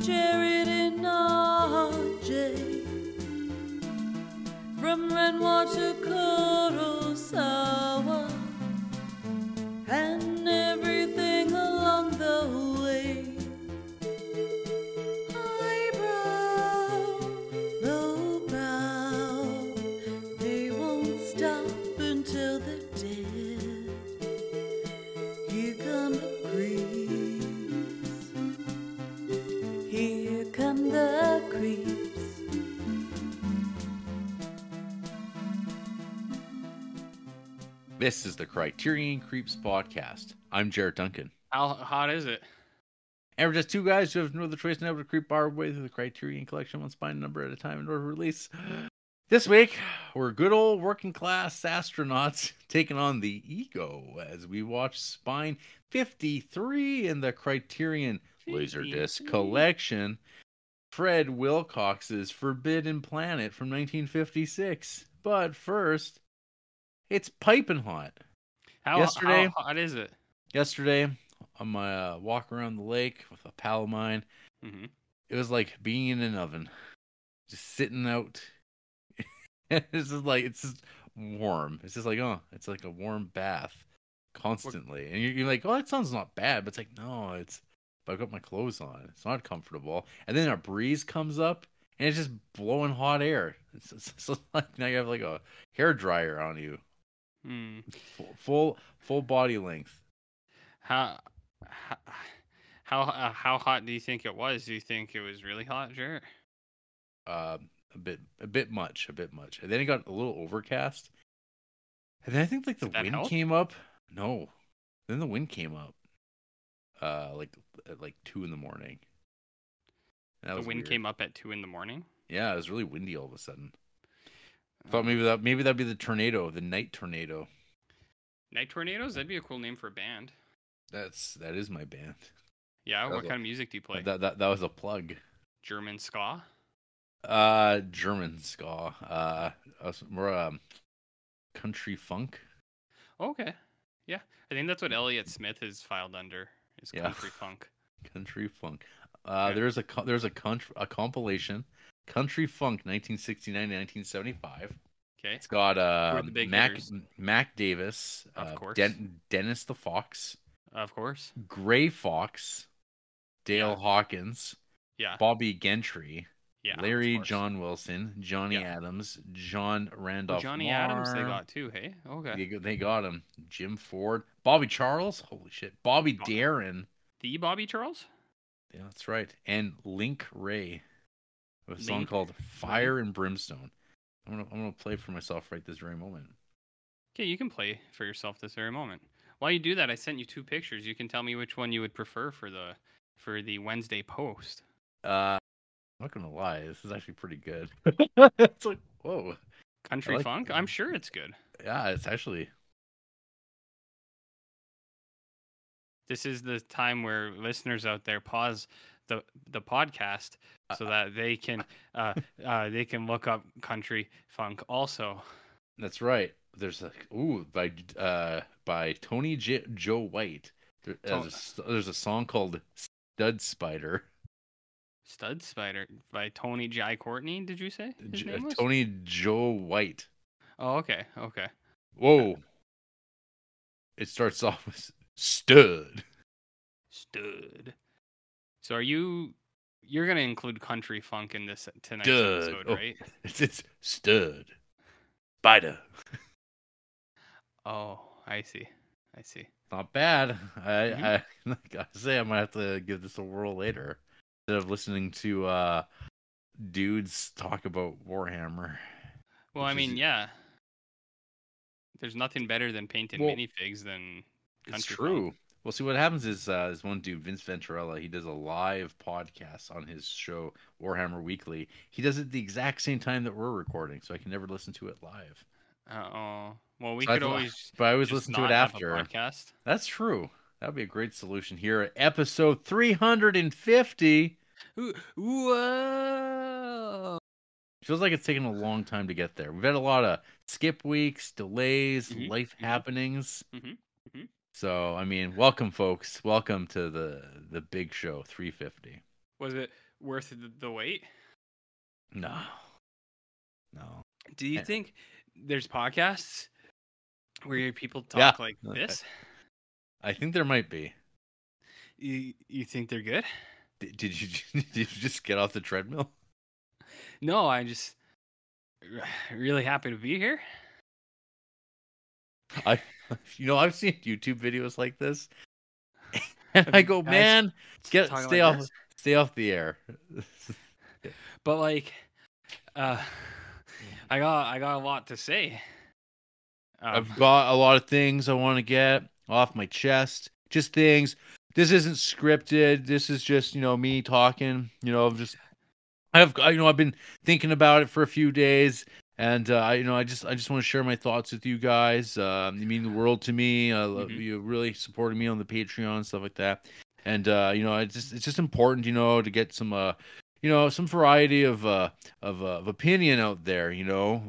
charity RJ. From Renoir to Kurosawa. This is the Criterion Creeps podcast. I'm Jared Duncan. How hot is it? And we're just two guys who have no other choice than to creep our way through the Criterion collection one spine number at a time in order to release. This week, we're good old working class astronauts taking on the ego as we watch Spine 53 in the Criterion Laserdisc 53. collection. Fred Wilcox's Forbidden Planet from 1956. But first, it's piping hot. How, Yesterday- how hot is it? Yesterday, on my uh, walk around the lake with a pal of mine, hmm it was like being in an oven, just sitting out. it's just like it's just warm. It's just like oh, it's like a warm bath constantly, and you're, you're like, oh, that sounds not bad, but it's like no, it's. But I've got my clothes on. It's not comfortable, and then a breeze comes up, and it's just blowing hot air. It's like now you have like a hair dryer on you, Hmm. full full, full body length. How how how, uh, how hot do you think it was? Do you think it was really hot, Jarrett? uh, a bit a bit much, a bit much. And then it got a little overcast. And then I think like the wind help? came up. No. Then the wind came up. Uh like at like two in the morning. The wind weird. came up at two in the morning. Yeah, it was really windy all of a sudden. I thought maybe that maybe that'd be the tornado, the night tornado. Night tornadoes. That'd be a cool name for a band. That's that is my band. Yeah. That What was a- kind of music do you play? That that that was a plug. German ska. Uh German ska. Uh us- more um country funk. Okay. Yeah, I think that's what Elliott Smith is filed under. Is Yeah. country funk. Country funk. Uh, Okay. there's a co- there's a country a compilation, Country Funk 1969 to 1975. Okay. It's got uh are the big Mac hitters? Mac Davis, Of uh, course. Den- Dennis the Fox, Of course. Gray Fox, Dale Yeah. Hawkins, Yeah. Bobbie Gentry, Yeah. Larry. John Wilson, Johnny Yeah. Adams, John Oh, Randolph. Johnny Adams they got too. Hey. Okay. They, got- they got him. Jim Ford, Bobby Charles. Holy shit, Bobby Oh. Darin. The Bobby Charles. Yeah, that's right. And Link Wray with a song Link called Fire and Brimstone. I'm gonna I'm gonna play for myself right this very moment. Okay, you can play for yourself this very moment. While you do that, I sent you two pictures. You can tell me which one you would prefer for the for the Wednesday post. Uh I'm not gonna lie, this is actually pretty good. it's like whoa. Country like funk. I'm sure it's good. Yeah, it's actually This is the time where listeners out there pause the the podcast so that they can uh, uh, they can look up country funk also. that's right. There's a ooh by uh by Tony J- Joe White. There- there's, a, there's a song called Stud Spider. Stud Spider by Tony J. Courtney. Did you say J-? Tony Joe White. Oh, okay, okay. Whoa. It starts off with stud. Stud. So are you? You're gonna include country funk in this tonight's Stud. episode, Oh. right? It's it's stud. Spider. Oh, I see. I see. Not bad. I Mhm. I like I say I might have to give this a whirl later. Instead of listening to uh dudes talk about Warhammer. Well, I Which is- mean, yeah. There's nothing better than painting Well, minifigs than country. It's country true. funk. Well, see what happens is uh, this one dude, Vince Venturella, he does a live podcast on his show Warhammer Weekly. He does it the exact same time that we're recording, so I can never listen to it live. Uh oh, well, we So could thought- always. But I always listen to it after. podcast. That's true. That would be a great solution here at episode 350. Whoa! Feels like it's taken a long time to get there. We've had a lot of skip weeks, delays, Mhm, life mhm. happenings. Mhm, mhm. So, I mean, welcome, folks. Welcome to the the big show, 350. Was it worth the, the wait? No, no. Do you Eh. think there's podcasts where people talk Yeah. like this? I think there might be. You you think they're good? Did, did you did you just get off the treadmill? No, I just really happy to be here. I, you know, I've seen YouTube videos like this, and I go, guys man, get stay like off, this? stay off the air. But like, uh, I got I got a lot to say. Um, I've got a lot of things I want to get off my chest. Just things. This isn't scripted. This is just you know me talking. You know, I'm just I've you know I've been thinking about it for a few days, and uh, I you know I just I just want to share my thoughts with you guys. Um, you mean the world to me. I love Mhm. you really supporting me on the Patreon stuff like that. And uh, you know, it's just it's just important, you know, to get some uh, you know, some variety of uh of, uh, of opinion out there, you know,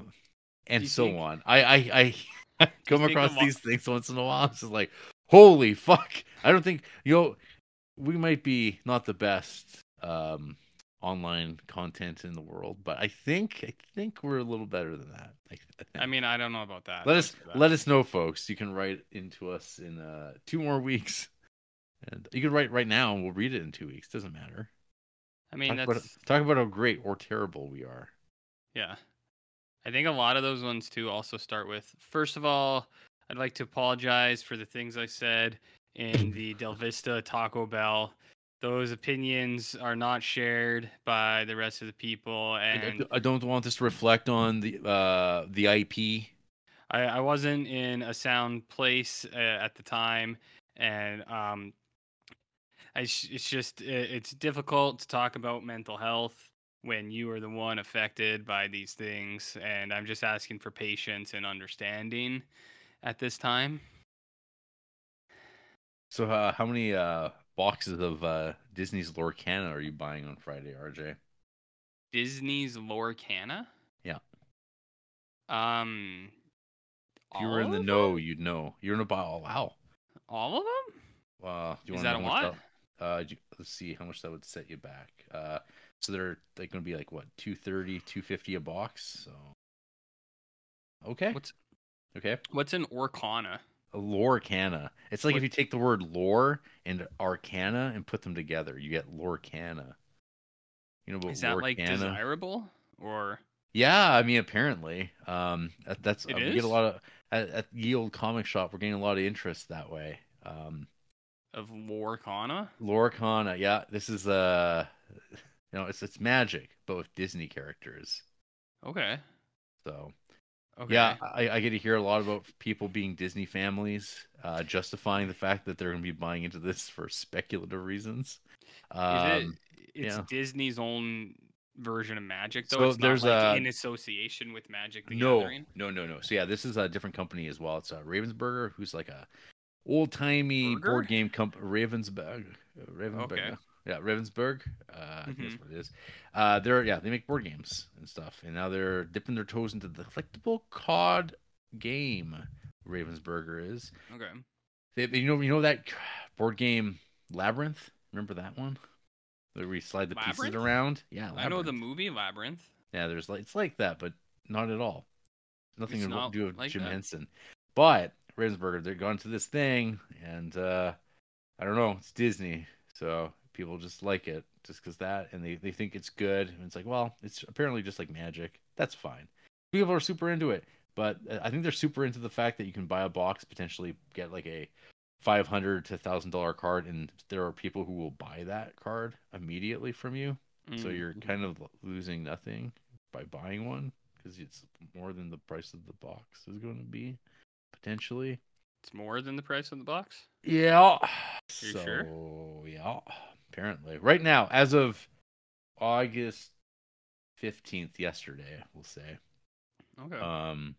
and you so think- on. I I I, come across these things once in a while. It's just like, holy fuck! I don't think you know we might be not the best um online content in the world, but I think I think we're a little better than that. I, I. I mean, I don't know about that. let us that. let us know, folks. You can write into us in uh two more weeks, and you can write right now, and we'll read it in two weeks. Doesn't matter. I mean, talk, that's about, talk about how great or terrible we are. yeah. I think a lot of those ones too also start with first of all, I'd like to apologize for the things I said in the Del Vista Taco Bell. Those opinions are not shared by the rest of the people, I- and I, I don't want this to reflect on the uh the IP. I, I wasn't in a sound place uh, at the time, and um, I it's just it's difficult to talk about mental health when you are the one affected by these things, and I'm just asking for patience and understanding at this time. So uh, how many uh boxes of uh Disney's Lorcana are you buying on Friday, RJ? Disney's Lorcana. Yeah. Um. If you all were in the know, them? you'd know. You're in a buy. Oh, wow. All of them? Uh, do you Is that a lot? that- uh, you- let's see how much that would set you back. Uh, so they're like going to be like what 230, 250 a box. So okay, What's okay. what's an Orcana? Lorcana. It's like if you take the word lore and arcana and put them together, you get Lorcana. You know about Is that like desirable or? Yeah, I mean, apparently, um, that, that's It uh, we get a lot of at, at Yield Comic Shop. We're getting a lot of interest that way. Um, of Lorcana. Lorcana, yeah, this is uh, you know, it's it's magic, but with Disney characters. Okay. So Okay. yeah, I, I get to hear a lot about people being Disney families, uh, justifying the fact that they're going to be buying into this for speculative reasons. Is Um, it? It's yeah. Disney's own version of Magic, though. So it's not there's like a- in association with Magic the no, Gathering. no, no, no. So yeah, this is a different company as well. It's uh, Ravensburger, who's like a old timey board game company. Ravensburg, Ravensburg. Okay. Yeah, Ravensburg. Uh, I think Mhm. that's what it is. Uh, they're yeah, they make board games and stuff, and now they're dipping their toes into the collectible card game. Ravensburger is. Okay. They, they- you know, you know that board game Labyrinth. Remember that one? Where we slide the pieces around. Yeah, I know the movie Labyrinth. Yeah, there's like it's like that, but not at all. Nothing to do with like Jim that? Henson. But Ravensburger, they're going to this thing, and uh I don't know, it's Disney, so people just like it just because that, and they they think it's good. And it's like, well, it's apparently just like magic. That's fine. People are super into it, but uh, I think they're super into the fact that you can buy a box, potentially get like a five hundred to thousand dollar card, and there are people who will buy that card immediately from you. So Mm. you're kind of losing nothing by buying one because it's more than the price of the box is going to be potentially. It's more than the price of the box. Yeah. You so sure? yeah, apparently right now, as of August fifteenth, yesterday, we'll say. Okay. Um,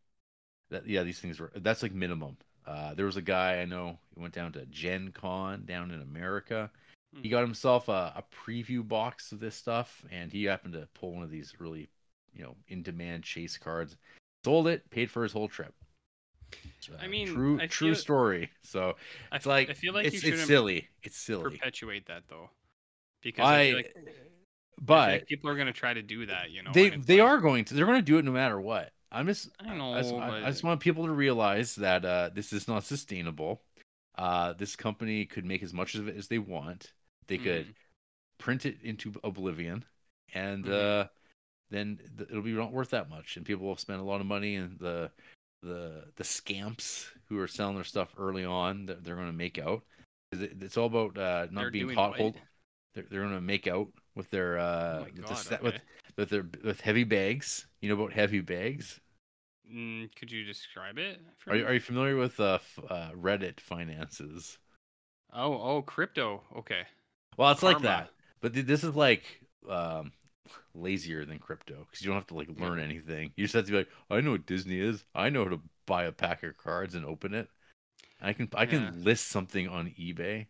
that yeah, these things were that's like minimum. Uh, there was a guy I know. He went down to Gen Con down in America. He Hmm. got himself a, a preview box of this stuff, and he happened to pull one of these really, you know, in demand chase cards. Sold it, paid for his whole trip. It's, I uh, mean, true, I true feel- story. So I it's f- like I feel like it's, you it's silly. It's silly. perpetuate that though, because I, I like but like people are gonna try to do that, you know. they they like- are going to. They're going to do it no matter what. I'm just. I know, I just, I- I just want people to realize that uh, this is not sustainable. Uh, this company could make as much of it as they want. They could Mhm. print it into oblivion, and Mhm. uh, then th- it'll be not worth that much, and people will spend a lot of money. And the the the scamps who are selling their stuff early on, that they're going to make out. It's all about uh, not They're being caught. what? Hold, they're, they're going to make out with their uh, Oh my with, the God, set- with with their with heavy bags. You know about heavy bags? Mm, could you describe it? Are you, are you familiar with uh, f- uh, Reddit finances? Oh, oh, crypto. Okay. Well, it's like that, but th- this is like um, lazier than crypto because you don't have to like Yeah. learn anything. You just have to be like, I know what Disney is. I know how to buy a pack of cards and open it. I can I can Yeah. list something on eBay.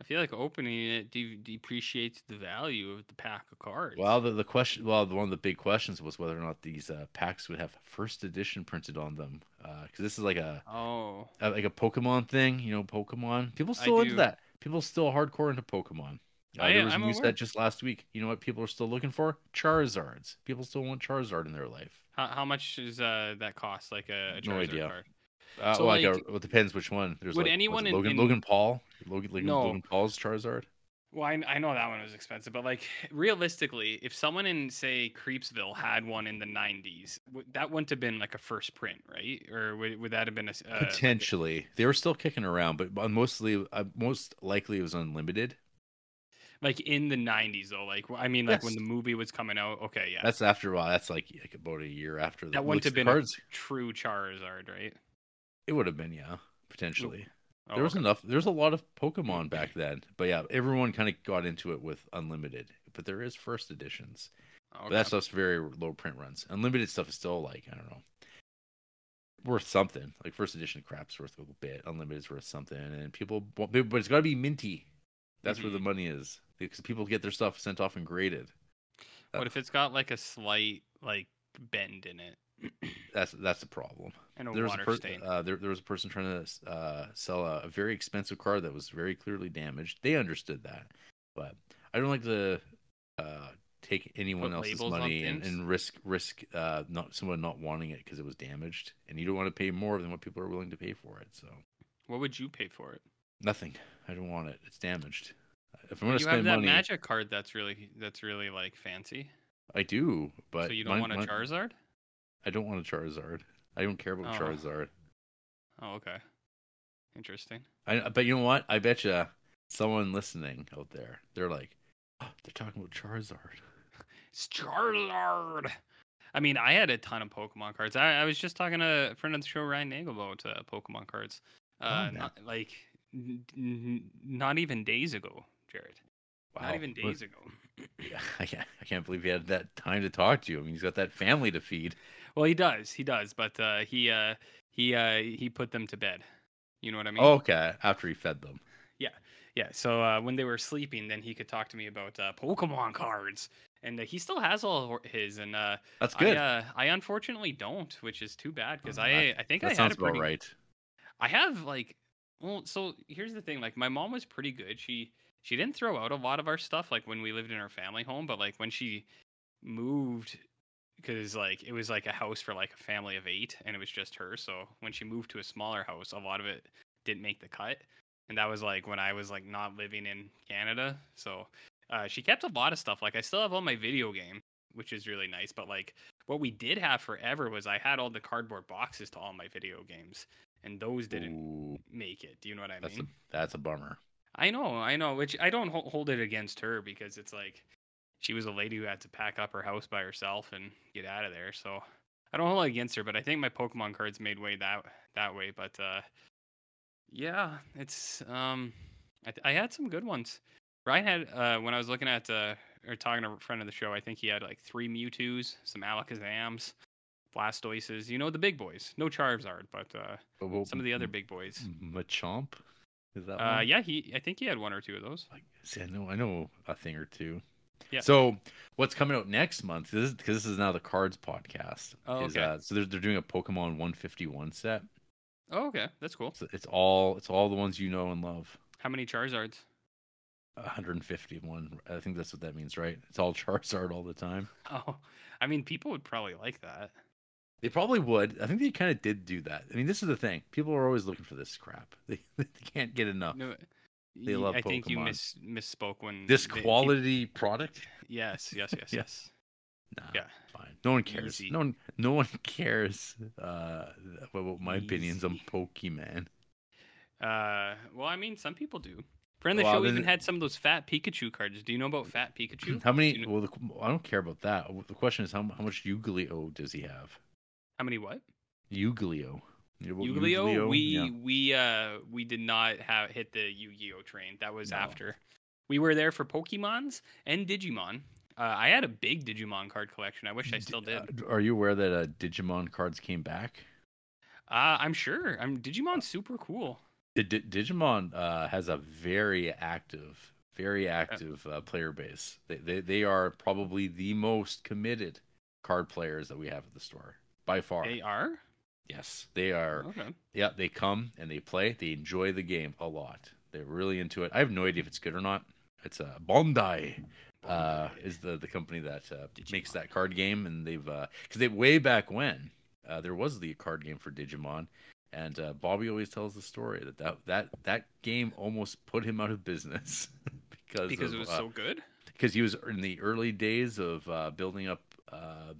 I feel like opening it de- depreciates the value of the pack of cards. Well, the, the question, well, the, one of the big questions was whether or not these uh, packs would have first edition printed on them, because this is like a, oh, a like a Pokemon thing. You know, Pokemon. People still into that. People still hardcore into Pokemon. Uh, I- there was I'm news aware. that just last week. You know what people are still looking for? Charizards. People still want Charizard in their life. how, how much does uh, that cost? Like a, a No Charizard idea. card? Uh, So, well, like, like, uh, it depends which one. There's would like, anyone in- Logan in- Logan Paul? Logan, Logan, No. Logan Paul's Charizard. Well, I, I know that one was expensive, but like realistically, if someone in say Creepsville had one in the '90s, w- that wouldn't have been like a first print, right? Or would, would that have been a uh, like a- Potentially, they were still kicking around, but mostly, uh, most likely, it was unlimited. like in the '90s though? Like I mean, like when the movie was coming out. Okay, yeah, That's after a while. That's like, like about a year after the that wouldn't have been a true Charizard, right? It would have been, yeah, potentially. Oh, there was okay. enough. There's a lot of Pokemon back then, but yeah, everyone kind of got into it with unlimited. But there is first editions. But Okay. that stuff's very low print runs. Unlimited stuff is still like I don't know, worth something. Like first edition crap's worth a little bit. Unlimited's worth something, and people, but it's got to be minty. That's where the Mhm. money is because people get their stuff sent off and graded. What if it's got like a slight like bend in it That's that's the problem. and a There was a per- stain? uh, there, there was a person trying to uh, sell a, a very expensive car that was very clearly damaged. They understood that, but I don't like to uh, take anyone Put else's money and, and risk risk uh, not someone not wanting it because it was damaged, and you don't want to pay more than what people are willing to pay for it. So what would you pay for it? nothing. I don't want it. It's damaged. If I'm gonna you have spend that money, magic card that's really that's really like fancy. I do, but so you don't mine- want a mine- Charizard? I don't want a Charizard. I don't care about Oh. Charizard. Oh, okay. Interesting. I but you know what? I bet you someone listening out there, they're like, oh, they're talking about Charizard. It's Charizard. I mean, I had a ton of Pokemon cards. I, I was just talking to a friend of the show, Ryan Nagel, about uh, Pokemon cards. Uh, man. not, like, n- n- not even days ago, Jared. Wow. Not even What- days ago. Yeah, I can't, I can't believe he had that time to talk to you. I mean, he's got that family to feed. Well, he does. He does. But uh, he uh, he uh, he put them to bed. You know what I mean? Oh, okay. After he fed them. Yeah, yeah. so uh, when they were sleeping, then he could talk to me about uh, Pokemon cards, and uh, he still has all his. And uh, That's good. I, uh, I unfortunately don't, which is too bad because Oh, I I think I had a pretty. about right. I have like, well, so here's the thing. Like, my mom was pretty good. She she didn't throw out a lot of our stuff like when we lived in our family home, but like when she moved, because like it was like a house for like a family of eight, and it was just her. So when she moved to a smaller house, a lot of it didn't make the cut, and that was like when I was like not living in Canada. So uh, she kept a lot of stuff. Like I still have all my video game, which is really nice. But like what we did have forever was I had all the cardboard boxes to all my video games, and those didn't Ooh, make it. Do you know what I that's a mean? that's a bummer. I know, I know. Which I don't hold it against her because it's like she was a lady who had to pack up her house by herself and get out of there. So I don't hold it against her, but I think my Pokemon cards made way that that way. But uh, yeah, it's um, I, th- I had some good ones. Ryan had uh, when I was looking at uh, or talking to a friend of the show, I think he had like three Mewtwo's, some Alakazams, Blastoises. You know the big boys. No Charizard, but uh, But what- some of the other big boys. Machamp. Is that Uh, one? yeah, he I think he had one or two of those. Like, see, I know, I know a thing or two. Yeah. So, what's coming out next month? This because this is now the Cards podcast. Oh, is, okay. uh, so they're they're doing a Pokemon 151 set. Oh, okay, that's cool. So it's all it's all the ones you know and love. How many Charizards? 151. I think that's what that means, right? It's all Charizard all the time. Oh, I mean, people would probably like that. They probably would. I think they kind of did do that. I mean, this is the thing. People are always looking for this crap. They, they can't get enough. No, They love I think you miss, misspoke when This they- quality product? yes, yes, yes, yes. Nah, Yeah. fine. No one cares. Easy. No one, no one cares uh, about my opinions on Pokemon. Uh, well, I mean, some people do. Friend of the Well, show even had some of those fat Pikachu cards. Do you know about fat Pikachu? How many? You know- Well, the, I don't care about that. The question is how, how much Yu-Gi-Oh does he have? How many what? Yu-Gi-Oh. You know about Yu-Gi-Oh. We Yeah. we uh we did not have hit the Yu-Gi-Oh train. That was No. after. We were there for Pokemons and Digimon. Uh, I had a big Digimon card collection. I wish I still did. Uh, are you aware that uh, Digimon cards came back? Uh, I'm sure. I'm Digimon's super cool. D- D- Digimon uh, has a very active, very active uh, player base. They, they they are probably the most committed card players that we have at the store by far. They are. Yes, they are. Okay. Yeah, they come and they play. They enjoy the game a lot. They're really into it. I have no idea if it's good or not. It's uh, Bandai uh, is the the company that uh, makes that card game, and they've because they way back when uh, there was the card game for Digimon, and uh, Bobby always tells the story that that that, that game almost put him out of business because Because of, it was uh, so good. because he was in the early days of uh, building up, uh,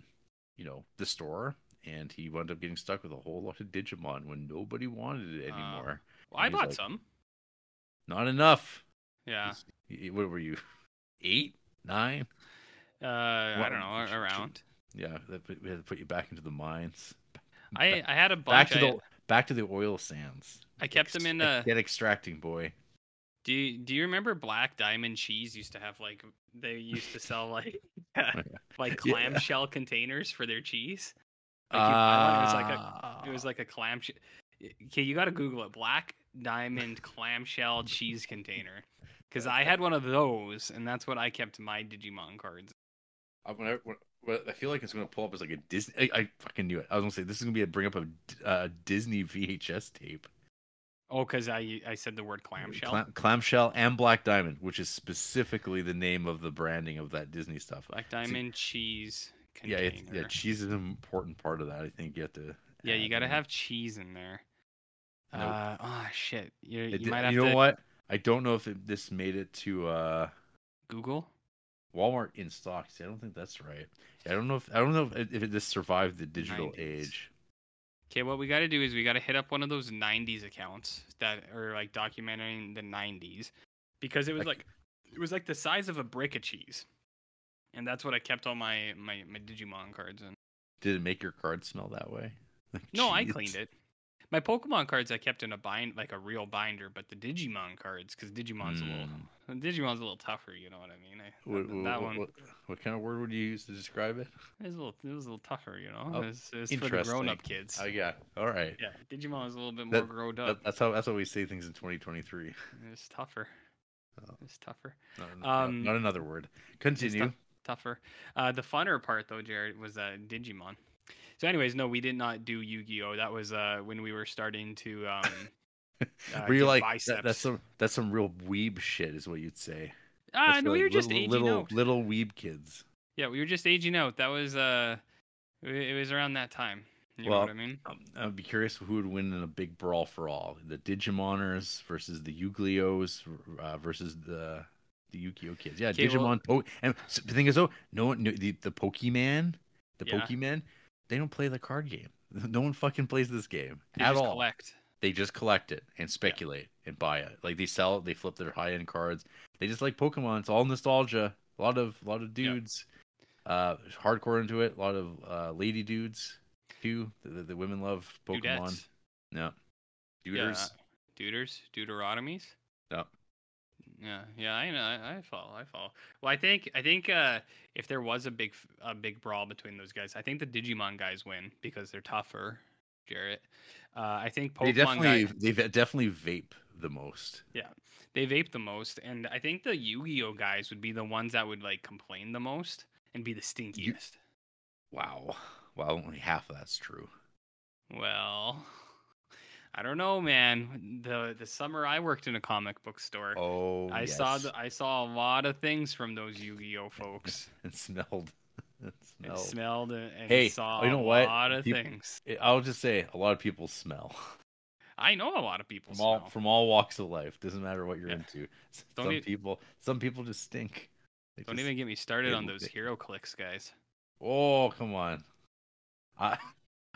you know, the store, and he wound up getting stuck with a whole lot of Digimon when nobody wanted it Uh, anymore. Well, I bought like- some. Not enough. Yeah. Y- What were you? Eight, nine? Uh, I don't know around. Yeah, that put, we had to put you back into the mines. I I had a back bunch. to I, the back to the oil sands. I kept them in Ex- a. Get extracting, boy. Do you, do you remember Black Diamond Cheese used to have like they used to sell like like Yeah. clamshell containers for their cheese? Like you buy one, it was like a Ah. it was like a clam. Okay, you got to Google it. Black Diamond clamshell cheese container. Because I had one of those, and that's what I kept my Digimon cards. I, when I, when, I feel like it's going to pull up as like a Disney. I, I fucking knew it. I was going to say this is going to be a bring up a uh, Disney VHS tape. Oh, because I I said the word clamshell. Clam- clamshell and Black Diamond, which is specifically the name of the branding of that Disney stuff. Black Diamond cheese Yeah, it's, yeah, cheese is an important part of that. I think you have to. Yeah, you got to have cheese in there. Nope. Uh, oh shit! You, It you di- might have you know to what? I don't know if it, this made it to uh, Google. Walmart in stock. See, I don't think that's right. I don't know if I don't know if, if it just survived the digital 90s. age. Okay, what we got to do is we got to hit up one of those '90s accounts that are like documenting the '90s, because it was Like- like it was like the size of a brick of cheese, and that's what I kept all my my, my Digimon cards in. Did it make your card smell that way? Like No, I cleaned it. My Pokemon cards I kept in a bind like a real binder, but the Digimon cards, because Digimon's a little Digimon's a little tougher. You know what I mean? I, Hmm. What, that, what- that what- one what, what kind of word would you use to describe it? it was a little it was a little tougher. You know, Oh, it was, it was for the grown-up kids. Oh yeah. All right. Yeah, Digimon is a little bit more That- grown That, up. that's how that's how we say things in 2023. It's tougher. Oh. It's tougher. Not, Um, not another word. Continue. Tough- tougher. Uh, the funner part though, Jared, was uh, Digimon. So, anyways, no, we did not do Yu-Gi-Oh. That was uh, when we were starting to. Um, uh, Were you like that, that's some that's some real weeb shit, is what you'd say. Ah, That's no, we were just little, aging little out. little weeb kids. Yeah, we were just aging out. That was uh, it was around that time. You Well, know what I mean? Um, I'd be curious who would win in a big brawl for all: the Digimoners versus the Yu-Gi-Ohs uh, versus the the Yu-Gi-Oh kids. Yeah, Okay, well- Digimon. po- and the thing is, though, no one, no, the the Pokemon, the Yeah. Pokemon, they don't play the card game. No one fucking plays this game They at just all. collect. They just collect it and speculate and buy it. Like they sell it, they flip their high end cards. They just like Pokemon. It's all nostalgia. A lot of a lot of Yeah. dudes, uh, hardcore into it. A lot of uh, lady dudes too. The, the, the women love Pokemon. Dudettes. No, Yeah. duders. Duders. Deuteronomies. No. Yeah, yeah, I know. I, I follow. I follow. Well, I think I think uh, if there was a big a big brawl between those guys, I think the Digimon guys win because they're tougher. Jarrett. Uh, I think Pokemon They definitely guys they definitely vape the most. Yeah, they vape the most, and I think the Yu-Gi-Oh guys would be the ones that would like complain the most and be the stinkiest. Wow. Well, only half of that's true. Well, I don't know, man. The the summer I worked in a comic book store, Oh, I saw the, I saw a lot of things from those Yu-Gi-Oh folks. It smelled. It and smelled. smelled and, Hey, saw you know a what? lot of People- things. It- I'll just say a lot of people smell I know a lot of people from all smell. from all walks of life. Doesn't matter what you're Yeah. into. Don't some e- people, some people just stink. They Don't just- even get me started on those HeroClix, guys. Oh, come on. I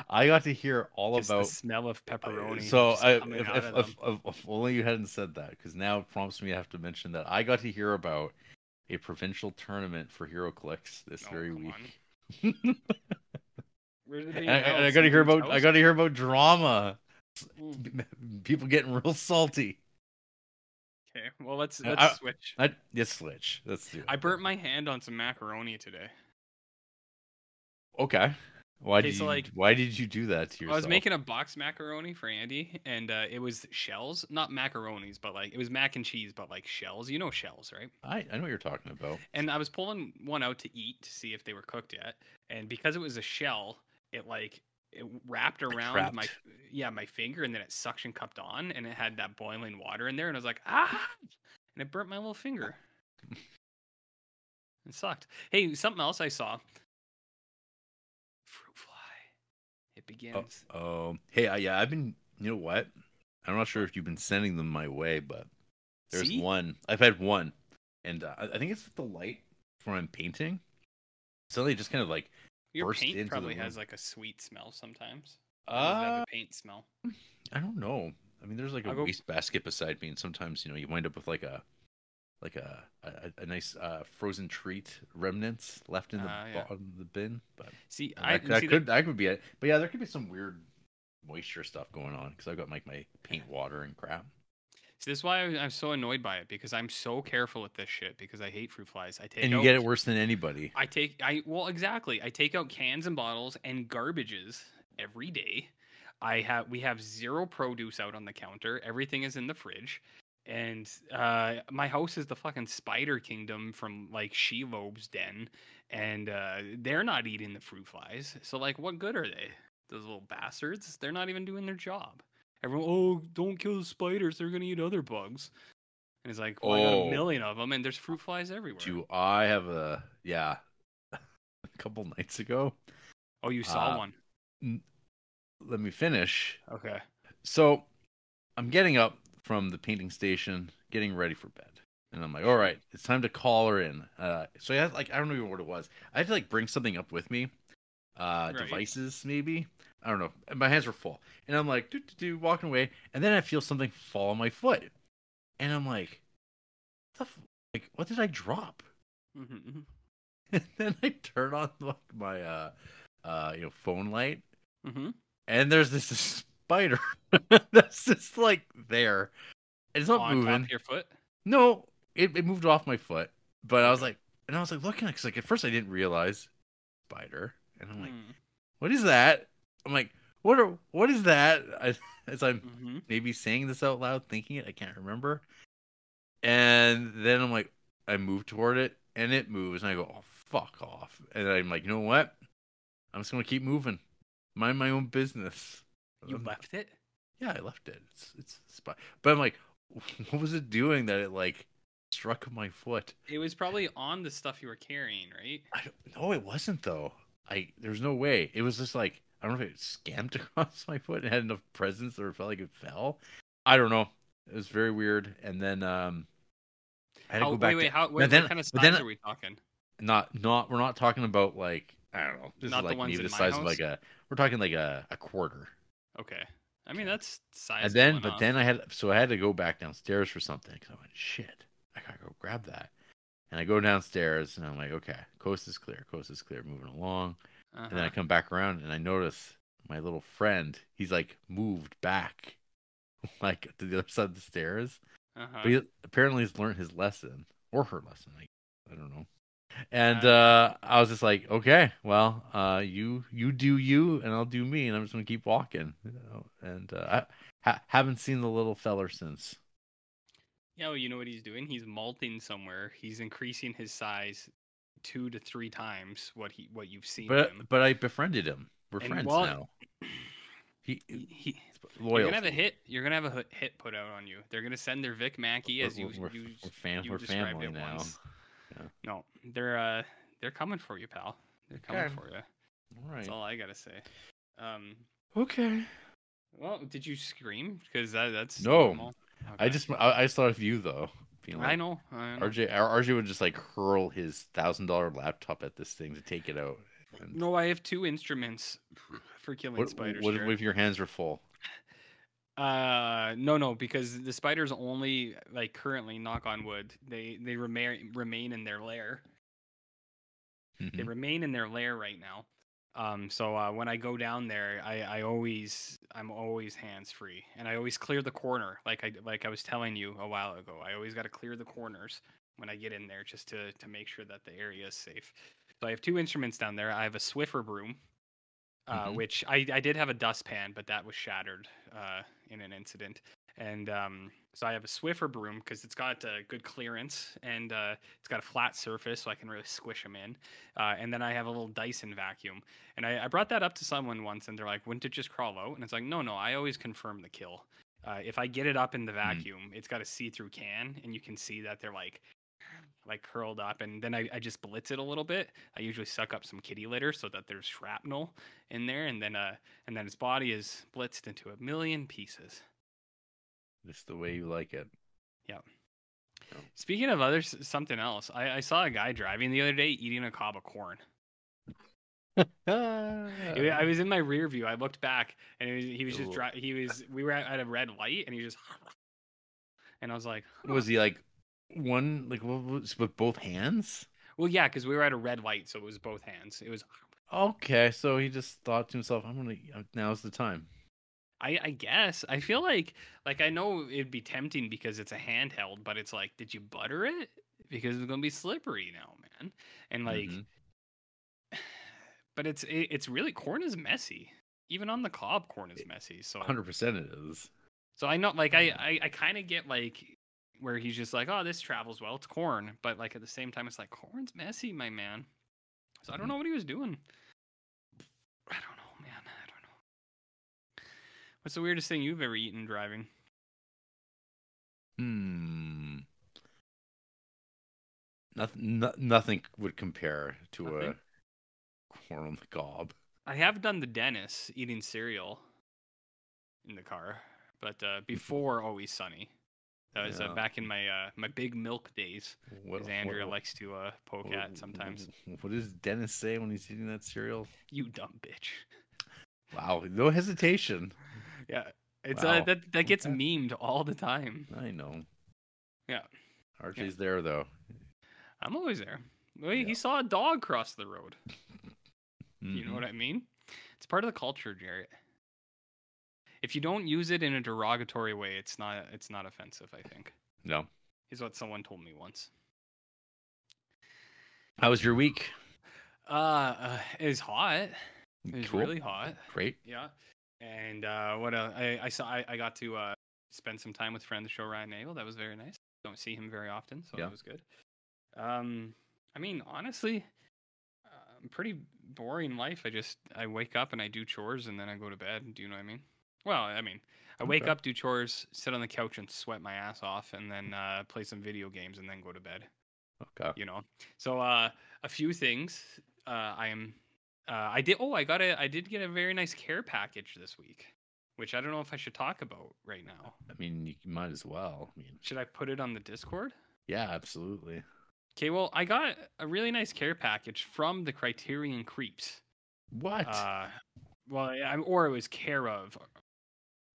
I got to hear all Just about the smell of pepperoni. So I, if, if, of if, if, only you hadn't said that, because now it prompts me to have to mention that I got to hear about a provincial tournament for HeroClix this Oh, very week. on. Where's it being and I, and I got to hear about I got to hear about drama, Mm. people getting real salty. Okay, well let's let's I- switch. I yes, switch. Let's do it. I burnt my hand on some macaroni today. Okay. Why Okay, did so, you like, Why did you do that to yourself? I was making a box macaroni for Andy, and uh, it was shells, not macaronis, but like it was mac and cheese, but like shells. You know shells, right? I I know what you're talking about. And I was pulling one out to eat to see if they were cooked yet, and because it was a shell, it like it wrapped around my yeah my finger, and then it suction cupped on, and it had that boiling water in there, and I was like ah, and it burnt my little finger. it sucked. Hey, something else I saw. Fruit fly. It begins. Oh, hey, I, yeah, I've been. You know what? I'm not sure if you've been sending them my way, but there's See? one. I've had one, and uh, I think it's the light from I'm painting. Suddenly, just kind of like Your burst paint probably has like a sweet smell sometimes. Or does it have uh, a paint smell. I don't know. I mean, there's like a go- waste basket beside me, and sometimes you know you wind up with like a like a a, a nice uh, frozen treat remnants left in the Ah, yeah. bottom of the bin. But See, I that see could that could be it. But yeah, there could be some weird moisture stuff going on because I've got like my paint water and crap. See, this is why I'm so annoyed by it because I'm so careful with this shit because I hate fruit flies. I take and you out, get it worse than anybody. I take I well exactly. I take out cans and bottles and garbages every day. I have we have zero produce out on the counter. Everything is in the fridge. And uh my house is the fucking spider kingdom from like Shelob's den and uh they're not eating the fruit flies. So like what good are they? Those little bastards. They're not even doing their job. Everyone, oh, don't kill the spiders. They're gonna eat other bugs. And it's like, well, I got Oh. a million of them, and there's fruit flies everywhere. Do I have a yeah? A couple nights ago. oh, you saw uh, one. Let me finish. Okay. So I'm getting up from the painting station, getting ready for bed. And I'm like, all right, it's time to call her in. Uh, so I had like I don't know what it was. I had to like bring something up with me. Uh Right. devices maybe. I don't know. And my hands were full. And I'm like, do do do walking away. And then I feel something fall on my foot. And I'm like, what the f- like what did I drop? Mm-hmm. And then I turn on like my uh uh you know phone light Mm-hmm. and there's this spider that's just like there. It's not On top moving. of your foot. No, it, it moved off my foot, but I was like, and I was like looking because like at first I didn't realize spider, and I'm like, Mm. what is that? I'm like, what are what is that? I, as I'm Mm-hmm. maybe saying this out loud, thinking it, I can't remember. And then I'm like, I move toward it, and it moves, and I go, oh fuck off, and I'm like, you know what? I'm just gonna keep moving, mind my own business. You Um, left it. yeah, I left it. It's it's spot. But I'm like, what was it doing that it like struck my foot? It was probably on the stuff you were carrying, right? I don't. No, it wasn't though. I there's no way. It was just like I don't know if it scammed across my foot and had enough presence or it felt like it fell. I don't know. It was very weird. And then um, I had to How, go back. wait, wait. to, How? What, then- what kind of size are we talking? not not we're not talking about like I don't know. This Not is the like ones maybe in the my size of like a. We're talking like a, a quarter. Okay. I mean, that's size. and then but then I had so I had to go back downstairs for something because I went shit I gotta go grab that and I go downstairs and I'm like okay coast is clear coast is clear moving along uh and then I come back around and I notice my little friend he's like moved back like to the other side of the stairs uh-huh. but he apparently he's learned his lesson or her lesson I, I don't know and Uh, uh I was just like okay well uh you you do you and I'll do me and I'm just gonna keep walking you know? and uh, I ha- haven't seen the little feller since Yeah, well, you know what he's doing? He's malting somewhere. He's increasing his size two to three times what he what you've seen But him. but I befriended him. We're And friends while- now. He, He, he- loyal. you're gonna have a hit. You're gonna have a hit- put out on you. They're gonna send their Vic Mackey as you we're, we're, you, we're, fam- you we're family now. once. Yeah. No, they're uh they're coming for you, pal. They're coming Okay. for you. All right. That's all I gotta say. Um, Okay. well, did you scream? Because that that's No. normal. I just I, I just thought of you though. Being I know. I know. RJ RJ would just like hurl his thousand dollar laptop at this thing to take it out. And No, I have two instruments for killing what, spiders. what if your hands were full? Uh, no, no, because the spiders only like currently, knock on wood, they they remain remain in their lair. They Mhm. remain in their lair right now. Um, so uh, when I go down there, I, I always I'm always hands free, and I always clear the corner, like I like I was telling you a while ago. I always got to clear the corners when I get in there, just to to make sure that the area is safe. So I have two instruments down there. I have a Swiffer broom, uh, Mhm. which I I did have a dustpan, but that was shattered uh, in an incident. And um, so I have a Swiffer broom because it's got a good clearance and uh, it's got a flat surface, so I can really squish them in. Uh, and then I have a little Dyson vacuum. And I, I brought that up to someone once, and they're like, "Wouldn't it just crawl out?" And it's like, "No, no. I always confirm the kill. Uh, if I get it up in the vacuum, it's got a see-through can, and you can see that they're like." Like curled up and then I, I just blitz it a little bit i usually suck up some kitty litter so that there's shrapnel in there and then uh and then his body is blitzed into a million pieces Just the way you like it. Yeah. Speaking of others, something else. I, I saw a guy driving the other day eating a cob of corn. I was in my rear view. I looked back, and it was, he was just Ooh. dri- he was. We were at, at a red light, and he just. And I was like, was he like one like with both hands? well, yeah, because we were at a red light, so it was both hands. It was. Okay, so he just thought to himself, "I'm gonna uh, now's the time." I, I guess I feel like like I know it'd be tempting because it's a handheld, but it's like, did you butter it? Because it's gonna be slippery now, man. And like, Mhm. but it's it, it's really corn is messy. Even on the cob, corn is messy. So hundred percent it is. so I know like I I, I kind of get like where he's just like, oh, this travels well. It's corn, but like at the same time, it's like corn's messy, my man. So I don't know what he was doing. I don't know, man. I don't know. What's the weirdest thing you've ever eaten driving? Hmm. Nothing. No, nothing would compare to Nothing? a corn on the cob. I have done the Dennis eating cereal in the car, but uh, before Always Sunny. That was uh, back in my uh, my big milk days, What, Andrea what- likes to uh, poke what- at sometimes. What does Dennis say when he's eating that cereal? You dumb bitch. Wow, no hesitation. Yeah, it's Wow. uh, that that gets Okay. memed all the time. I know. Yeah. RJ's there though. I'm always there. Well, he saw a dog cross the road. You know what I mean? It's part of the culture, Jarrett. If you don't use it in a derogatory way, it's not it's not offensive. I think No. is what someone told me once. How was your week? Uh, uh it was hot. It was Cool. really hot. Great. Yeah. And uh, what uh, I I saw I, I got to uh spend some time with friend of the show Ryan Nagel. That was very nice. Don't see him very often, so Yeah. that was good. Um, I mean, honestly, uh, pretty boring life. I just I wake up and I do chores and then I go to bed. Do you know what I mean? Well, I mean, I wake Okay. up, do chores, sit on the couch and sweat my ass off, and then uh, play some video games and then go to bed Okay. you know so uh a few things uh i am uh i did oh i got a i did get a very nice care package this week which i don't know if i should talk about right now I mean, you might as well. I mean, should i put it on the discord yeah, absolutely. okay well i got a really nice care package from the criterion creeps What? uh well I, or it was care of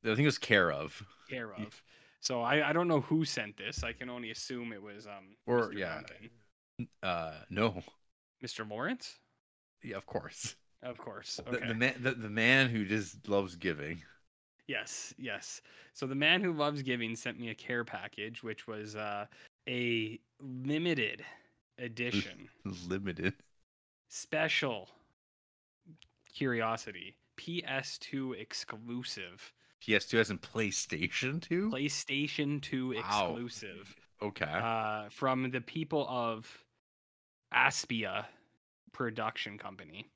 I think it was care of. care of so I, I don't know who sent this. I can only assume it was um Or, Mr. yeah. Duncan. Uh, no. Mr. Lawrence. Yeah, of course. Of course. The, Okay. the man, the, the man who just loves giving. Yes, yes. So the man who loves giving sent me a care package, which was uh, a limited edition, Limited. special curiosity, PS2 exclusive, PS2 has in PlayStation 2. PlayStation 2 Wow. exclusive, okay. uh, from the people of Aspyr Production Company.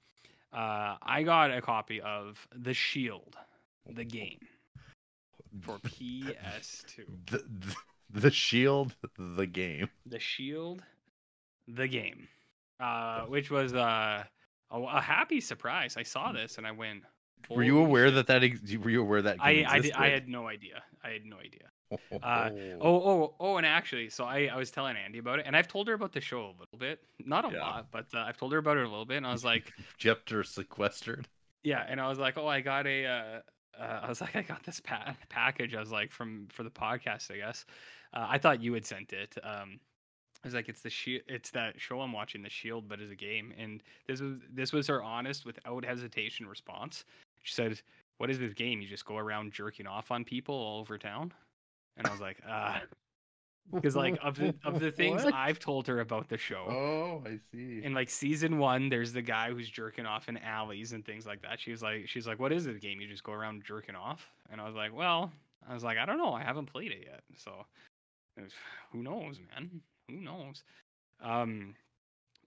Uh, I got a copy of The Shield, the game for PS2. The, the, the Shield, the game. The Shield, the game, uh, which was uh, a, a happy surprise. I saw this and I went. Were you aware shit." that that ex- were you aware that I I, did, I had no idea. I had no idea. uh, Oh, oh, oh, and actually, so I, I was telling Andy about it, and I've told her about the show a little bit. Not a Yeah. lot, but uh, I've told her about it a little bit, and I was like, Jepter sequestered. yeah, and I was like, oh, I got a, uh, uh, I was like, I got this pa- package. I was like, from for the podcast, I guess. Uh, I thought you had sent it. Um, I was like, it's the shield, it's that show I'm watching, The Shield, but as a game. And this was this was her honest, without hesitation response. She said, "What is this game? You just go around jerking off on people all over town?" And I was like, ah. Because like of the of the things What? I've told her about the show, Oh, I see. in like season one, there's the guy who's jerking off in alleys and things like that. She was like, she's like, what is this game? You just go around jerking off? And I was like, well, I was like, I don't know. I haven't played it yet, so it's- who knows, man? Who knows? Um,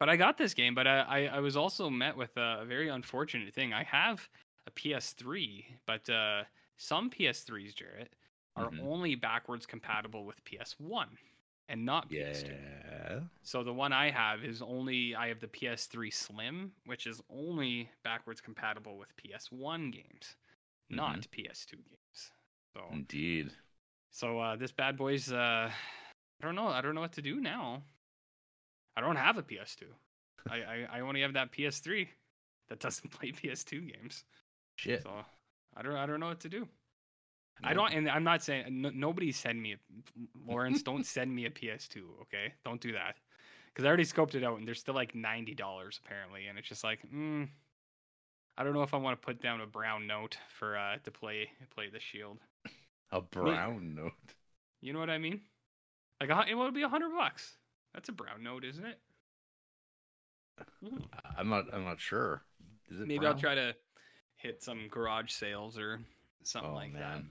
but I got this game, but I I, I was also met with a very unfortunate thing. I have a PS3, but uh, some PS3s, Jarrett, are Mhm. only backwards compatible with PS1 and not PS2. Yeah. So the one I have is only I have the PS3 Slim, which is only backwards compatible with PS1 games, not PS2 games. So Indeed. so uh, this bad boy's uh, I don't know I don't know what to do now. I don't have a PS2. I, I I only have that PS3 that doesn't play PS2 games. Shit. So I don't I don't know what to do. I don't, and I'm not saying no, nobody send me, a, Lawrence. don't send me a PS2, okay? Don't do that, because I already scoped it out, and they're still like ninety dollars apparently, and it's just like, mm, I don't know if I want to put down a brown note for uh to play play the Shield. A brown note. You know what I mean? Like it would be a hundred bucks. That's a brown note, isn't it? I'm not. I'm not sure. Is it Maybe I'll try to hit some garage sales or something Oh, like that.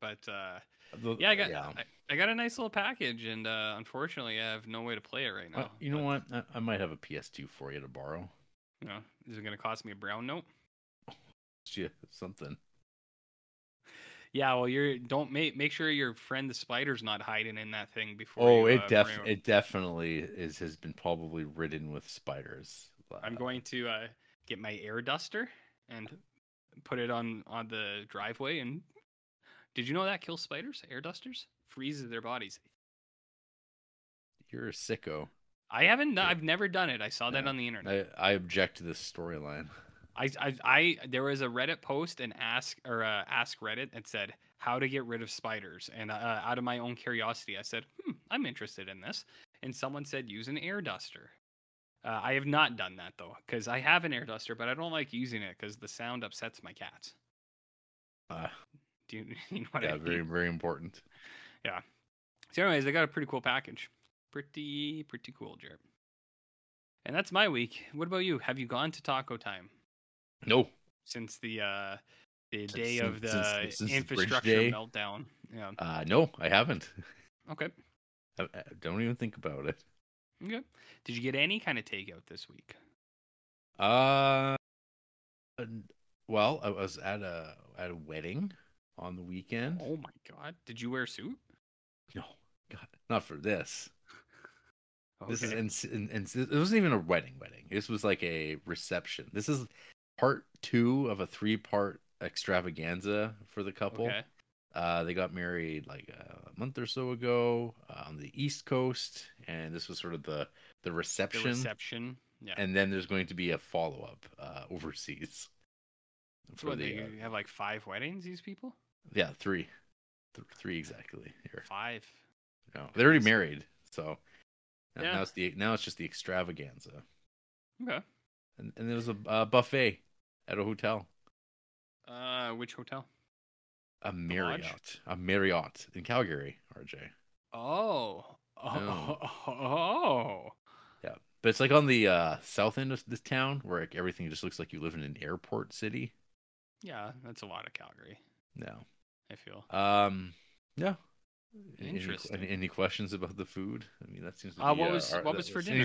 But uh The- Yeah, I got Yeah. I, I got a nice little package, and uh, unfortunately, I have no way to play it right Uh, now. you know what? I, I might have a PS2 for you to borrow. You know, is it going to cost me a brown note? Yeah, something. Yeah, well, you're don't make make sure your friend the spider's not hiding in that thing before. Oh, you, it uh, def it definitely is has been probably ridden with spiders. I'm Uh, going to uh, get my air duster and put it on on the driveway. And did you know that kills spiders? Air dusters freezes their bodies. You're a sicko. I haven't. Yeah. I've never done it. I saw that Yeah. on the internet. I, I object to this storyline. I, I, I, there was a Reddit post and ask or uh, ask Reddit and said how to get rid of spiders, and uh, out of my own curiosity, I said, hmm, I'm interested in this, and someone said use an air duster. Uh, I have not done that though, because I have an air duster, but I don't like using it because the sound upsets my cats. Uh, Do you, you know what I mean? very very important. Yeah. So, anyways, I got a pretty cool package. Pretty, pretty cool, Jared. And that's my week. What about you? Have you gone to Taco Time? No, since the uh the Since- day of the since- since infrastructure day? meltdown. Yeah. uh, no, I haven't. Okay. I, I don't even think about it. Okay. Did you get any kind of takeout this week? Uh, well, I was at a at a wedding on the weekend. Oh my god. Did you wear a suit? No, God, not for this. This is and, and, and it wasn't even a wedding wedding. This was like a reception. This is part two of a three part extravaganza for the couple. Okay. Uh, they got married like a month or so ago uh, on the East Coast, and this was sort of the the The reception. reception. Yeah. And then there's going to be a follow up uh, overseas. So what, the, they uh, have like five weddings, these people? yeah, three, Th- three exactly here. Five. No, they're already married, so now, Yeah. now it's the now it's just the extravaganza, Okay. and and there was a uh, buffet at a hotel, Uh which hotel? A? Marriott, a Marriott in Calgary, RJ. Oh. Oh. Oh. Yeah, but it's like on the uh, south end of this town where like, everything just looks like you live in an airport city. Yeah, that's a lot of Calgary, No, I feel. um, yeah. Interesting. Any, any questions about the food? I mean, that seems. To Uh, what was- our- what was for dinner?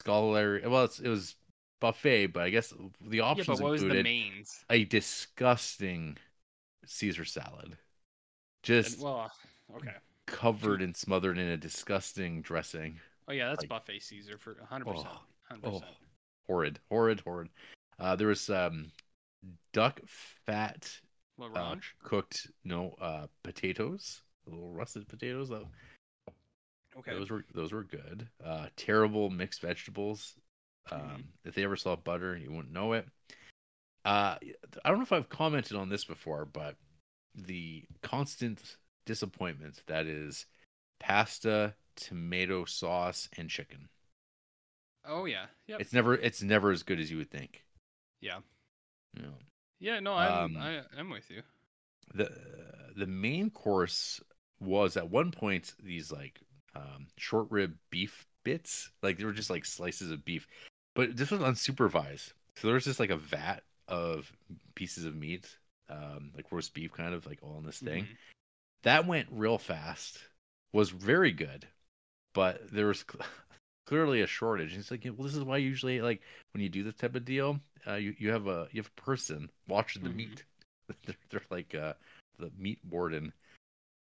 Scholarly. Well, it's, it was buffet, but I guess the options Yeah, but what was the mains? a disgusting Caesar salad, And- just well, okay. covered and smothered in a disgusting dressing. Oh yeah, that's like- buffet Caesar for 100. percent Oh, 100. Oh, horrid, horrid, horrid. Uh, there was um, duck fat uh, cooked no uh, potatoes, little russet potatoes. Though. Okay. Those were those were good. Uh, terrible mixed vegetables. Um, Mhm. If they ever saw butter, you wouldn't know it. Uh, I don't know if I've commented on this before, but the constant disappointment that is pasta, tomato sauce, and chicken. Oh yeah. Yep. It's never it's never as good as you would think. Yeah. Know, Yeah. No, I'm um, I, I'm with you. the the main course was at one point these like um, short rib beef bits, like they were just like slices of beef, but this was unsupervised. So there was just like a vat of pieces of meat, um, like roast beef, kind of like all in this thing. Mhm. That went real fast. Was very good, but there was cl- clearly a shortage. And it's like, well, this is why usually like when you do this type of deal, uh, you you have a you have a person watching the Mhm. meat. they're, they're like uh, the meat warden,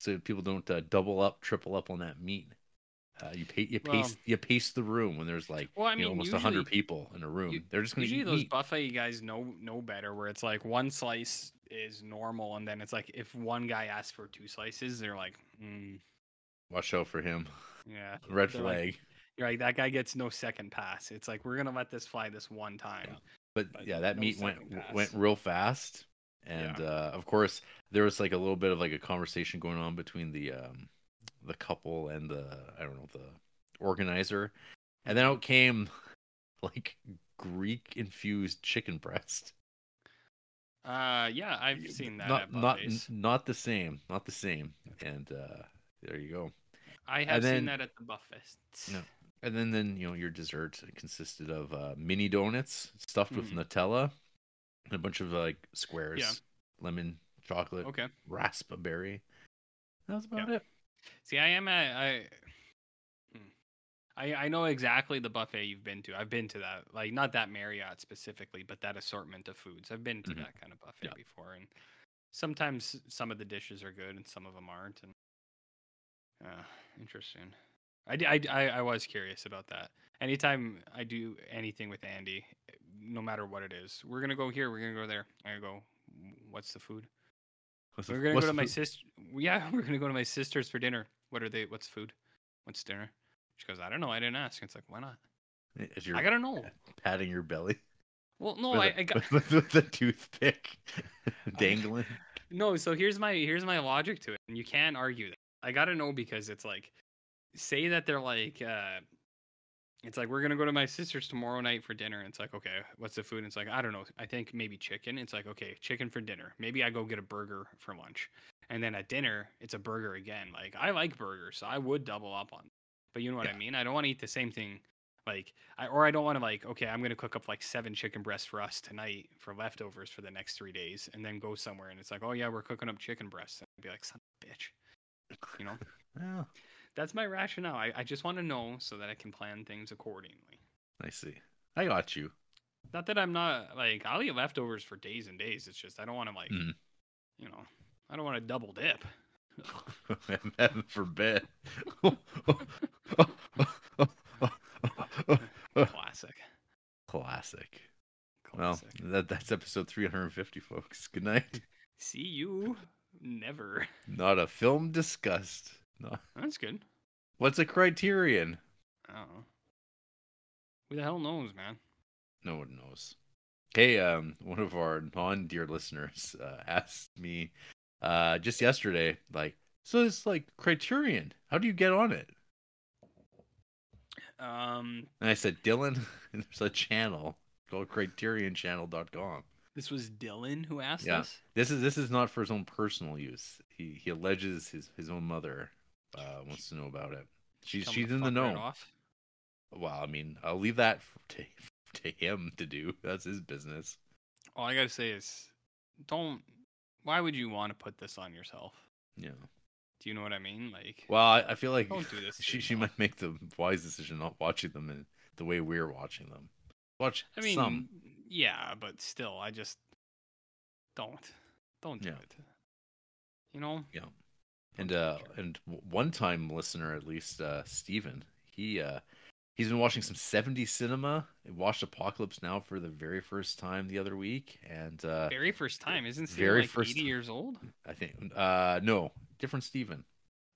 so people don't uh, double up, triple up on that meat. Uh, you pay, you Well- pace you pace the room when there's like Well, I you know, almost a hundred people in a room. you- they're just gonna Usually eat those buffet guys know know better, where it's like one slice is normal, and then it's like if one guy asks for two slices, they're like, mm, Watch out for him. yeah, Red They're like, flag. you're like that guy gets no second pass. It's like we're gonna let this fly this one time. but, but yeah, that no meat went pass. went real fast, and uh, of course there was like a little bit of like a conversation going on between the um, the couple and the I don't know the organizer, and then out came like Greek infused chicken breast. Uh, yeah, I've seen that not at not buffets. not the same, not the same, and uh, there you go. I have then- seen that at the buffets. No. And then, then you know, your dessert consisted of uh, mini donuts stuffed with Mhm. Nutella, and a bunch of like squares, lemon, chocolate, Okay. raspberry. That was about Yeah. it. See, I am at I. Hmm. I I know exactly the buffet you've been to. I've been to that, like not that Marriott specifically, but that assortment of foods. I've been to Mhm. that kind of buffet Yeah. before, and sometimes some of the dishes are good and some of them aren't. And uh, interesting. I was curious about that. Anytime I do anything with Andy, no matter what it is, we're gonna go here. We're gonna go there. I go. What's the food? What's We're gonna what's go to my sister. Yeah, we're gonna go to my sister's for dinner. What are they? What's food? What's dinner? She goes, I don't know. I didn't ask. It's like, why not? Your I gotta know. patting your belly Well, no, with, I, a- I got with, with the toothpick dangling. no. So here's my here's my logic to it, and you can't argue that. I gotta know because it's like, say that they're like, uh, it's like we're gonna go to my sister's tomorrow night for dinner. And it's like, okay, what's the food? And it's like, I don't know. I think maybe chicken. It's like, okay, chicken for dinner. Maybe I go get a burger for lunch, and then at dinner it's a burger again. Like I like burgers, so I would double up on. But you know what I mean? I don't want to eat the same thing. Like I or I don't want to like okay, I'm gonna cook up like seven chicken breasts for us tonight for leftovers for the next three days, and then go somewhere and it's like, oh yeah, we're cooking up chicken breasts. And I'd be like, son of a bitch. You know, that's my rationale. I, I just want to know so that I can plan things accordingly. I see. I got you. Not that I'm not like I'll eat leftovers for days and days. It's just I don't want to like, Mm. you know, I don't want to double dip. Heaven forbid. Classic. Classic. Well, that that's episode 350, folks. Good night. See you never. Not a film discussed. No. That's good. What's a criterion? Oh. Who the hell knows, man? No one knows. Hey, um, one of our non-dear listeners uh, asked me uh, just yesterday, like, so it's like Criterion. How do you get on it? Um, And I said, Dylan, there's a channel called CriterionChannel.com. this was Dylan who asked Yeah. us. This is this is not for his own personal use. He he alleges his his own mother uh, wants to know about it. She's she's in the right know. off. Well, I mean, I'll leave that to to him to do. That's his business. All I gotta say is, don't. Why would you want to put this on yourself? Yeah. Do you know what I mean? Like, Well, I, I feel like don't do this. she she might make the wise decision not watching them in the way we're watching them. Watch I mean, some. yeah, but still, I just don't, don't do Yeah. it. You know. And uh, and one time listener at least, uh, Steven, he uh, he's been watching some 70s cinema. He watched Apocalypse Now for the very first time the other week, and uh, Very first time, isn't he very like first eighty time. years old? I think uh, no, different Steven.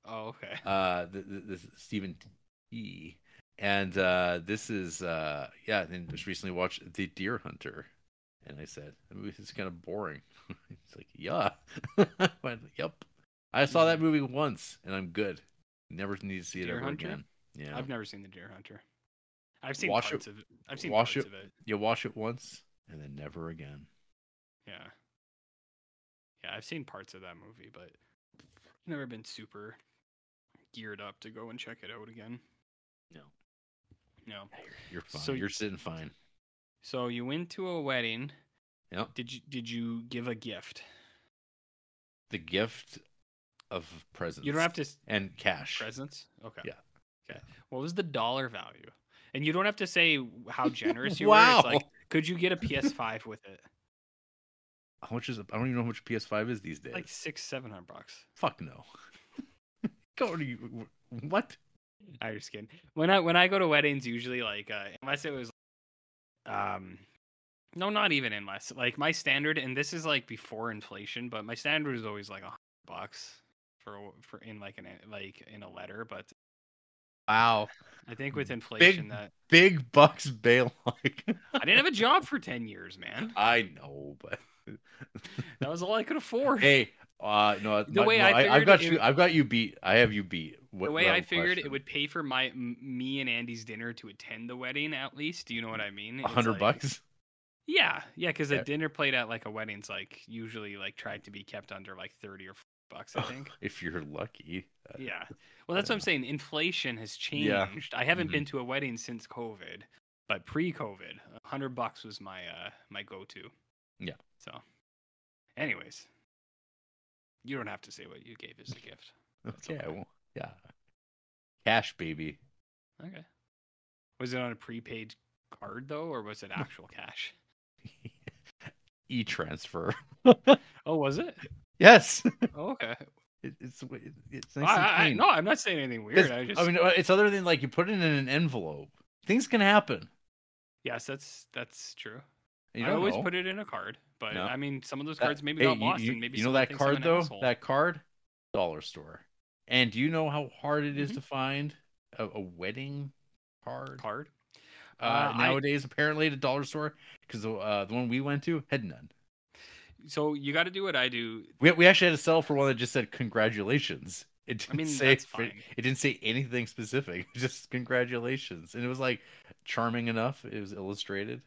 Oh, okay. uh the, the, this is Stephen T. And uh this is uh yeah, and just recently watched The Deer Hunter. And I said, the movie is kind of boring. He's like, yeah. I went, yep. I saw that movie once and I'm good. Never need to see it Deer ever Hunter? again. Yeah. I've never seen the Deer Hunter. I've seen Watch parts it- of it. I've seen watch parts it- of it. You watch it once and then never again. Yeah. Yeah, I've seen parts of that movie, but I've never been super geared up to go and check it out again. No. No. You're fine. So- You're sitting fine. So you went to a wedding. Yep. Did you did you give a gift? The gift of presents. You don't have to and cash. presents. Okay. Yeah. Okay. What was the dollar value? And you don't have to say how generous you were. Wow. It's like, could you get a PS5 with it? How much is it? I don't even know how much PS5 is these days. Like six, seven hundred bucks. Fuck no. Go to you. What? Just kidding. When I when I go to weddings, usually like uh, unless it was, um, no, not even unless like my standard, and this is like before inflation, but my standard is always like a hundred bucks for for in like an like in a letter. But Wow. I think with inflation that Big bucks bail. Like I didn't have a job for ten years, man. I know, but That was all I could afford. hey, uh, no. The way no, I have got it- you. I've got you beat. I have you beat. What, the way I figured it would pay for my me and Andy's dinner to attend the wedding at least. Do you know what I mean? a hundred like- bucks. Yeah, yeah, because Yeah. a dinner plate at like a wedding's like usually like tried to be kept under like thirty or 40 bucks. I think. if you're lucky. Uh, yeah. Well, that's what I'm saying. Inflation has Yeah. changed. I haven't Mhm. been to a wedding since COVID, but pre-COVID, hundred bucks was my uh my go-to. Yeah. So, anyways, you don't have to say what you gave as a gift. That's Okay. okay. Well, yeah. Cash, baby. Okay. Was it on a prepaid card though, or was it actual cash? E transfer. Oh, was it? Yes. Oh, okay. It, it's it's nice I, I, no, I'm not saying anything weird. I just, I mean, uh, it's other than like you put it in an envelope. Things can happen. yes, that's that's true. You I always know. put it in a card, but No. I mean, some of those That- cards maybe hey, got you- lost, you, and maybe you know that card though. asshole. That card, dollar store. And do you know how hard it is Mhm. to find a, a wedding card? card. Uh, Uh, I- nowadays, apparently, at a dollar store, because uh, the one we went to had none. So you got to do what I do. We, we actually had to sell for one that just said congratulations. It didn't mean, say it didn't say anything specific. Just congratulations, and it was like charming enough. It was illustrated.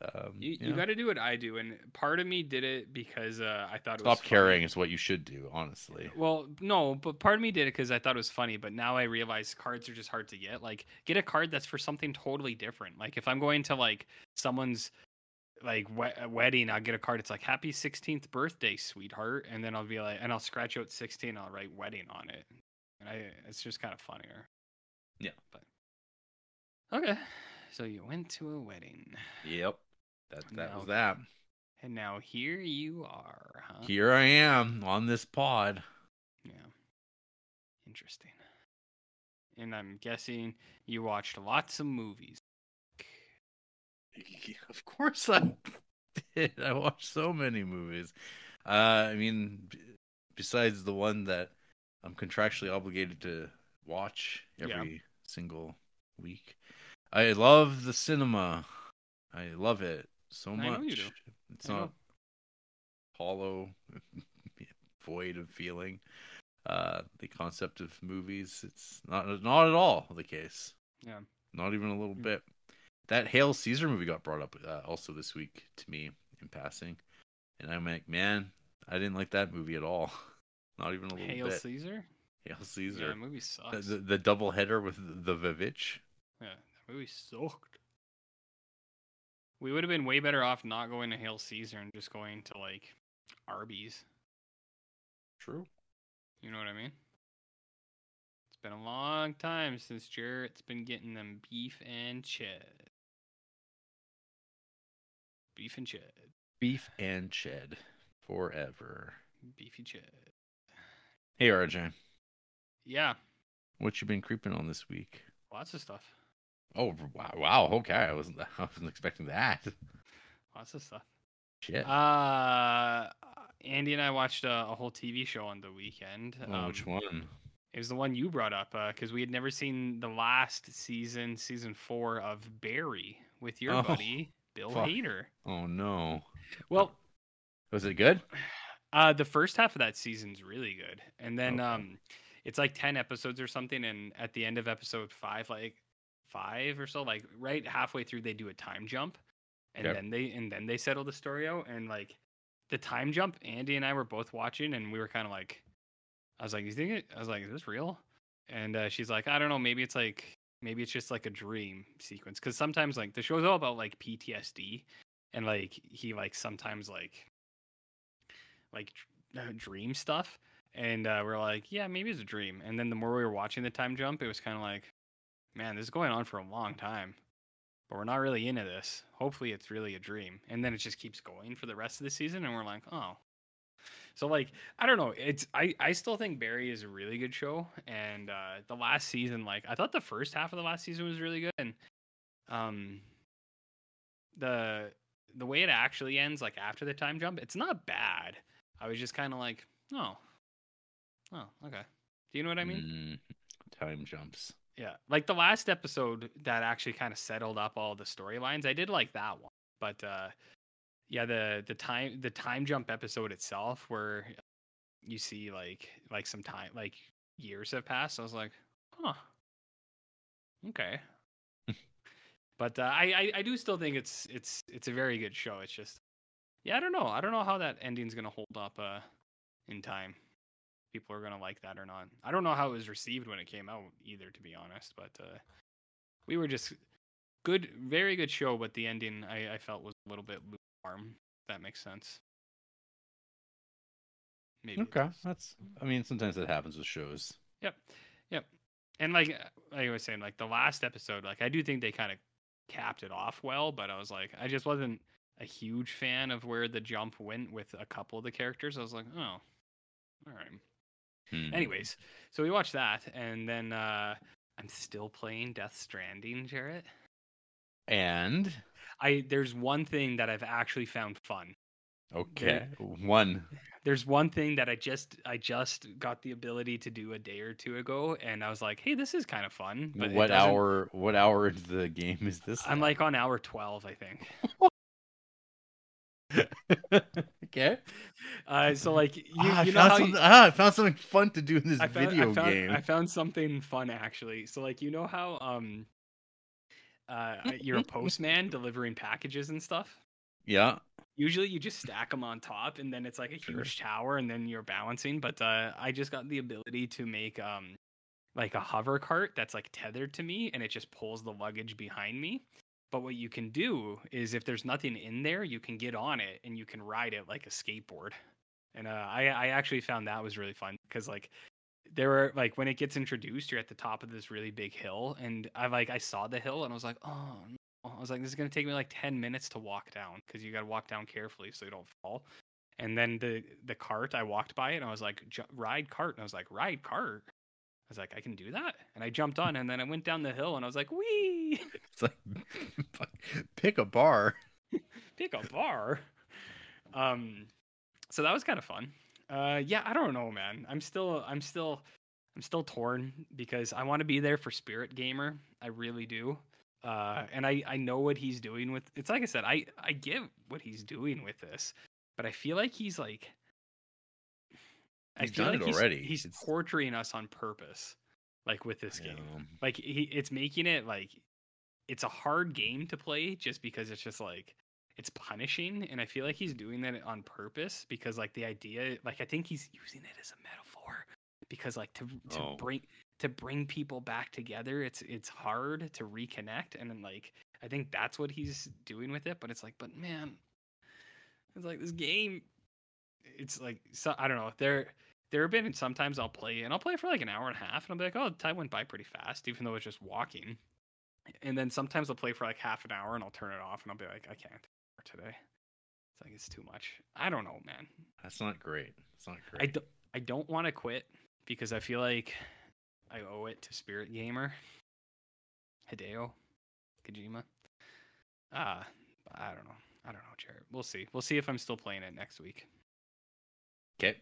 Um, You, you you know? got to do what I do, and part of me did it because uh, I thought it stop was funny. caring is what you should do. Honestly, Well, no, but part of me did it because I thought it was funny. But now I realize cards are just hard to get. Like, get a card that's for something totally different. Like, if I'm going to like someone's like we- a wedding, I'll get a card. It's like "Happy 16th birthday, sweetheart," and then I'll be like, and I'll scratch out 16. I'll write wedding on it, and I it's just kind of funnier. Yeah. But okay, so you went to a wedding, yep. That that No. was that. and now here you are, huh? Here I am on this pod. Yeah. Interesting. And I'm guessing you watched lots of movies. Of course I did. I watched so many movies. Uh, I mean, b- besides the one that I'm contractually obligated to watch Yeah. every single week, I love the cinema. I love it so much. know you do. It's not hollow, void of feeling. Uh, the concept of movies, it's not not at all the case. Yeah. Not even a little Mm. bit. That Hail Caesar movie got brought up uh, also this week to me in passing, and I'm like, man, I didn't like that movie at all. Not even a little Hail bit. Hail Caesar? Hail Caesar. Yeah, that movie the, sucks. the, the double header with the Vivitch. Yeah, that movie sucked. We would have been way better off not going to Hail Caesar and just going to like Arby's. True. You know what I mean? It's been a long time since Jarrett's been getting them beef and ched. Beef and ched. Beef and Ched forever. Beefy ched. Hey RJ, Yeah, what you been creeping on this week? lots of stuff. Oh wow, wow, okay. I wasn't I wasn't expecting that. Lots of stuff. Shit. Uh, Andy and I watched a, a whole TV show on the weekend. oh, which Um, one? It was the one you brought up because we had never seen the last season, season four of Barry with your Oh, buddy Bill fuck. Hader. Oh no. Well, Was it good? uh, the first half of that season's really good, and then Okay. um, it's like ten episodes or something, and at the end of episode five, like five or so, like right halfway through, they do a time jump, and Yep. then they and then they settle the story out, and like the time jump, Andy and I were both watching, and we were kind of like, I was like, you think it? I was like, is this real? And uh, she's like, I don't know, maybe it's like maybe it's just like a dream sequence, because sometimes like the show show's all about like PTSD, and like he like sometimes like like uh, dream stuff and uh, we're like yeah maybe it's a dream. And then the more we were watching the time jump it was kind of like man this is going on for a long time but we're not really into this. Hopefully it's really a dream. And then it just keeps going for the rest of the season and we're like oh so like i don't know it's i i still think barry is a really good show and uh the last season like i thought the first half of the last season was really good and um the the way it actually ends like after the time jump it's not bad. I was just kind of like oh. Oh okay. Do you know what i mean? Mm, time jumps. yeah. Like the last episode that actually kind of settled up all the storylines i did like that one but uh yeah the the time the time jump episode itself where you see like like some time like years have passed i was like huh. Okay. But uh, I, I i do still think it's it's it's a very good show it's just yeah i don't know i don't know how that ending's gonna hold up uh in time people are gonna like that or not. I don't know how it was received when it came out either to be honest but uh we were just good very good show but the ending i i felt was a little bit lukewarm if that makes sense maybe Okay, that's. I mean, sometimes that happens with shows. Yep. Yep. And like like I was saying, like the last episode, like I do think they kind of capped it off well, but I was like, I just wasn't a huge fan of where the jump went with a couple of the characters. I was like, oh, all right. Hmm. Anyways, so we watched that, and then uh I'm still playing Death Stranding, Jarrett. And I there's one thing that I've actually found fun. okay, one. There's one thing that I just I just got the ability to do a day or two ago, and I was like, hey, this is kind of fun. But what hour? What hour into the game is this? I'm like on hour 12, I think. okay. Uh, so like you, ah, you know found how you- something. ah, I found something fun to do in this I found, video I found, game. I found something fun actually. So like you know how um uh you're a postman delivering packages and stuff. Yeah. Usually you just stack them on top and then it's like a Sure. huge tower and then you're balancing. But uh, I just got the ability to make um like a hover cart that's like tethered to me and it just pulls the luggage behind me. But what you can do is if there's nothing in there, you can get on it and you can ride it like a skateboard. And uh, I I actually found that was really fun because like there were like when it gets introduced, you're at the top of this really big hill, and I like I saw the hill and I was like, oh, no. I was like, this is gonna take me like ten minutes to walk down because you got to walk down carefully so you don't fall. And then the the cart, I walked by it and I was like, "Ju- ride cart, and I was like, ride cart. I was like, I can do that, and I jumped on, and then I went down the hill, and I was like, wee, It's like pick a bar. pick a bar. Um, so that was kind of fun. Uh, yeah, I don't know, man. I'm still, I'm still, I'm still torn because I want to be there for Spirit Gamer. I really do. Uh, and I, I know what he's doing with. It's like I said, I, I get what he's doing with this, but I feel like he's like. I He's feel done like it he's, already. He's It's- torturing us on purpose, like with this game like he it's making it like it's a hard game to play just because it's just like it's punishing and i feel like he's doing that on purpose because like the idea like i think he's using it as a metaphor because like to to Oh. bring to bring people back together it's it's hard to reconnect and then like i think that's what he's doing with it but it's like but man it's like this game it's like so i don't know there there have been sometimes I'll play and I'll play for like an hour and a half and I'll be like, oh, time went by pretty fast, even though it's just walking. And then sometimes I'll play for like half an hour and I'll turn it off and I'll be like, I can't today. It's like it's too much. I don't know, man. that's not great. It's not great. I don't I don't want to quit, because I feel like I owe it to Spirit Gamer, Hideo, Kojima. Ah, I don't know. I don't know, Jared. We'll see. We'll see if I'm still playing it next week. Okay.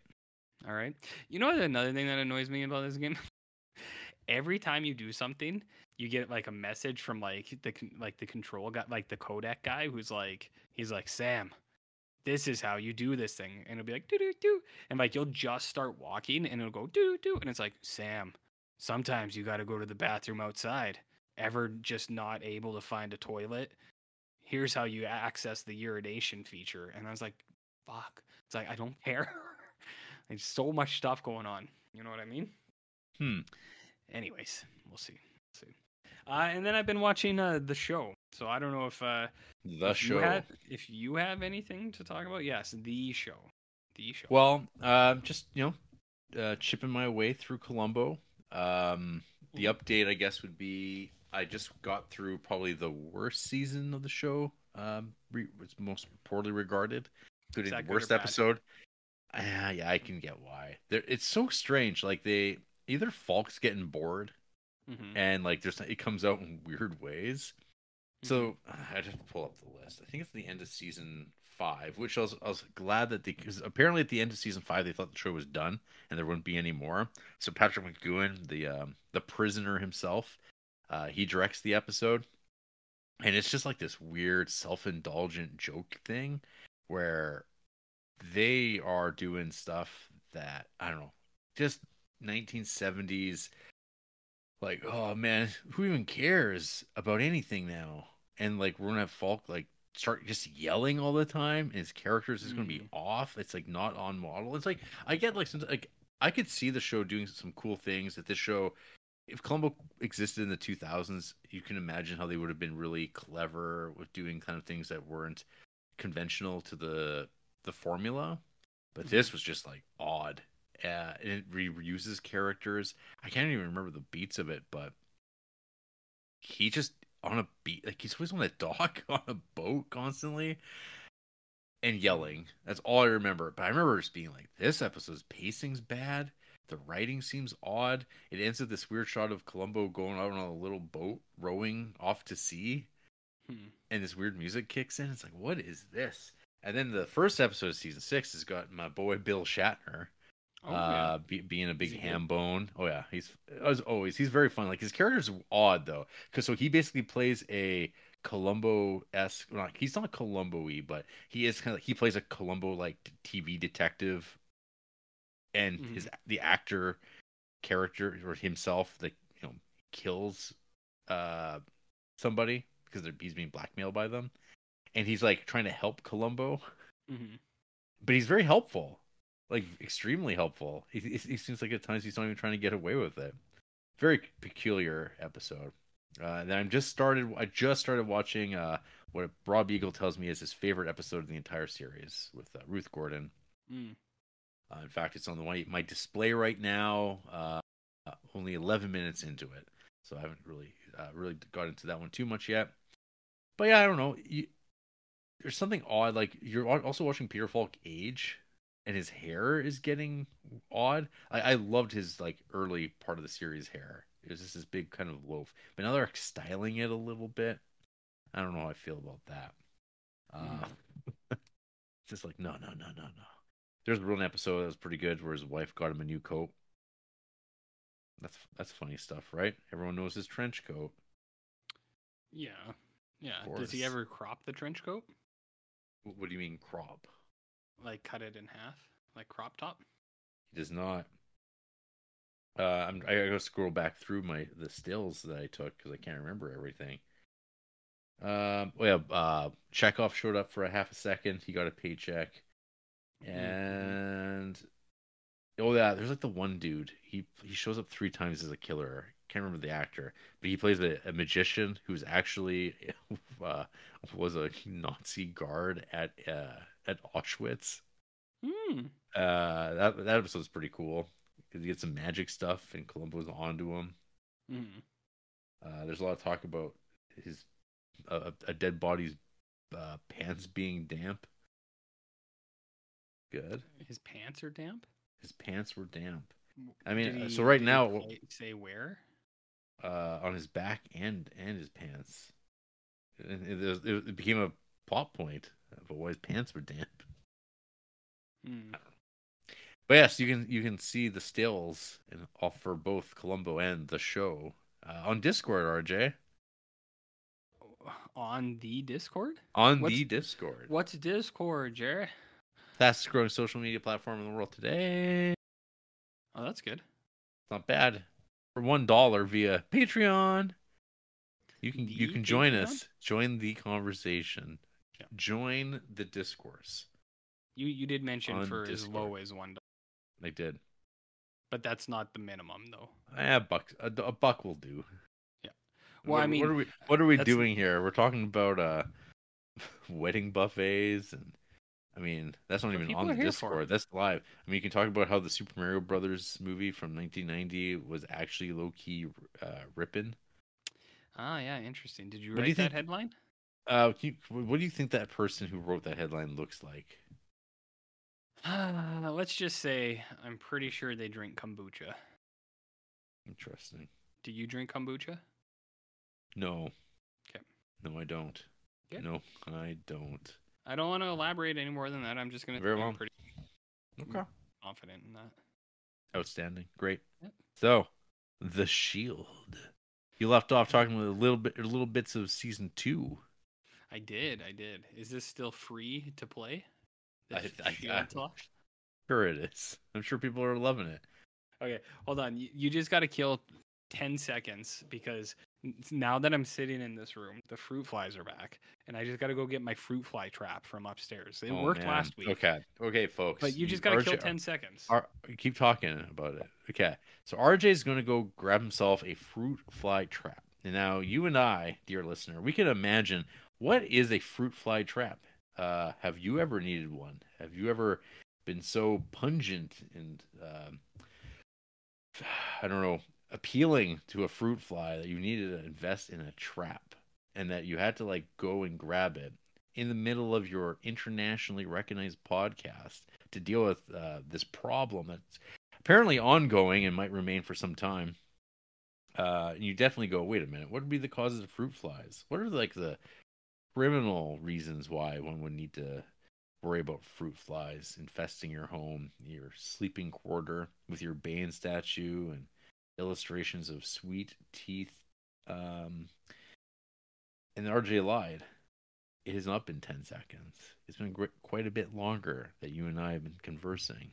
All right. You know what? Another thing that annoys me about this game. Every time you do something, you get like a message from like the like the control guy, like the codec guy, who's like, he's like, Sam, this is how you do this thing, and it'll be like do do do, and like you'll just start walking, and it'll go do do, and it's like Sam, sometimes you got to go to the bathroom outside. Ever just not able to find a toilet? Here's how you access the urination feature, and I was like, fuck. It's like I don't care. There's so much stuff going on. You know what I mean? Hmm. Anyways, we'll see. We'll see. Uh, and then I've been watching uh, the show. So I don't know if uh, The if show. You had, if you have anything to talk about, yes, the show. The show. Well, uh, just you know, uh, chipping my way through Columbo. Um, the Mhm. update, I guess, would be I just got through probably the worst season of the show. Um, re- was most poorly regarded, including the worst episode. Ah, yeah, I can get why. There, it's so strange. Like they either Falk's getting bored, Mhm. and like there's it comes out in weird ways. Mm-hmm. So I just pull up the list. I think it's the end of season five, which I was, I was glad that they because apparently at the end of season five they thought the show was done and there wouldn't be any more. So Patrick McGoohan, the um, the prisoner himself, uh, he directs the episode, and it's just like this weird self indulgent joke thing where they are doing stuff that I don't know, just 1970s like oh man who even cares about anything now and like we're gonna have falk like start just yelling all the time and his characters is gonna be Mhm. off. It's like not on model. It's like i get like some like i could see the show doing some cool things that this show if columbo existed in the 2000s you can imagine how they would have been really clever with doing kind of things that weren't conventional to the the formula. But this was just like odd. Uh, and it reuses characters. I can't even remember the beats of it, but he just on a beat like he's always on a dock on a boat constantly and yelling. That's all I remember. But I remember just being like, this episode's pacing's bad. The writing seems odd. It ends with this weird shot of Columbo going out on a little boat rowing off to sea, Hmm. and this weird music kicks in. It's like, what is this? And then the first episode of season six has got my boy Bill Shatner Oh, uh, be, being a big good? ham bone. Oh yeah, he's as always. He's very fun. Like his character's odd though, because so he basically plays a Columbo esque. Not he's not Columbo-y, but he is kind of he plays a Columbo like TV detective, and his the actor character or himself that you know kills uh somebody because he's being blackmailed by them, and he's like trying to help Columbo hmm but he's very helpful, like extremely helpful. He, he, he seems like at times he's not even trying to get away with it. Very peculiar episode. Uh, then I'm just started. I just started watching uh, what Rob Eagle tells me is his favorite episode of the entire series with uh, Ruth Gordon. Mm. Uh, in fact, it's on the one, my display right now. Uh, uh, only 11 minutes into it, so I haven't really uh, really got into that one too much yet. But yeah, I don't know. You, there's something odd. Like you're also watching Peter Falk age, and his hair is getting odd. I, I loved his like early part of the series hair. It was just this big kind of loaf, but now they're styling it a little bit. I don't know how I feel about that. Uh, it's just like no, no, no, no, no. There's one episode that was pretty good where his wife got him a new coat. That's that's funny stuff, right? Everyone knows his trench coat. Yeah. Yeah. Does he ever crop the trench coat? What do you mean crop? Like cut it in half? Like crop top? He does not. Uh, I'm, I gotta scroll back through my the stills that I took because I can't remember everything. Um, well, yeah, uh, Chekov showed up for a half a second. He got a paycheck, Mm-hmm. and oh yeah, there's like the one dude. He he shows up three times as a killer. Can't remember the actor, but he plays a, a magician who's actually uh, was a Nazi guard at uh, at Auschwitz. Mm. Uh, that that episode's pretty cool because you get some magic stuff and Columbo's onto him. Mm. Uh, there's a lot of talk about his uh, a dead body's uh, pants being damp. Good. His pants are damp? His pants were damp. I mean, he- so right now, say where? uh, on his back and and his pants, it, it, it became a plot point of why his pants were damp. Hmm. But yes, you can you can see the stills and offer both Columbo and the show uh, on Discord, RJ. On the Discord? On What's- the Discord, What's Discord, Jerry? fastest growing social media platform in the world today. Oh, that's good. It's not bad. For one dollar via Patreon, you can you The can join Patreon? us. Join the conversation. Yeah. Join the discourse. You you did mention On for as Discord. low as one, They did. but that's not the minimum though. Ah, a buck. A, a buck will do. Yeah. Well, I What- mean, what are we what are we doing here? We're talking about uh wedding buffets and I mean that's not even on the Discord. That's live. I mean you can talk about how the Super Mario Brothers movie from 1990 was actually low key uh, ripping. Ah, yeah, interesting. Did you What you that think- headline? Uh, you, what do you think that person who wrote that headline looks like? Uh, let's just say I'm pretty sure they drink kombucha. Interesting. Do you drink kombucha? No. 'Kay. No, I don't. No, I don't. I don't want to elaborate any more than that. I'm just gonna. Very well. pretty Okay. confident in that. Outstanding. Great. Yep. So, The Shield. You left off talking with a little bit, little bits of season two. I did. I did. Is this still free to play? I- I- I-? Sure, it is. I'm sure people are loving it. Okay, hold on. You, you just got to kill 10 seconds because now that I'm sitting in this room, the fruit flies are back. And I just got to go get my fruit fly trap from upstairs. It Oh, worked man. last week. Okay. Okay, folks. But you just got to kill 10 seconds. R- keep talking about it. Okay. So RJ is going to go grab himself a fruit fly trap. And now you and I, dear listener, we can imagine what is a fruit fly trap. Uh, have you ever needed one? Have you ever been so pungent and um, I don't know, appealing to a fruit fly that you needed to invest in a trap and that you had to like go and grab it in the middle of your internationally recognized podcast to deal with uh, this problem that's apparently ongoing and might remain for some time. Uh, and you definitely go, wait a minute, what would be the causes of fruit flies? What are like the criminal reasons why one would need to worry about fruit flies infesting your home, your sleeping quarter with your Bane statue and illustrations of sweet teeth? Um, and RJ lied. It has not been 10 seconds. It's been quite a bit longer that you and I have been conversing.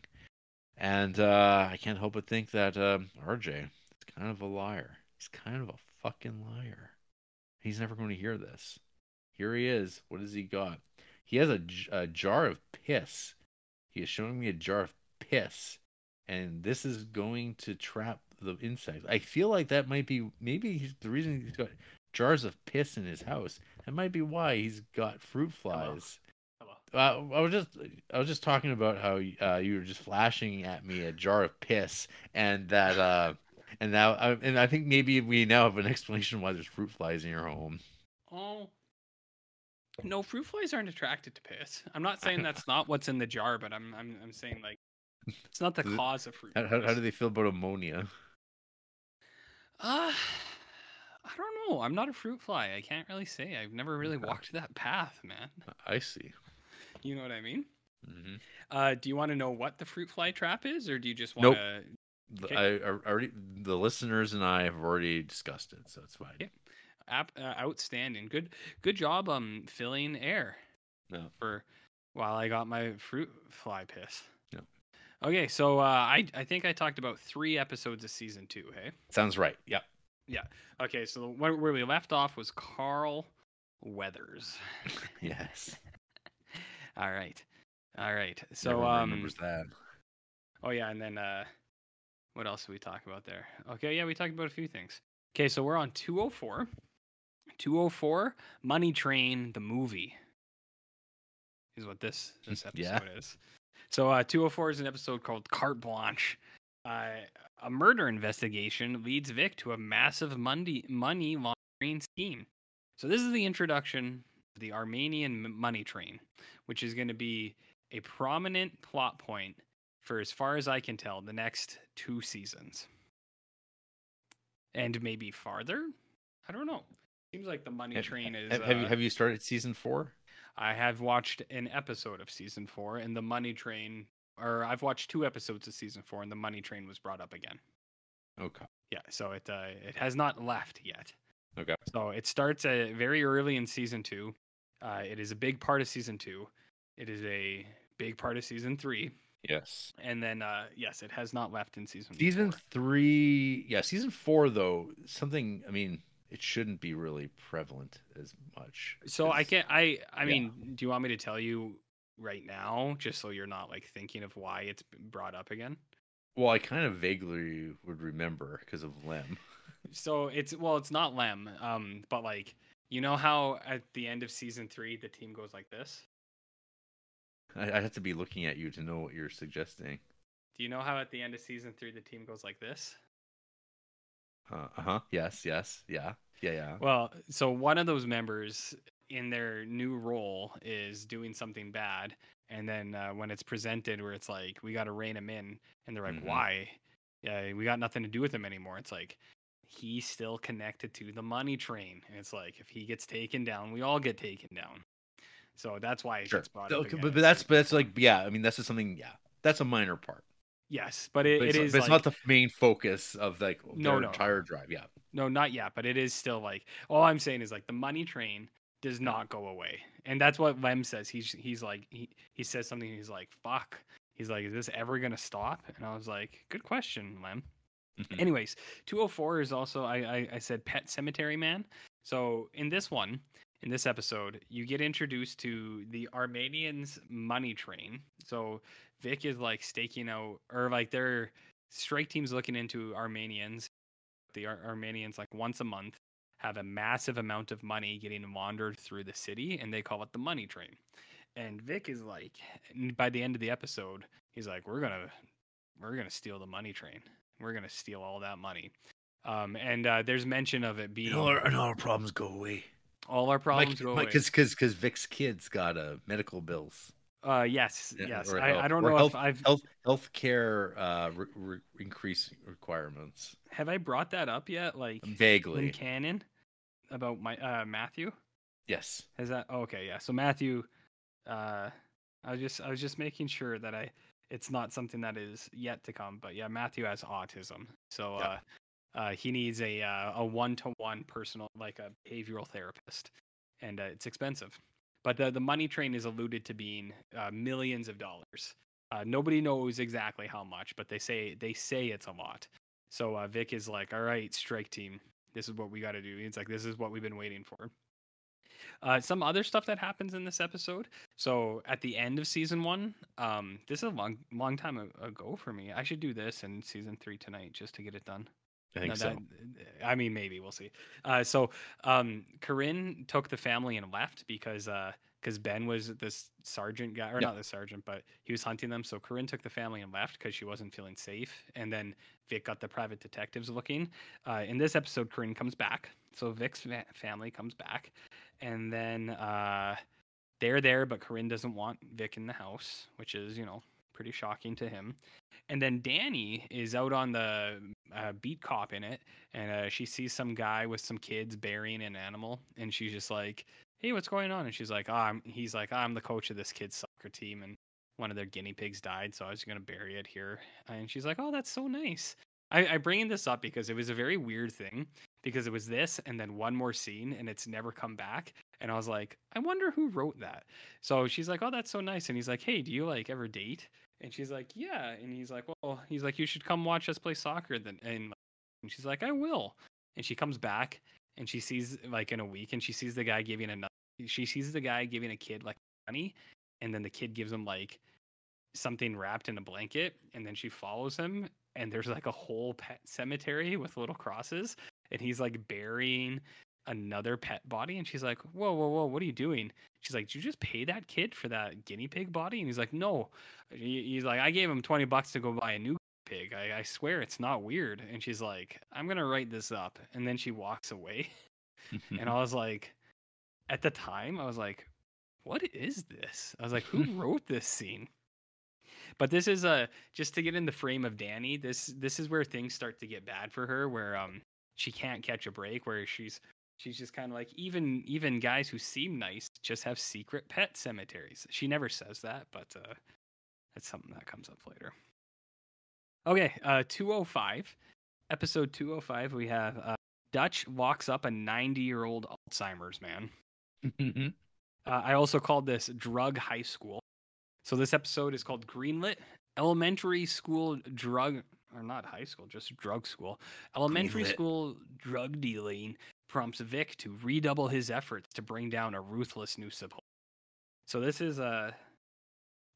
And uh, I can't help but think that um, RJ is kind of a liar. He's kind of a fucking liar. He's never going to hear this. Here he is. What has he got? He has a jar of piss. He is showing me a jar of piss. And this is going to trap the insects. I feel like that might be maybe he's, the reason he's got jars of piss in his house. That might be why he's got fruit flies. Hello. Uh, I was just I was just talking about how uh, you were just flashing at me a jar of piss, and that uh, and now I, and I think maybe we now have an explanation why there's fruit flies in your home. Oh. No, fruit flies aren't attracted to piss. I'm not saying that's not what's in the jar, but I'm I'm, I'm saying like it's not the cause of fruit How, how, how do they feel about ammonia? Uh, I don't know. I'm not a fruit fly. I can't really say. I've never really walked that path, man. I see. You know what I mean? hmm Uh, do you want to know what the fruit fly trap is, or do you just Nope. want to The, I, I already the listeners and I have already discussed it, so it's fine. Yeah. App, uh, outstanding. Good, good job. Um, filling air No. for while I got my fruit fly piss. Yeah. Okay, so uh, I I think I talked about three episodes of season two. Hey. Sounds right. Yep. Yeah. Okay, so where, where we left off was Carl Weathers. Yes. All right, all right. So um, remembers that. Oh yeah, and then uh what else did we talk about there? Okay, yeah, we talked about a few things. Okay, so we're on 204. 204 Money Train the movie is what this this episode Yeah. is. So uh 204 is an episode called Carte Blanche. Uh, a murder investigation leads Vic to a massive money money laundering scheme. So this is the introduction of the Armenian m- money train, which is going to be a prominent plot point for as far as I can tell, the next two seasons. And maybe farther? I don't know. Seems like the money train is. Have, have you uh, have you started season four? I have watched an episode of season four, and the money train, or I've watched two episodes of season four, and the money train was brought up again. Okay. Yeah, so it uh, it has not left yet. Okay. So it starts uh, very early in season two. Uh, it is a big part of season two. It is a big part of season three, Yes. and then uh, yes, it has not left in season. Season four. three, yeah, season four though, something. I mean, it shouldn't be really prevalent as much. So I can't. I I yeah. mean, do you want me to tell you right now, just so you're not like thinking of why it's brought up again? Well, I kind of vaguely would remember because of Lem. So it's well, it's not Lem, um, but like you know how at the end of season three the team goes like this. I, I have to be looking at you to know what you're suggesting. Do you know how at the end of season three the team goes like this? Uh huh. Yes. Yes. Yeah. Yeah. Yeah. Well, so one of those members in their new role is doing something bad, and then uh, when it's presented where it's like we got to rein him in, and they're like, Mhm. "Why? Yeah, we got nothing to do with him anymore." It's like he's still connected to the money train, and it's like if he gets taken down, we all get taken down. So that's why it Sure. gets brought up. Again. but, but that's but that's like yeah. I mean, that's just something. Yeah, that's a minor part. Yes, but it, But it's, but it's like, not the main focus of like No, their no. entire drive. Yeah. No, not yet, but it is still like all I'm saying is like the money train does not go away. And that's what Lem says. He's he's like he he says something he's like, fuck. He's like, is this ever gonna stop? And I was like, good question, Lem. Mhm. Anyways, 204 is also I, I I said Pet Cemetery Man. So in this one, in this episode, you get introduced to the Armenians money train. So Vic is like staking out or like their strike team's looking into Armenians. The Ar- Armenians like once a month have a massive amount of money getting wandered through the city and they call it the money train. And Vic is like by the end of the episode, he's like we're going to we're to steal the money train. We're going to steal all that money. Um, and uh, there's mention of it being And all, our, and all our problems go away. all our problems go away. Because because because Vic's kids got uh, medical bills. Uh, yes, Yeah, yes. I, I don't know health, if I've health health care uh, re- re- increase requirements have I brought that up yet, like in vaguely. canon about my uh Matthew. Yes. Has that oh, okay? Yeah. So Matthew, uh, I was just I was just making sure that I it's not something that is yet to come, but yeah, Matthew has autism, so Yeah. uh, uh, he needs a uh, a one to one personal like a behavioral therapist, and uh, it's expensive. But the the money train is alluded to being uh, millions of dollars. Uh, nobody knows exactly how much, but they say they say it's a lot. So uh, Vic is like, "All right, strike team, this is what we got to do." It's like, "This is what we've been waiting for." Uh, some other stuff that happens in this episode. So at the end of season one, um, this is a long, long time ago for me. I should do this in season three tonight just to get it done. I think No, so. that- I mean, maybe we'll see. Uh, so um, Corinne took the family and left because because Ben was this sergeant guy, or not the sergeant, but he was hunting them. So Corinne took the family and left because she wasn't feeling safe. And then Vic got the private detectives looking. Uh, in this episode, Corinne comes back. So Vic's fa- family comes back, and then uh, they're there, but Corinne doesn't want Vic in the house, which is you know pretty shocking to him. And then Danny is out on the uh, beat cop in it, and uh, she sees some guy with some kids burying an animal, and she's just like, "Hey, what's going on?" And she's like, oh, "I'm." He's like, "I'm the coach of this kid's soccer team, and one of their guinea pigs died, so I was gonna bury it here." And she's like, "Oh, that's so nice." I, I bring this up because it was a very weird thing because it was this and then one more scene and it's never come back and I was like, I wonder who wrote that. So she's like, "Oh, that's so nice." And he's like, "Hey, do you like ever date?" And she's like, "Yeah." And he's like, "Well, he's like, you should come watch us play soccer." Then and, she's like, "I will." And she comes back and she sees like in a week and she sees the guy giving a she sees the guy giving a kid like money and then the kid gives him like something wrapped in a blanket and then she follows him and there's like a whole pet cemetery with little crosses and he's like burying another pet body and she's like whoa whoa whoa what are you doing she's like did you just pay that kid for that guinea pig body and he's like no he's like i gave him 20 bucks to go buy a new pig I, I swear it's not weird and she's like i'm gonna write this up and then she walks away and I was like, at the time, I was like, what is this? I was like, who wrote this scene? But this is a just to get in the frame of Danny. This this is where things start to get bad for her, where um she can't catch a break, where she's she's just kind of like even even guys who seem nice just have secret pet cemeteries. She never says that, but uh, that's something that comes up later. Okay, uh, two oh five, episode two oh five. We have uh, Dutch locks up a ninety year old Alzheimer's man. Uh, I also called this drug high school. So this episode is called Greenlit Elementary School Drug or not high school, just drug school. Elementary Greenlit. school drug dealing prompts Vic to redouble his efforts to bring down a ruthless new supply. So this is uh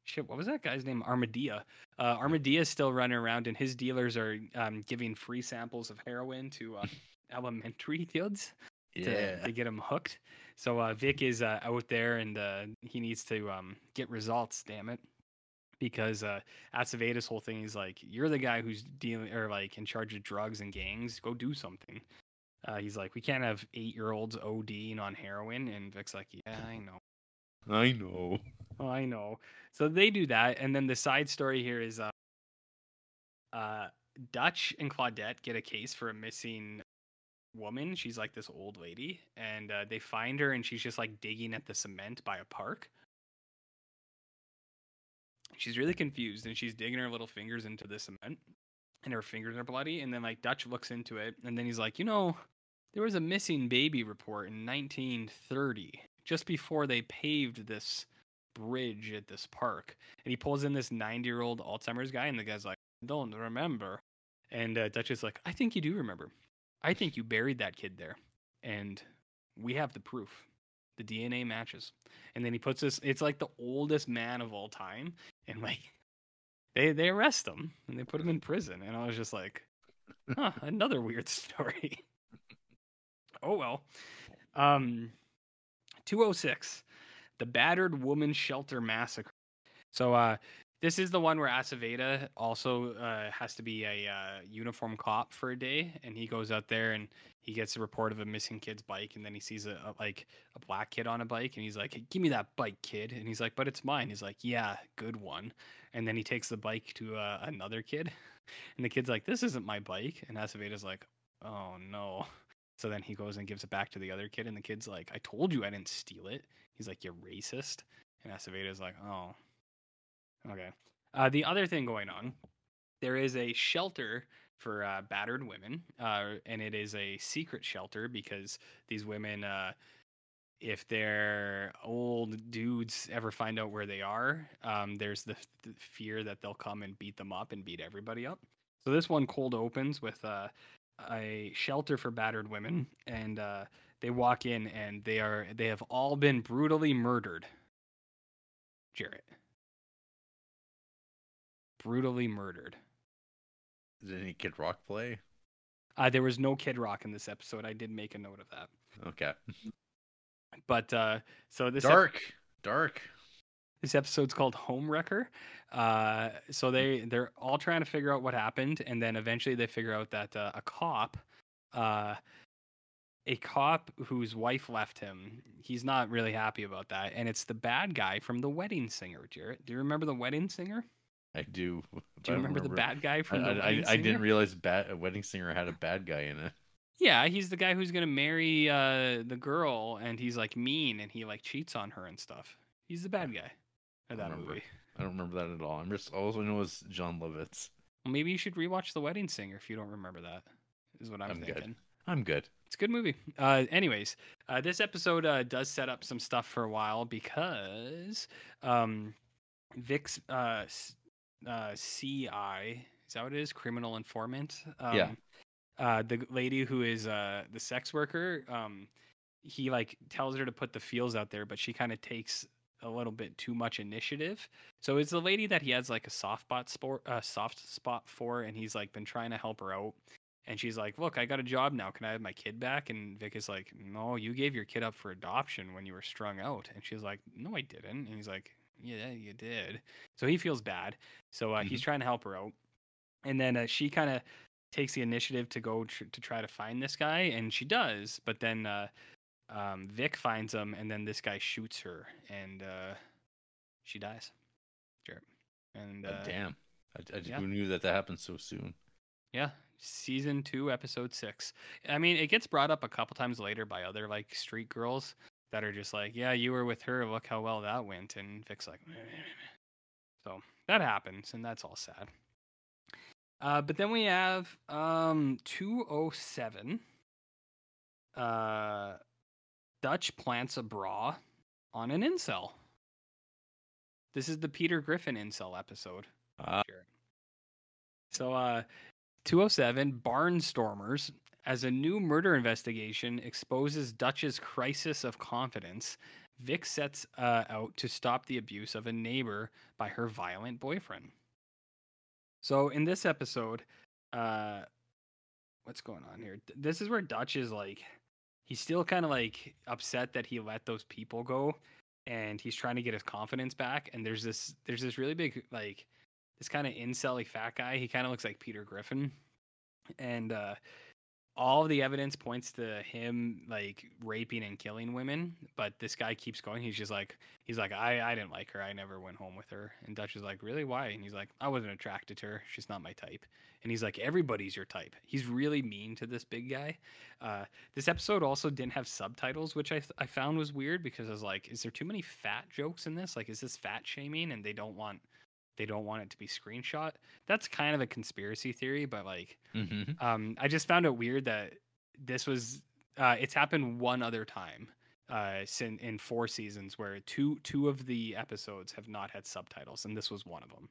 shit, what was that guy's name? Armadillo. Uh Armadillo is still running around and his dealers are um, giving free samples of heroin to uh, elementary kids to, yeah. to get him hooked. So uh, Vic is uh, out there and uh, he needs to um, get results. Damn it, because uh, Aceveda's whole thing is like, you're the guy who's dealing or like in charge of drugs and gangs. Go do something. Uh, he's like, we can't have eight year olds ODing on heroin, and Vic's like, yeah, I know. I know. Oh, I know. So they do that, and then the side story here is uh, uh, Dutch and Claudette get a case for a missing woman. She's like this old lady, and uh, they find her, and she's just like digging at the cement by a park. She's really confused, and she's digging her little fingers into the cement, and her fingers are bloody. And then like Dutch looks into it, and then he's like, you know, there was a missing baby report in 1930, just before they paved this bridge at this park. And he pulls in this 90 year old Alzheimer's guy, and the guy's like, I don't remember. And uh, Dutch is like, I think you do remember. I think you buried that kid there. And we have the proof. The DNA matches. And then he puts this, it's like the oldest man of all time. And like, they, they arrest him and they put him in prison. And I was just like, huh, another weird story. Oh well. Um, 206, the battered woman shelter massacre. So, uh, this is the one where Aceveda also uh, has to be a uh, uniform cop for a day, and he goes out there and he gets a report of a missing kid's bike, and then he sees a, a like a black kid on a bike, and he's like, "Give me that bike, kid!" And he's like, "But it's mine." He's like, "Yeah, good one." And then he takes the bike to uh, another kid, and the kid's like, "This isn't my bike," and Aceveda's like, "Oh no." So then he goes and gives it back to the other kid, and the kid's like, "I told you I didn't steal it." He's like, "You're racist," and Aceveda's like, "Oh." Okay. Uh, the other thing going on, there is a shelter for uh, battered women, uh, and it is a secret shelter because these women, uh, if their old dudes ever find out where they are, um, there's the, the fear that they'll come and beat them up and beat everybody up. So this one cold opens with uh, a shelter for battered women, and uh, they walk in and they are they have all been brutally murdered. Jarrett brutally murdered. Did any Kid Rock play? Uh, there was no Kid Rock in this episode. I did make a note of that. Okay. But uh, so this ep- Dark. This episode's called Home Wrecker. Uh, so they they're all trying to figure out what happened, and then eventually they figure out that uh, a cop, uh, a cop whose wife left him. He's not really happy about that, and it's the bad guy from The Wedding Singer. Jarrett, do you remember The Wedding Singer? I do. Do you I remember, the bad guy I, from The I, Wedding I, I didn't realize bad, a wedding singer had a bad guy in it. Yeah, he's the guy who's gonna marry uh the girl, and he's like mean, and he like cheats on her and stuff. He's the bad guy of that Remember. movie. I don't remember that at all. I'm just all I know is Jon Lovitz. Maybe you should rewatch The Wedding Singer if you don't remember that. Is what I'm, I'm good. thinking. I'm good. It's a good movie. Uh, anyways, uh, this episode uh, does set up some stuff for a while because um, Vic's uh, uh, CI is that what it is? Criminal informant. Um, Yeah. Uh, the lady who is uh, the sex worker, um, he like tells her to put the feels out there, but she kind of takes a little bit too much initiative. So it's the lady that he has like a soft spot sport, uh, soft spot for, and he's like been trying to help her out. And she's like, "Look, I got a job now. Can I have my kid back?" And Vic is like, "No, you gave your kid up for adoption when you were strung out." And she's like, "No, I didn't." And he's like, "Yeah, you did." So he feels bad. So uh, he's trying to help her out. And then uh, she kind of takes the initiative to go tr- to try to find this guy, and she does. But then uh, um, Vic finds him, and then this guy shoots her, and uh, she dies. Jarrett. And Oh, uh, damn. I, I just yeah. who knew that that happened so soon. Yeah, season two, episode six. I mean, it gets brought up a couple times later by other like street girls that are just like, "Yeah, you were with her. Look how well that went." And Vic's like, "Meh, meh, meh, meh." so that happens, and that's all sad. Uh, but then we have um 207. Uh, Dutch plants a bra on an incel. This is the Peter Griffin incel episode. Sure. So, uh, 207 Barnstormers, as a new murder investigation exposes Dutch's crisis of confidence, Vic sets uh, out to stop the abuse of a neighbor by her violent boyfriend. So, in this episode, uh, what's going on here? This is where Dutch is like, he's still kind of like upset that he let those people go, and he's trying to get his confidence back. And there's this, there's this really big like this kind of incelly fat guy. He kind of looks like Peter Griffin, and uh, all the evidence points to him like raping and killing women. But this guy keeps going. He's just like, he's like, I, I didn't like her. I never went home with her. And Dutch is like, really? Why? And he's like, I wasn't attracted to her. She's not my type. And he's like, everybody's your type. He's really mean to this big guy. Uh, this episode also didn't have subtitles, which I, I found was weird because I was like, is there too many fat jokes in this? Like, is this fat shaming? And they don't want they don't want it to be screenshot. That's kind of a conspiracy theory, but like Mm-hmm. um I just found it weird that this was uh it's happened one other time uh sin in four seasons where two two of the episodes have not had subtitles and this was one of them.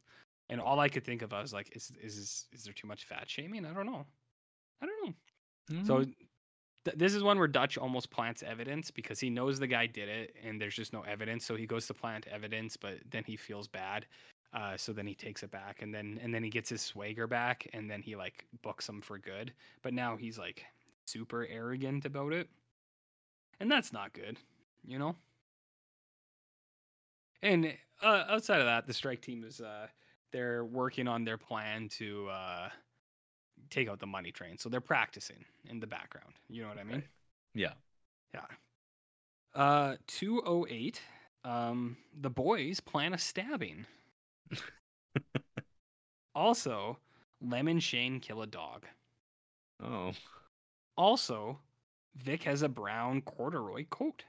And all I could think of I was like is is is there too much fat shaming? I don't know. I don't know. So th- this is one where Dutch almost plants evidence because he knows the guy did it and there's just no evidence. So he goes to plant evidence, but then he feels bad. Uh, so then he takes it back and then and then he gets his swagger back and then he like books him for good. But now he's like super arrogant about it. And that's not good, you know? And uh, outside of that, the strike team is uh they're working on their plan to uh take out the money train. So they're practicing in the background. You know what I mean? Yeah. Yeah. Uh 208 um the boys plan a stabbing. also, Lem and Shane kill a dog. Oh. Also, Vic has a brown corduroy coat.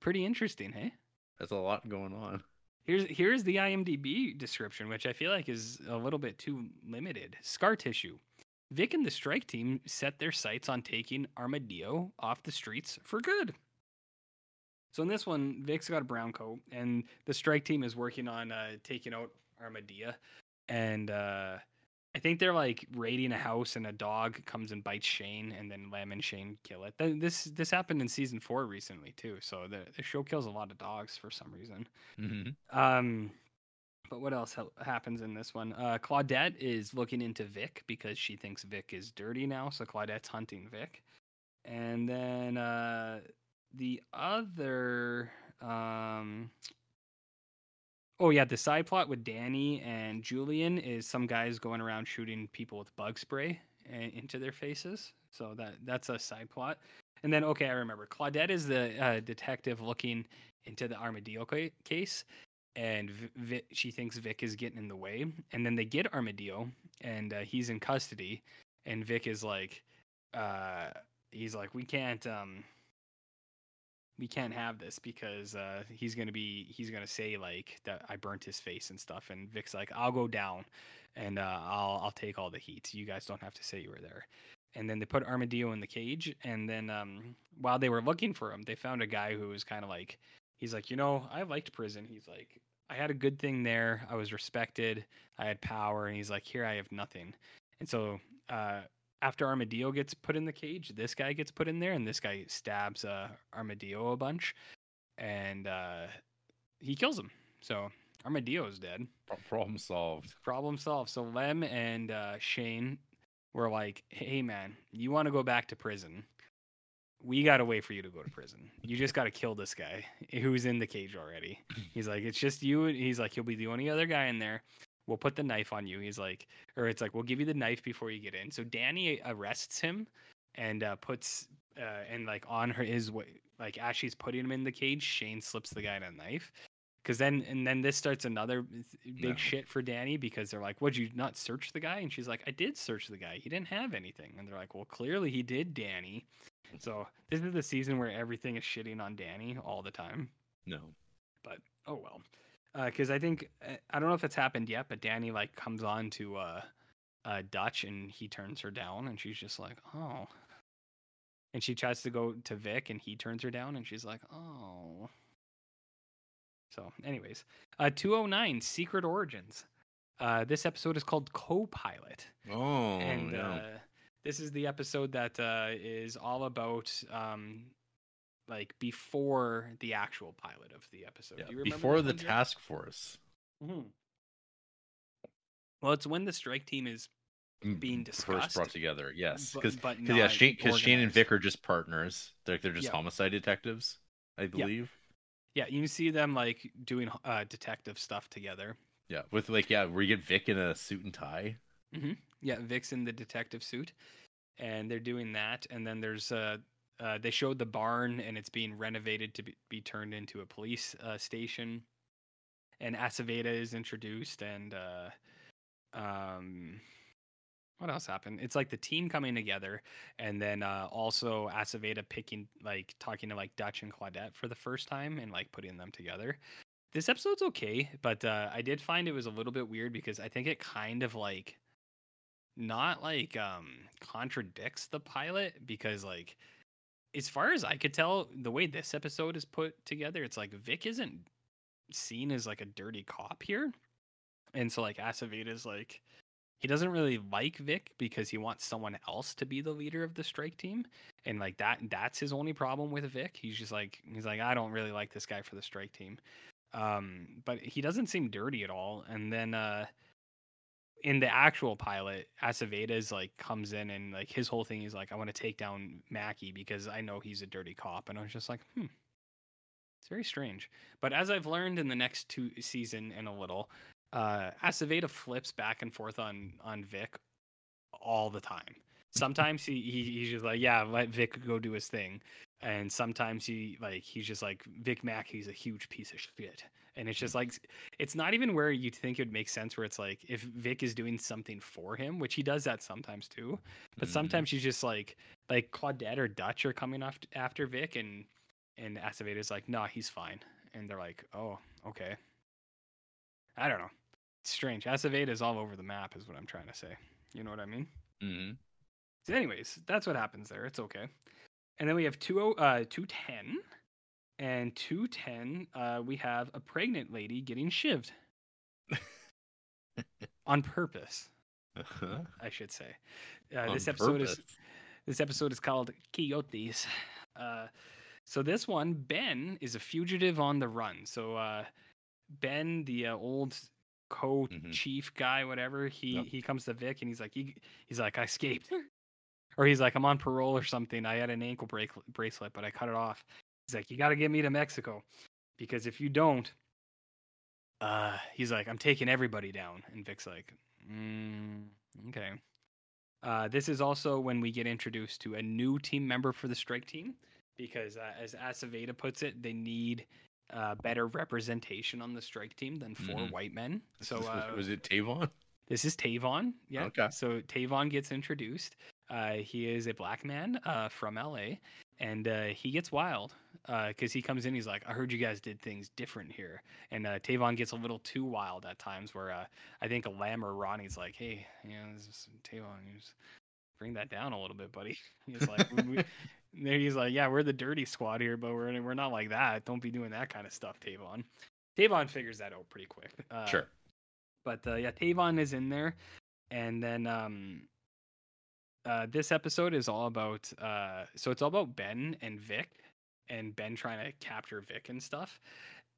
Pretty interesting, hey? That's a lot going on. Here's here's the IMDb description, which I feel like is a little bit too limited. Scar tissue. Vic and the strike team set their sights on taking Armadillo off the streets for good. So in this one, Vic's got a brown coat, and the strike team is working on uh, taking out Armadillo. And uh, I think they're like raiding a house, and a dog comes and bites Shane, and then Lem and Shane kill it. Th- This this happened in season four recently too. So the the show kills a lot of dogs for some reason. Mm-hmm. Um, but what else happens in this one? Uh, Claudette is looking into Vic because she thinks Vic is dirty now. So Claudette's hunting Vic, and then uh, the other, um, oh yeah, the side plot with Danny and Julian is some guys going around shooting people with bug spray into their faces. So that that's a side plot. And then okay, I remember Claudette is the uh, detective looking into the Armadillo case, and she thinks Vic is getting in the way. And then they get Armadillo, and uh, he's in custody. And Vic is like, uh, he's like, we can't, um, we can't have this because uh, he's gonna be, he's gonna say like that I burnt his face and stuff. And Vic's like, I'll go down, and uh, I'll I'll take all the heat. You guys don't have to say you were there. And then they put Armadillo in the cage, and then um, while they were looking for him, they found a guy who was kind of like he's like, you know, I liked prison. He's like, I had a good thing there. I was respected. I had power. And he's like, here I have nothing. And so uh, after Armadillo gets put in the cage, this guy gets put in there, and this guy stabs uh, Armadillo a bunch, and uh, he kills him. So Armadillo's dead. Problem solved. Problem solved. So Lem and uh, Shane were like, hey, man, you want to go back to prison? We got to wait for you to go to prison. You just got to kill this guy who's in the cage already. He's like, it's just you. He's like, you'll be the only other guy in there. We'll put the knife on you. He's like, or it's like, we'll give you the knife before you get in. So Danny arrests him and uh, puts, uh, and like on her is way, like as she's putting him in the cage, Shane slips the guy a knife. because then and then this starts another big No. shit for Danny because they're like, "Would you not search the guy?" And she's like, "I did search the guy. He didn't have anything." And they're like, "Well, clearly he did, Danny." So this is the season where everything is shitting on Danny all the time. No. But oh well, because I think uh, I don't know if it's happened yet, but Danny like comes on to uh, uh, Dutch and he turns her down, and she's just like, "Oh." And she tries to go to Vic, and he turns her down, and she's like, "Oh." So, anyways, uh, 209 Secret Origins. Uh, this episode is called Co-Pilot, Oh, and yeah. uh, this is the episode that uh, is all about um, like before the actual pilot of the episode. Yeah, Do you remember Before the task force Mhm. Well, it's when the strike team is being first brought together. Yes, because yeah, Shane because Shane and. Vic are just partners. They're they're just Yeah. homicide detectives, I believe. Yeah, you see them like doing uh, detective stuff together. Yeah, with like yeah, where you get Vic in a suit and tie. Yeah, Vic's in the detective suit, and they're doing that. And then there's uh, uh they showed the barn, and it's being renovated to be, be turned into a police uh, station. And Aceveda is introduced, and uh, um, what else happened? It's like the team coming together, and then uh, also Aceveda picking like talking to like Dutch and Claudette for the first time, and like putting them together. This episode's okay, but uh, I did find it was a little bit weird because I think it kind of like not like um contradicts the pilot because like as far as I could tell, the way this episode is put together, it's like Vic isn't seen as like a dirty cop here. And so like Aceveda's like he doesn't really like Vic because he wants someone else to be the leader of the strike team. And like that that's his only problem with Vic. He's just like he's like, I don't really like this guy for the strike team. Um, but he doesn't seem dirty at all. And then uh in the actual pilot, Aceveda's like comes in and like his whole thing is like, I want to take down Mackey because I know he's a dirty cop. And I was just like, hmm. It's very strange. But as I've learned in the next two season and a little, uh Aceveda flips back and forth on on Vic all the time. Sometimes he, he he's just like, yeah, let Vic go do his thing. And sometimes he like he's just like Vic Mackey's a huge piece of shit. And it's just like it's not even where you'd think it would make sense where it's like if Vic is doing something for him, which he does that sometimes too. But Mhm. sometimes he's just like like Claudette or Dutch are coming after after Vic and and Aceveda's like, nah, he's fine. And they're like, Oh, okay. I don't know. It's strange. Is all over the map is what I'm trying to say. You know what I mean? Mhm. So anyways, that's what happens there. It's okay. And then we have two uh two ten. And two ten, uh, we have a pregnant lady getting shivved. On purpose, Uh-huh. I should say. Uh, this episode is this episode is called Coyotes. Uh, so this one, Ben is a fugitive on the run. So uh, Ben, the uh, old co-chief guy, whatever, he Yep. he comes to Vic and he's like, he, he's like, I escaped, or he's like, I'm on parole or something. I had an ankle break, bracelet, but I cut it off. He's like, you got to get me to Mexico, because if you don't, uh, he's like, I'm taking everybody down. And Vic's like, mm, okay. Uh, this is also when we get introduced to a new team member for the strike team because, uh, as Aceveda puts it, they need uh, better representation on the strike team than 4 Mhm. white men. So was, uh, was it Tavon? this is Tavon. Yeah. Okay. So Tavon gets introduced. Uh, he is a black man uh, from LA, and uh, he gets wild because he comes in. He's like, "I heard you guys did things different here," and uh, Tavon gets a little too wild at times. Where uh, I think Lem or Ronnie's like, "Hey, you know, this is Tavon, you just bring that down a little bit, buddy." He's like, we, he's like, "Yeah, we're the dirty squad here, but we're we're not like that. Don't be doing that kind of stuff, Tavon." Tavon figures that out pretty quick. Uh, sure. but uh, yeah, Tavon is in there, and then um, uh, this episode is all about uh, so it's all about Ben and Vic, and Ben trying to capture Vic and stuff,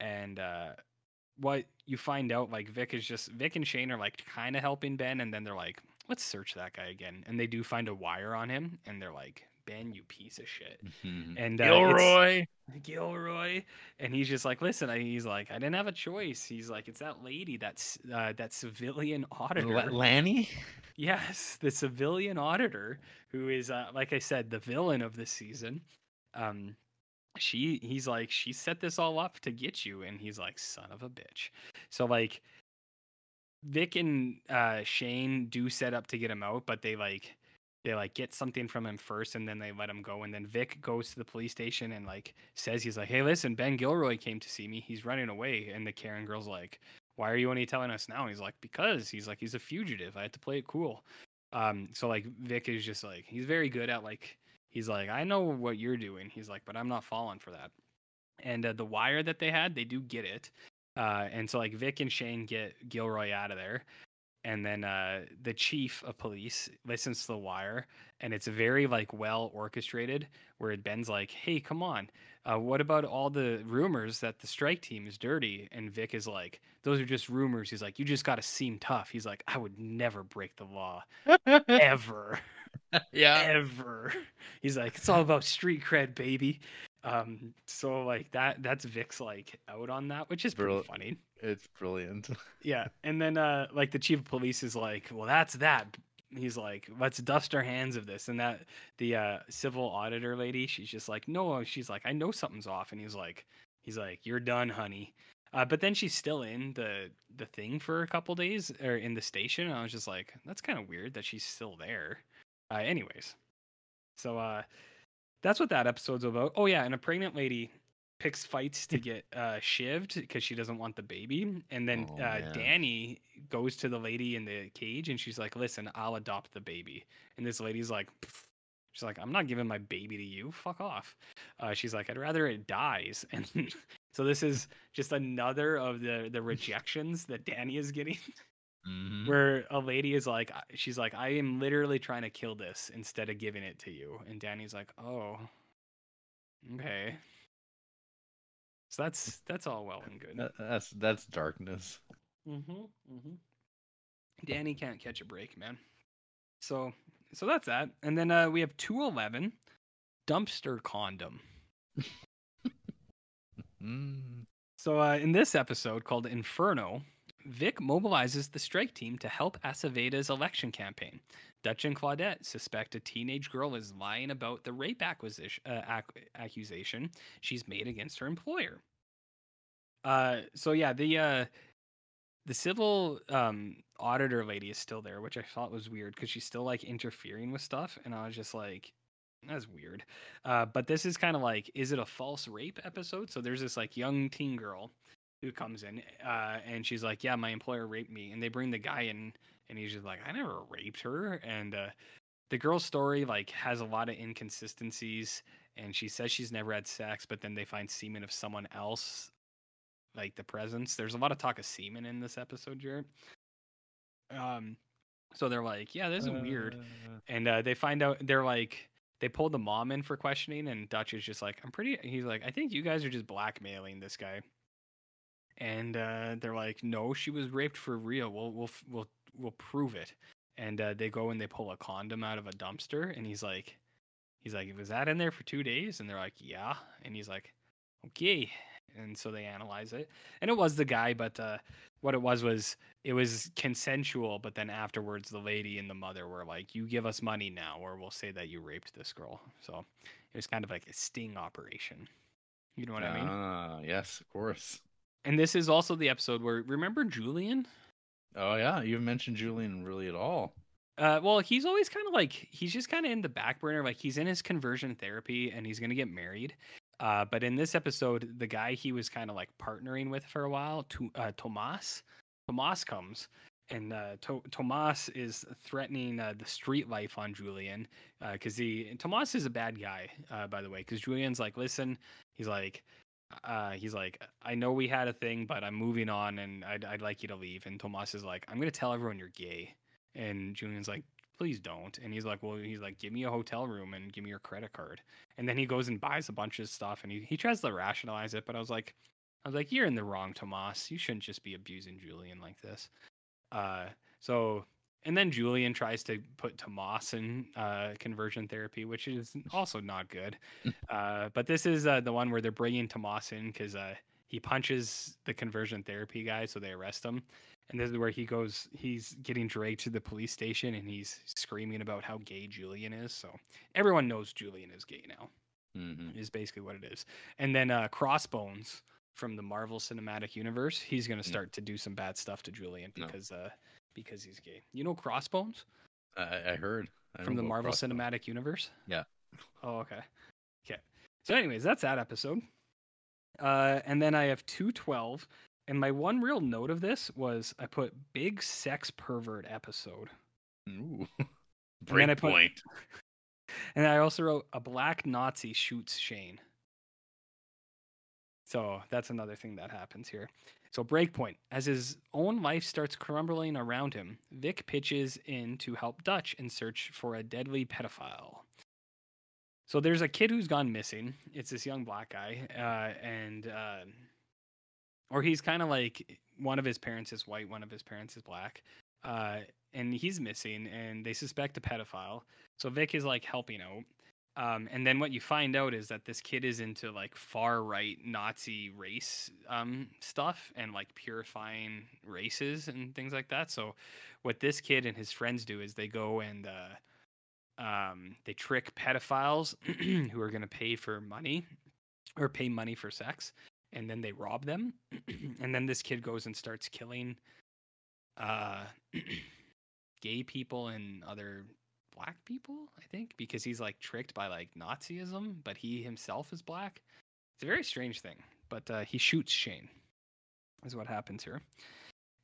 and uh, what you find out like Vic is just Vic and Shane are like kind of helping Ben, and then they're like, let's search that guy again, and they do find a wire on him, and they're like, Ben, you piece of shit, Mhm. and uh, Gilroy. Gilroy, and he's just like, listen, I, he's like, I didn't have a choice. He's like, it's that lady, that's uh, that civilian auditor. La- Lanny. yes, the civilian auditor who is, uh, like I said, the villain of this season. Um, she he's like she set this all up to get you and he's like son of a bitch so like vic and uh shane do set up to get him out but they like they like get something from him first and then they let him go and then vic goes to the police station and like says he's like hey listen ben gilroy came to see me. He's running away. And the karen girl's like why are you only telling us now? He's like because. He's like he's a fugitive. I had to play it cool. Um so like vic is just like he's very good at like he's like i know what you're doing. He's like but i'm not falling for that. And uh, the wire that they had they do get it. Uh and so like vic and shane get gilroy out of there and then uh the chief of police listens to the wire and it's very like well orchestrated where ben's like hey come on uh, what about all the rumors that the strike team is dirty and vic is like those are just rumors he's like you just gotta seem tough he's like i would never break the law ever yeah. ever. He's like, it's all about street cred, baby. Um, so like that that's Vic's like out on that, which is pretty funny. It's brilliant. Yeah. And then uh like the chief of police is like, Well, that's that. He's like, let's dust our hands of this. And that the uh civil auditor lady, she's just like, No, she's like, I know something's off. And he's like he's like, You're done, honey. Uh, but then she's still in the the thing for a couple days or in the station. And I was just like, that's kind of weird that she's still there. Uh, anyways, so uh, that's what that episode's about. Oh yeah, and a pregnant lady picks fights to get uh, shivved because she doesn't want the baby, and then Oh, uh. Danny goes to the lady in the cage, and she's like, "Listen, I'll adopt the baby." And this lady's like. "Pff." She's like, I'm not giving my baby to you. Fuck off. Uh, she's like, I'd rather it dies. And so this is just another of the the rejections that Danny is getting Mhm. where a lady is like she's like i am literally trying to kill this instead of giving it to you and danny's like oh okay so that's that's all well and good that's that's darkness. mm-hmm, mm-hmm. danny can't catch a break man so so that's that and then uh we have 211 dumpster condom Mm. So, uh, in this episode called Inferno, Vic mobilizes the strike team to help Aceveda's election campaign. Dutch and Claudette suspect a teenage girl is lying about the rape acquisition, uh, ac- accusation she's made against her employer. Uh, so yeah, the uh, the civil um, auditor lady is still there, which I thought was weird because she's still like interfering with stuff, and I was just like, that's weird. Uh, but this is kind of like, is it a false rape episode? So there's this like young teen girl who comes in, uh, and she's like, yeah, my employer raped me, and they bring the guy in, and he's just like, I never raped her, and uh, the girl's story like has a lot of inconsistencies, and she says she's never had sex, but then they find semen of someone else, like the presence. There's a lot of talk of semen in this episode, Jarrett. Um, so they're like, yeah, this is weird. Uh, and uh, they find out they're like they pull the mom in for questioning and dutch is just like i'm pretty he's like i think you guys are just blackmailing this guy and uh, they're like no she was raped for real. We'll we'll we'll, we'll prove it. And uh, they go and they pull a condom out of a dumpster and he's like he's like was that in there for two days? And they're like yeah. And he's like okay. And so they analyze it. And it was the guy but uh, what it was was it was consensual but then afterwards the lady and the mother were like you give us money now or we'll say that you raped this girl. So it was kind of like a sting operation. You know what i mean? Ah, yes, of course. And this is also the episode where remember julian Oh yeah, you haven't mentioned Julian really at all. Uh, well, he's always kind of like he's just kind of in the back burner. Like he's in his conversion therapy and he's gonna get married. Uh, but in this episode, the guy he was kind of like partnering with for a while, to, uh, Tomas, Tomas comes and uh, to- Tomas is threatening uh, the street life on Julian because he Tomas is a bad guy, uh, by the way. Because Julian's like, listen, he's like, uh, he's like, I know we had a thing, but I'm moving on, and I'd I'd like you to leave. And Tomas is like, I'm gonna tell everyone you're gay. And Julian's like, please don't. And he's like, well, he's like, give me a hotel room and give me your credit card. And then he goes and buys a bunch of stuff, and he he tries to rationalize it, but I was like, I was like, you're in the wrong, Tomas. You shouldn't just be abusing Julian like this. Uh, so and then Julian tries to put Tomas in uh, conversion therapy, which is also not good. uh, but this is uh, the one where they're bringing Tomas in because uh, he punches the conversion therapy guy, so they arrest him. And this is where he goes. He's getting dragged to the police station, and he's screaming about how gay Julian is. So everyone knows Julian is gay now. Mhm. is basically what it is. And then uh, Crossbones from the Marvel Cinematic Universe, he's gonna Mm. start to do some bad stuff to Julian No. because uh because he's gay. You know Crossbones I, I heard I from the Marvel Crossbones. Cinematic Universe? Yeah. Oh, okay. Okay. So, anyways, that's that episode. Uh, and then I have two twelve, and my one real note of this was I put big sex pervert episode, Ooh. I put- Breakpoint. and I also wrote a black Nazi shoots Shane. So that's another thing that happens here. So breakpoint, as his own life starts crumbling around him, Vic pitches in to help Dutch in search for a deadly pedophile. So there's a kid who's gone missing. It's this young black guy, uh, and uh, or he's kind of like one of his parents is white, one of his parents is black, uh, and he's missing, and they suspect a pedophile. So Vic is like helping out. Um, and then what you find out is that this kid is into like far right Nazi race um, stuff and like purifying races and things like that. So what this kid and his friends do is they go and uh, um, they trick pedophiles who are going to pay for money or pay money for sex, and then they rob them. and then this kid goes and starts killing uh, gay people and other black people, I think, because he's like tricked by like Nazism, but he himself is black. It's a very strange thing, but uh, he shoots Shane, is what happens here.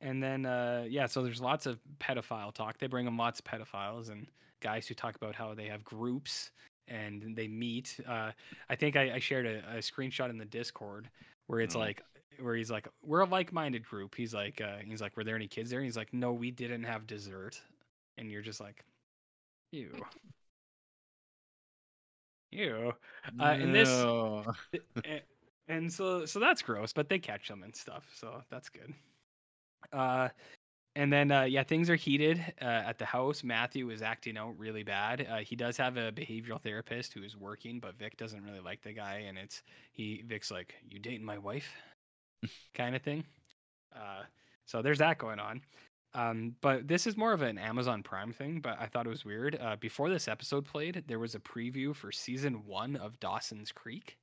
And then, uh, yeah, so there's lots of pedophile talk. They bring him lots of pedophiles and guys who talk about how they have groups and they meet. Uh, I think I, I shared a, a screenshot in the Discord where it's Oh. like, where he's like, we're a like-minded group. He's like, uh, he's like, were there any kids there? And he's like, no, we didn't have dessert. And you're just like, ew, ew. Uh, in this- No. And so so that's gross but they catch them and stuff so that's good. Uh and then uh yeah things are heated uh, at the house. Matthew is acting out really bad. Uh, he does have a behavioral therapist who is working but vic doesn't really like the guy and it's he vic's like you dating my wife? Kind of thing. Uh so there's that going on um, but this is more of an Amazon Prime thing, but I thought it was weird. Uh, before this episode played, there was a preview for season one of Dawson's Creek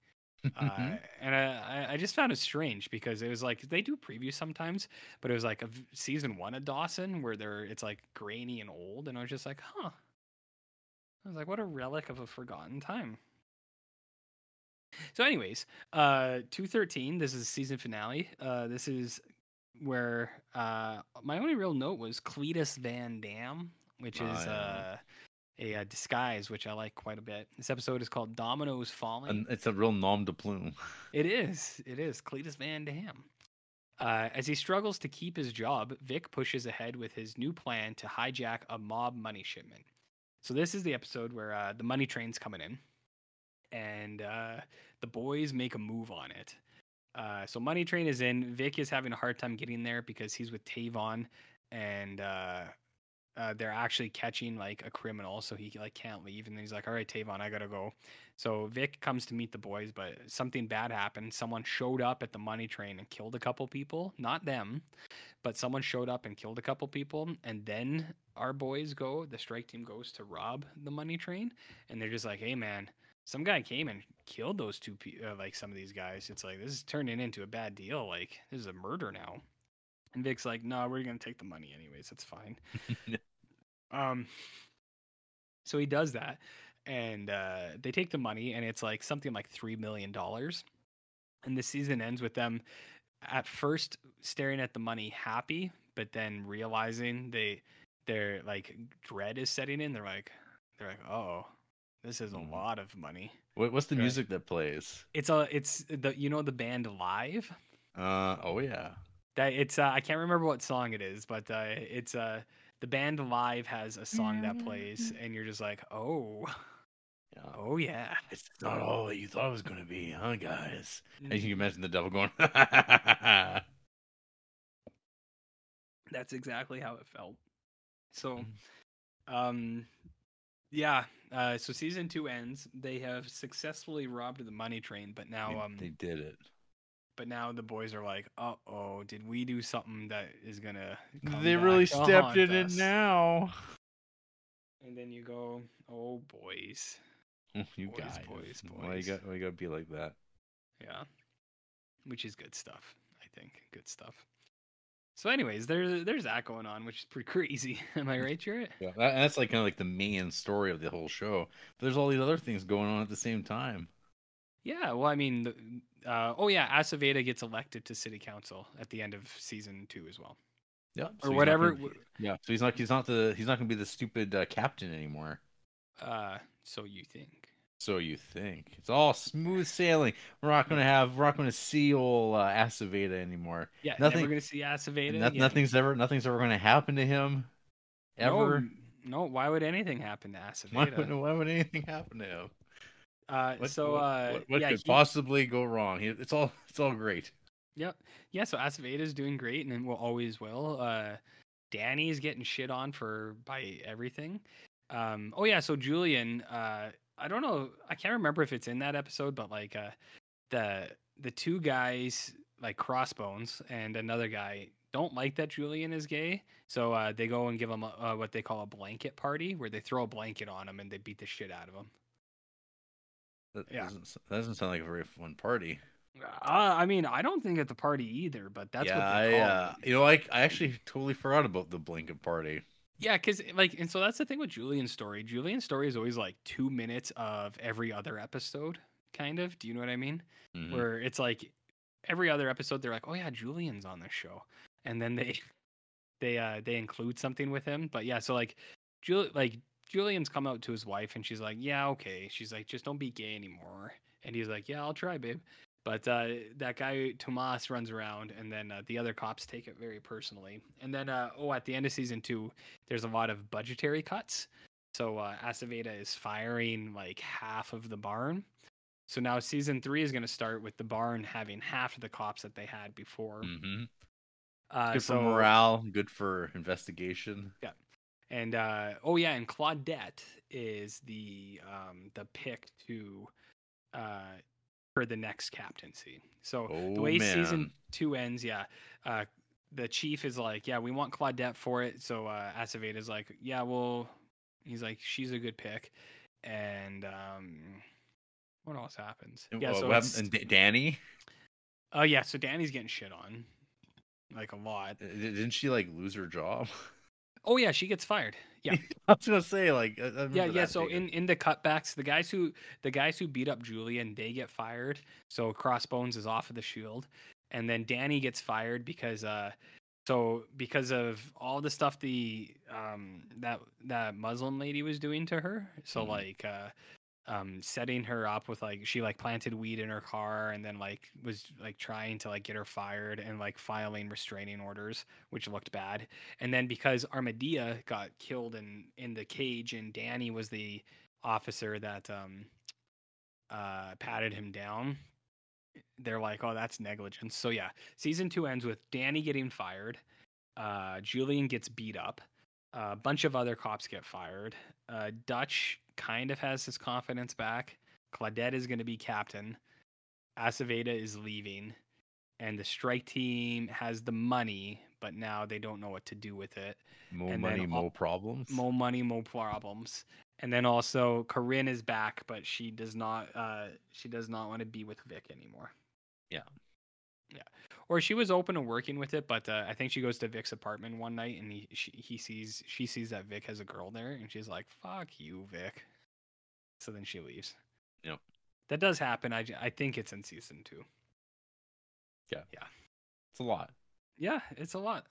uh, and I, I- just found it strange because it was like they do previews sometimes, but it was like a v- season one of Dawson where they're it's like grainy and old, and I was just like, huh. I was like, what a relic of a forgotten time. So, anyways, uh, two thirteen. This is the season finale. Uh, this is where uh, my only real note was Cletus Van Damme, which Oh, is yeah. uh, a, uh disguise, which I like quite a bit. This episode is called Dominoes Falling. And it's a real nom de plume. It is. It is. Cletus Van Damme. Uh, as he struggles to keep his job, Vic pushes ahead with his new plan to hijack a mob money shipment. So this is the episode where uh, the money train's coming in, and uh, the boys make a move on it. Uh, so money train is in. Vic is having a hard time getting there because he's with Tavon, and uh, uh, they're actually catching like a criminal, so he like can't leave. And then he's like, "All right, Tavon, I gotta go." So Vic comes to meet the boys, but something bad happened. Someone showed up at the money train and killed a couple people. Not them, but someone showed up and killed a couple people. And then our boys go, the strike team goes to rob the money train. And they're just like, hey, man, some guy came and killed those two people, uh, like some of these guys. It's like, this is turning into a bad deal. Like, this is a murder now. And Vic's like, no, we're going to take the money anyways. It's fine. um, so he does that and uh, they take the money and it's like something like three million dollars and the season ends with them at first staring at the money happy but then realizing they their like dread is setting in they're like they're like oh this is a Mhm. lot of money What, what's the Right. music that plays? it's a it's the you know the band live Uh oh yeah. that it's uh, i can't remember what song it is but uh it's uh the band live has a song that plays and you're just like oh Yeah. oh yeah It's not all that you thought it was gonna be, huh, guys? And Mm. you can imagine the devil going, that's exactly how it felt so Mhm. um yeah uh so season two ends they have successfully robbed the money train but now They- um they did it. but now the boys are like uh-oh did we do something that is gonna come They really to stepped haunt in it now. and then you go oh boys Oh, you Boys, guys, boys, boys. Why you got? Why you gotta be like that? Yeah. Which is good stuff, I think. Good stuff. So, anyways, there's there's that going on, which is pretty crazy. Am I right, Jarrett? Yeah, that, that's like kind of like the main story of the whole show. But there's all these other things going on at the same time. Yeah. Well, I mean, the- uh, oh yeah, Aceveda gets elected to city council at the end of season two as well, Yeah, or whatever. yeah, so he's not he's not the he's not gonna be the stupid uh, captain anymore. Uh, so you think? So you think it's all smooth sailing? We're not gonna have we're not gonna see old uh, Aceveda anymore. Yeah. Nothing- We're gonna see Aceveda. No- again. nothing's ever nothing's ever gonna happen to him. Ever? No, no. Why would anything happen to Why Aceveda? would, why would anything happen to him? uh, What, so what, uh, what, what yeah, could he- possibly go wrong? It's all it's all great. Yep. Yeah, so Aceveda is doing great and will always will. Uh Danny's getting shit on for by everything. Um oh yeah, so Julian, uh I don't know, I can't remember if it's in that episode, but like uh the the two guys like Crossbones and another guy don't like that Julian is gay. So uh they go and give him a, uh, what they call a blanket party where they throw a blanket on him and they beat the shit out of him. That Yeah. doesn't, that doesn't sound like a very fun party. Uh, I mean, I don't think at the party either, but that's yeah, what I, they call uh, it. you know, I, I actually totally forgot about the blanket party. Yeah, because like, and so that's the thing with Julian's story. Julian's story is always like two minutes of every other episode, kind of. Do you know what I mean? Mhm. Where it's like every other episode, they're like, "Oh yeah, Julian's on the show," and then they they uh they include something with him. But yeah, so like, Jul like Julian's come out to his wife, and she's like, "Yeah, okay." She's like, "Just don't be gay anymore," and he's like, "Yeah, I'll try, babe." But uh, that guy Tomas runs around, and then uh, the other cops take it very personally. And then, uh, oh, at the end of season two, there's a lot of budgetary cuts. So uh, Aceveda is firing like half of the barn. So now season three is going to start with the barn having half of the cops that they had before. Mhm. Uh, Good so, for morale, good for investigation. Yeah, and uh, oh yeah, and Claudette is the um, the pick to uh, for the next captaincy. So Oh the way man, season two ends, yeah, uh, the chief is like, yeah, we want Claudette for it. So uh, Aceveda's like, yeah, well, he's like, she's a good pick. And um, what else happens? Yeah, uh, so and Da- Danny, oh yeah, so Danny's getting shit on, like a lot. Uh, didn't she like lose her job? Oh yeah, she gets fired. Yeah. I was gonna say like, yeah yeah so in in the cutbacks the guys who the guys who beat up julian they get fired so crossbones is off of the shield and then danny gets fired because uh so because of all the stuff the um that that muslim lady was doing to her so Mhm. like uh um setting her up with like she like planted weed in her car and then like was like trying to like get her fired and like filing restraining orders which looked bad. And then because Armadillo got killed in in the cage and Danny was the officer that um uh patted him down they're like oh that's negligence. So yeah season 2 ends with Danny getting fired uh Julian gets beat up a bunch of other cops get fired uh Dutch kind of has his confidence back Claudette is going to be captain Aceveda is leaving and the strike team has the money, but now they don't know what to do with it. More and money, all- problems. More money, more problems. And then also Corrine is back, but she does not uh she does not want to be with Vic anymore. Yeah. Yeah. Or she was open to working with it, but uh, I think she goes to Vic's apartment one night and he she, he sees she sees that Vic has a girl there and she's like, "Fuck you, Vic." So then she leaves. Yep. That does happen. I I think it's in season 2. Yeah, yeah, It's a lot. Yeah, it's a lot.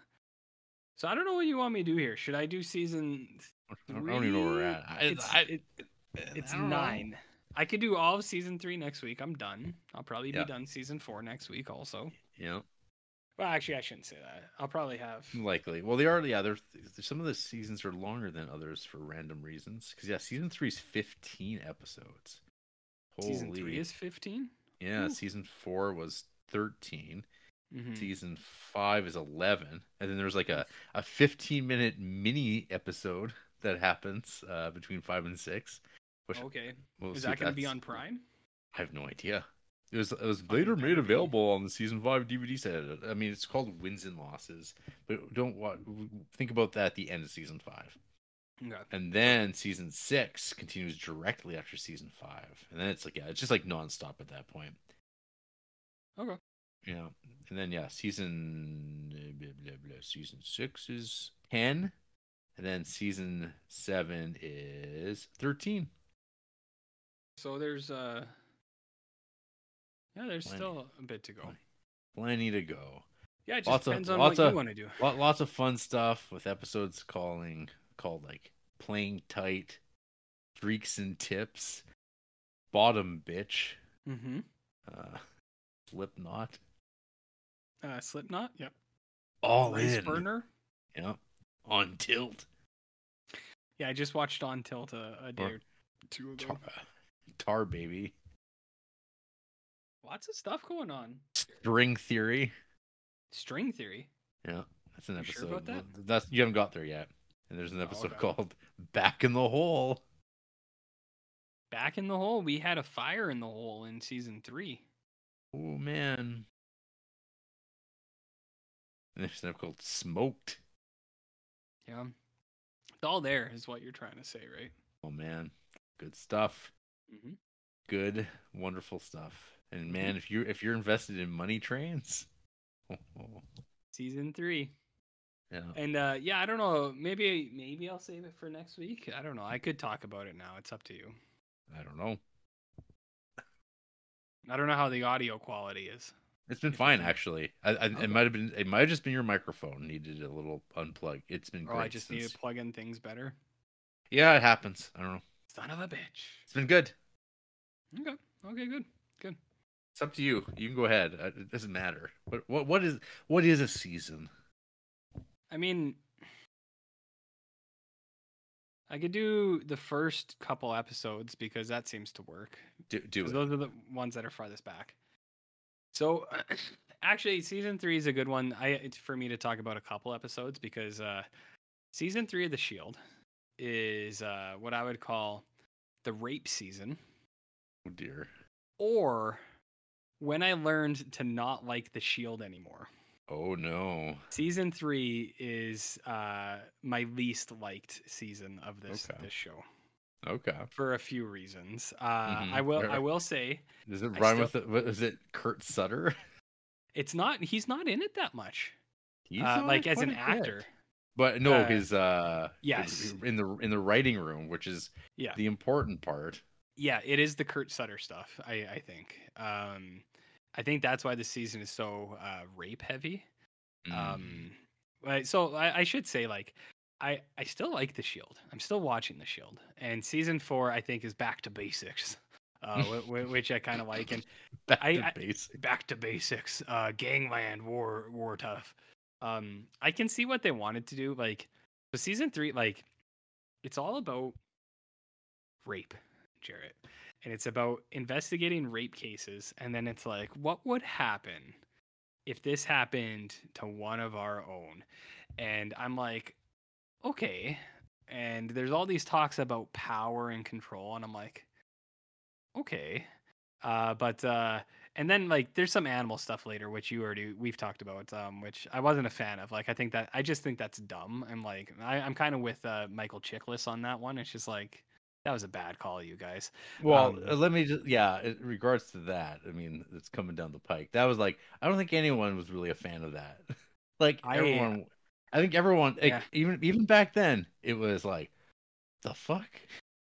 So I don't know what you want me to do here. Should I do season? I don't, I don't even know where we're at. I, It's, I, it- it's I don't know. I could do all of season three next week. I'm done. I'll probably Yeah. be done season four next week also. Yeah, Well, actually, I shouldn't say that. I'll probably have. likely. Well, they are. Yeah, there's some of the seasons are longer than others for random reasons. Because yeah, season three is 15 episodes. Season three Holy- is 15. Yeah, Ooh. season four was 13. Mm-hmm. Season five is 11. And then there's like a, a 15 minute mini episode that happens uh, between five and six. Which Okay. we'll Is that going to be on Prime? I have no idea. It was it was later made available on the season five DVD set. I mean, it's called Wins and Losses, but don't think about that at the end of season five. Okay. and then season six continues directly after season five, and then it's like yeah, it's just like nonstop at that point. Okay. Yeah, and then yeah, season blah, blah, blah, season six is ten, and then season seven is thirteen. So there's uh yeah, there's Plenty. still a bit to go. Plenty. To go. Yeah, it just Lots of- depends on lots what of- you want to do. Lot, lots of fun stuff with episodes calling called like playing tight, freaks and tips, bottom bitch, Mm-hmm. uh, Slipknot, Uh, Slipknot. Yep. all Race in. Burner. Yeah, on tilt. Yeah, I just watched on Tilt a, a day Or or two ago. Tar, tar baby, Lots of stuff going on. string theory. String theory. Yeah, that's an You episode. sure that? That's you haven't got there yet. And there's an Oh, episode okay. called "Back in the Hole." Back in the hole. We had a fire in the hole in season three. Oh man. And there's an episode called "Smoked." Yeah. It's all there, is what you're trying to say, right? Oh man, good stuff. Mm-hmm. Good, wonderful stuff. And man, if you if you're invested in money trains, oh, Season three. yeah, And uh yeah, I don't know. Maybe maybe I'll save it for next week. I don't know. I could talk about it now. It's up to you. I don't know. I don't know how the audio quality is. It's been If fine actually. I, I, Okay. It might have been. It might have just been your microphone needed a little unplug. It's been Or great. Oh, I just need to plug in things better. Yeah, it happens. I don't know. Son of a bitch. It's been good. Okay. Okay, good. Good. It's up to you. You can go ahead. Uh, It doesn't matter. What what what is what is a season? I mean, I could do the first couple episodes because that seems to work. Do do it. those are the ones that are farthest back. So, actually, season three is a good one. I it's for me to talk about a couple episodes because uh, season three of The Shield is uh, what I would call the rape season, Oh dear. or when I learned to not like The Shield anymore. Oh no. Season three is uh, my least liked season of this Okay. this show Okay. for a few reasons. Uh, I Mhm. will Right, I will say Does it I rhyme still- with it? Is it? Kurt Sutter. it's not he's not in it that much. He's uh, like as an actor. bit. But no, Uh, his uh yes. in the in the writing room, which is Yeah. the important part. Yeah, it is the Kurt Sutter stuff. I I think. Um, I think that's why the season is so uh, rape heavy. Mm. Um, right, so I, I should say like. I, I still like the Shield. I'm still watching the Shield, and season four I think is back to basics, uh, wh- which I kind of like. And back I- to I- basic. back to basics, uh, gangland, war, war tough. Um, I can see what they wanted to do. Like, the season three, like, it's all about rape, Jarrett, and it's about investigating rape cases. And then it's like, what would happen if this happened to one of our own? And I'm like, okay. And there's all these talks about power and control, and I'm like, okay. Uh, but uh, and then like there's some animal stuff later, which you already we've talked about, um, which I wasn't a fan of. Like I think that I just think that's dumb. I'm like I, I'm kind of with uh, Michael Chiklis on that one. It's just like that was a bad call, you guys. Well, um, uh, let me just yeah. In regards to that, I mean, it's coming down the pike. That was like I don't think anyone was really a fan of that. like I- everyone, I think everyone, like, even even back then, it was like, the fuck,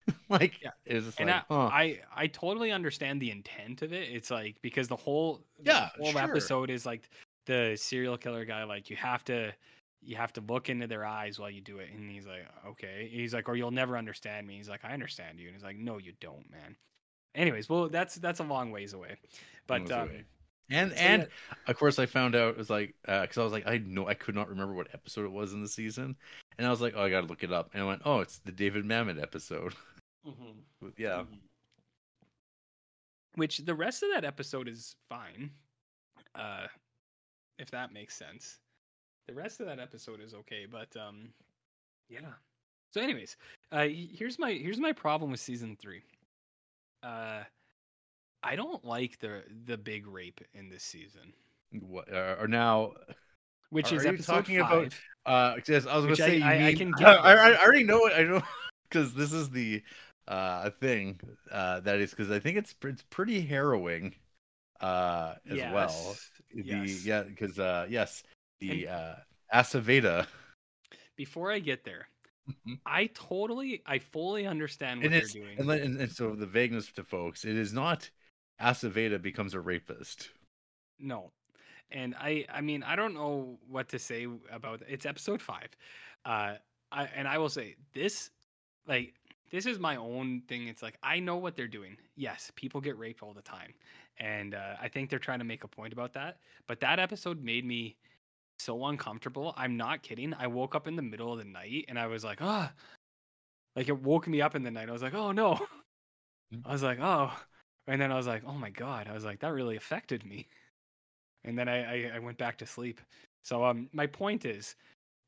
like Yeah. it was and like, I, huh. I I totally understand the intent of it. It's like because the whole Yeah, the whole sure. episode is like the serial killer guy. Like you have to you have to look into their eyes while you do it. And he's like, okay. He's like, or you'll never understand me. He's like, I understand you. And he's like, no, you don't, man. Anyways, well, that's that's a long ways away. But um, away. and so and yeah, of course I found out it was like because I was like I know I could not remember what episode it was in the season, and I was like oh I gotta look it up, and I went oh it's the David Mamet episode. yeah, Mhm. Which the rest of that episode is fine. Uh if that makes sense. The rest of that episode is okay, but um yeah. So anyways, uh here's my here's my problem with season 3. Uh I don't like the the big rape in this season. what uh, or now which Are is episode talking five. about- Uh, yes, I was gonna I- say you I- I can I, get I, there. I already know it. I know because this is the uh a thing uh that is because I think it's it's pretty harrowing uh as well. Yes, The yes. yeah because uh yes the And- uh Aceveda Before I get there, Mhm. I totally, I fully understand what and they're doing. and, and, and so the vagueness to folks it is not Aceveda becomes a rapist. No. And I I mean, I don't know what to say about it's episode 5. Uh I and I will say this like this is my own thing. It's like I know what they're doing. Yes, people get raped all the time. And uh, I think they're trying to make a point about that. But that episode made me so uncomfortable. I'm not kidding. I woke up in the middle of the night and I was like, ah, like it woke me up in the night. I was like, oh no. I was like, oh. And then I was like, oh my God. I was like, that really affected me. And then I, I, I went back to sleep. So um my point is,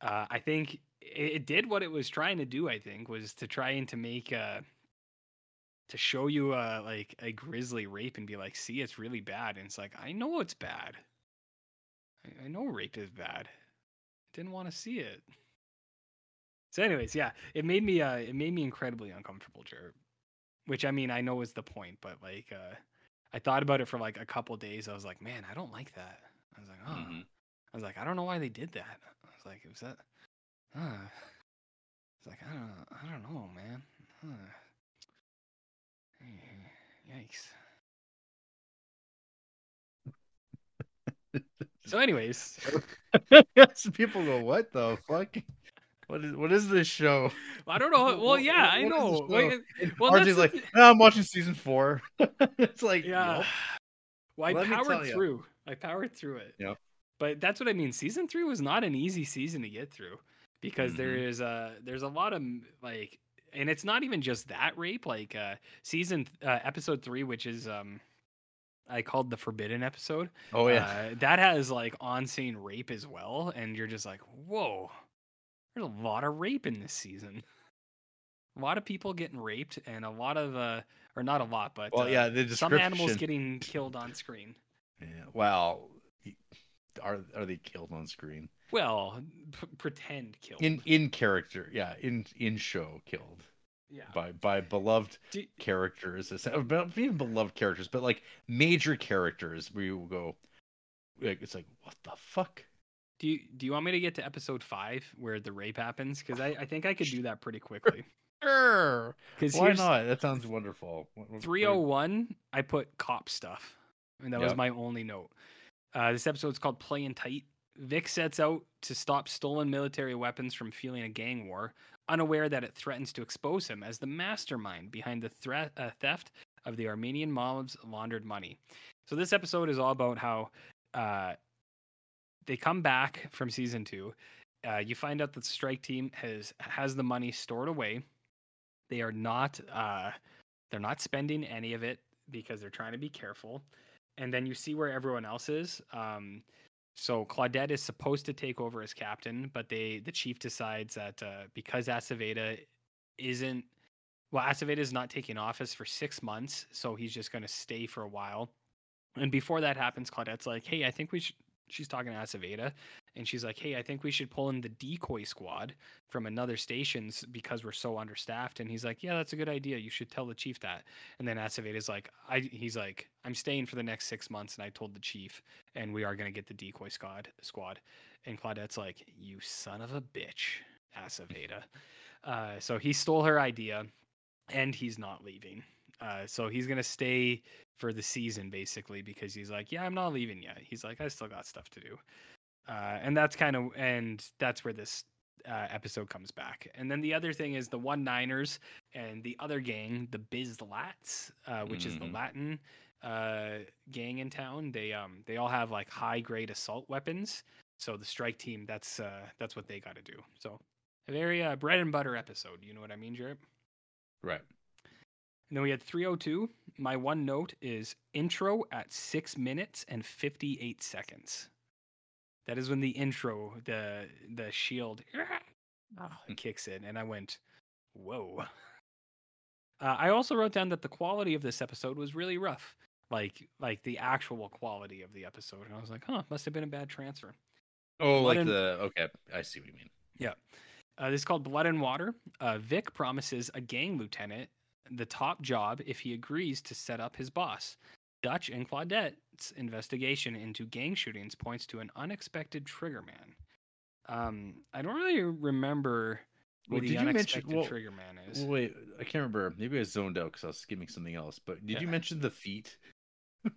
uh, I think it, did what it was trying to do, I think, was to try and to make uh to show you uh like a grisly rape and be like, see, it's really bad. And it's like, I know it's bad. I, I know rape is bad. Didn't want to see it. So, anyways, yeah, it made me uh it made me incredibly uncomfortable, Jarrett. Which I mean I know is the point, but like uh I thought about it for like a couple days. I was like, man, I don't like that. I was like, oh Mhm. I was like, I don't know why they did that. I was like, was that uh it's like I don't I don't know, man. Yikes. So anyways, people go, what the fuck? What is what is this show? I don't know. Well, what- yeah, I what is know. Like, well, RJ's that's like, no, I'm watching season four. it's like, Yeah. yup. Well, I Let powered through. I powered through it. Yep. But that's what I mean. Season three was not an easy season to get through because there Mhm. is uh there's a lot of like, and it's not even just that rape. Like uh season uh, episode three, which is um I called the forbidden episode. Oh yeah. Uh, that has like on scene rape as well, and you're just like, whoa, there's a lot of rape in this season. A lot of people getting raped, and a lot of uh, or not a lot, but well, uh, yeah. The some animals getting killed on screen. Yeah. Well, are are they killed on screen? Well, p- pretend killed. In in character, yeah. In in show, killed yeah. by by beloved Do, characters. It's- uh, even beloved characters, but like major characters. Where you go, like it's like, what the fuck? do you do you want me to get to episode five where the rape happens? Because I, I think I could do that pretty quickly. Sure. Why not? That sounds wonderful. Three oh one, I put cop stuff, and that was my only note. Uh, this episode's called "Playing Tight." Vic sets out to stop stolen military weapons from fueling a gang war, unaware that it threatens to expose him as the mastermind behind the threat uh, theft of the Armenian mob's laundered money. So this episode is all about how uh, they come back from season two. Uh, you find out that the strike team has has the money stored away. They are not uh, they're not spending any of it because they're trying to be careful. And then you see where everyone else is. Um, so Claudette is supposed to take over as captain, but they the chief decides that uh, because Aceveda isn't well, Aceveda is not taking office for six months, so he's just going to stay for a while. And before that happens, Claudette's like, "Hey, I think we should." She's talking to Aceveda, and she's like, "Hey, I think we should pull in the decoy squad from another stations because we're so understaffed." And he's like, "Yeah, that's a good idea. You should tell the chief that." And then Aceveda's like, "I," he's like, "I'm staying for the next six months," and I told the chief, and we are gonna get the decoy squad. Squad, and Claudette's like, "You son of a bitch, Aceveda." Uh, so he stole her idea, and he's not leaving. Uh, so he's gonna stay for the season basically because he's like, yeah, I'm not leaving yet. He's like, I still got stuff to do, uh, and that's kind of and that's where this uh, episode comes back. And then the other thing is the one Niners and the other gang, the Byz-Lats, uh, which is the Mhm. Latin uh, gang in town. They um they all have like high grade assault weapons. So the strike team, that's uh, that's what they got to do. So a very uh, bread and butter episode. You know what I mean, Jarrett? Right. And then we had 302. My one note is intro at six minutes and 58 seconds. That is when the intro, the the shield ah, kicks in, and I went, "Whoa!" Uh, I also wrote down that the quality of this episode was really rough, like like the actual quality of the episode, and I was like, "Huh, must have been a bad transfer." Oh, Blood like and- the okay, I see what you mean. Yeah, uh, this is called Blood and Water. Uh, Vic promises a gang lieutenant the top job if he agrees to set up his boss. Dutch and Claudette's investigation into gang shootings points to an unexpected trigger man. Um, I don't really remember who Well, the did you mention- unexpected well, trigger man is. Well, wait, I can't remember. Maybe I zoned out because I was skimming something else. But did you mention the feet?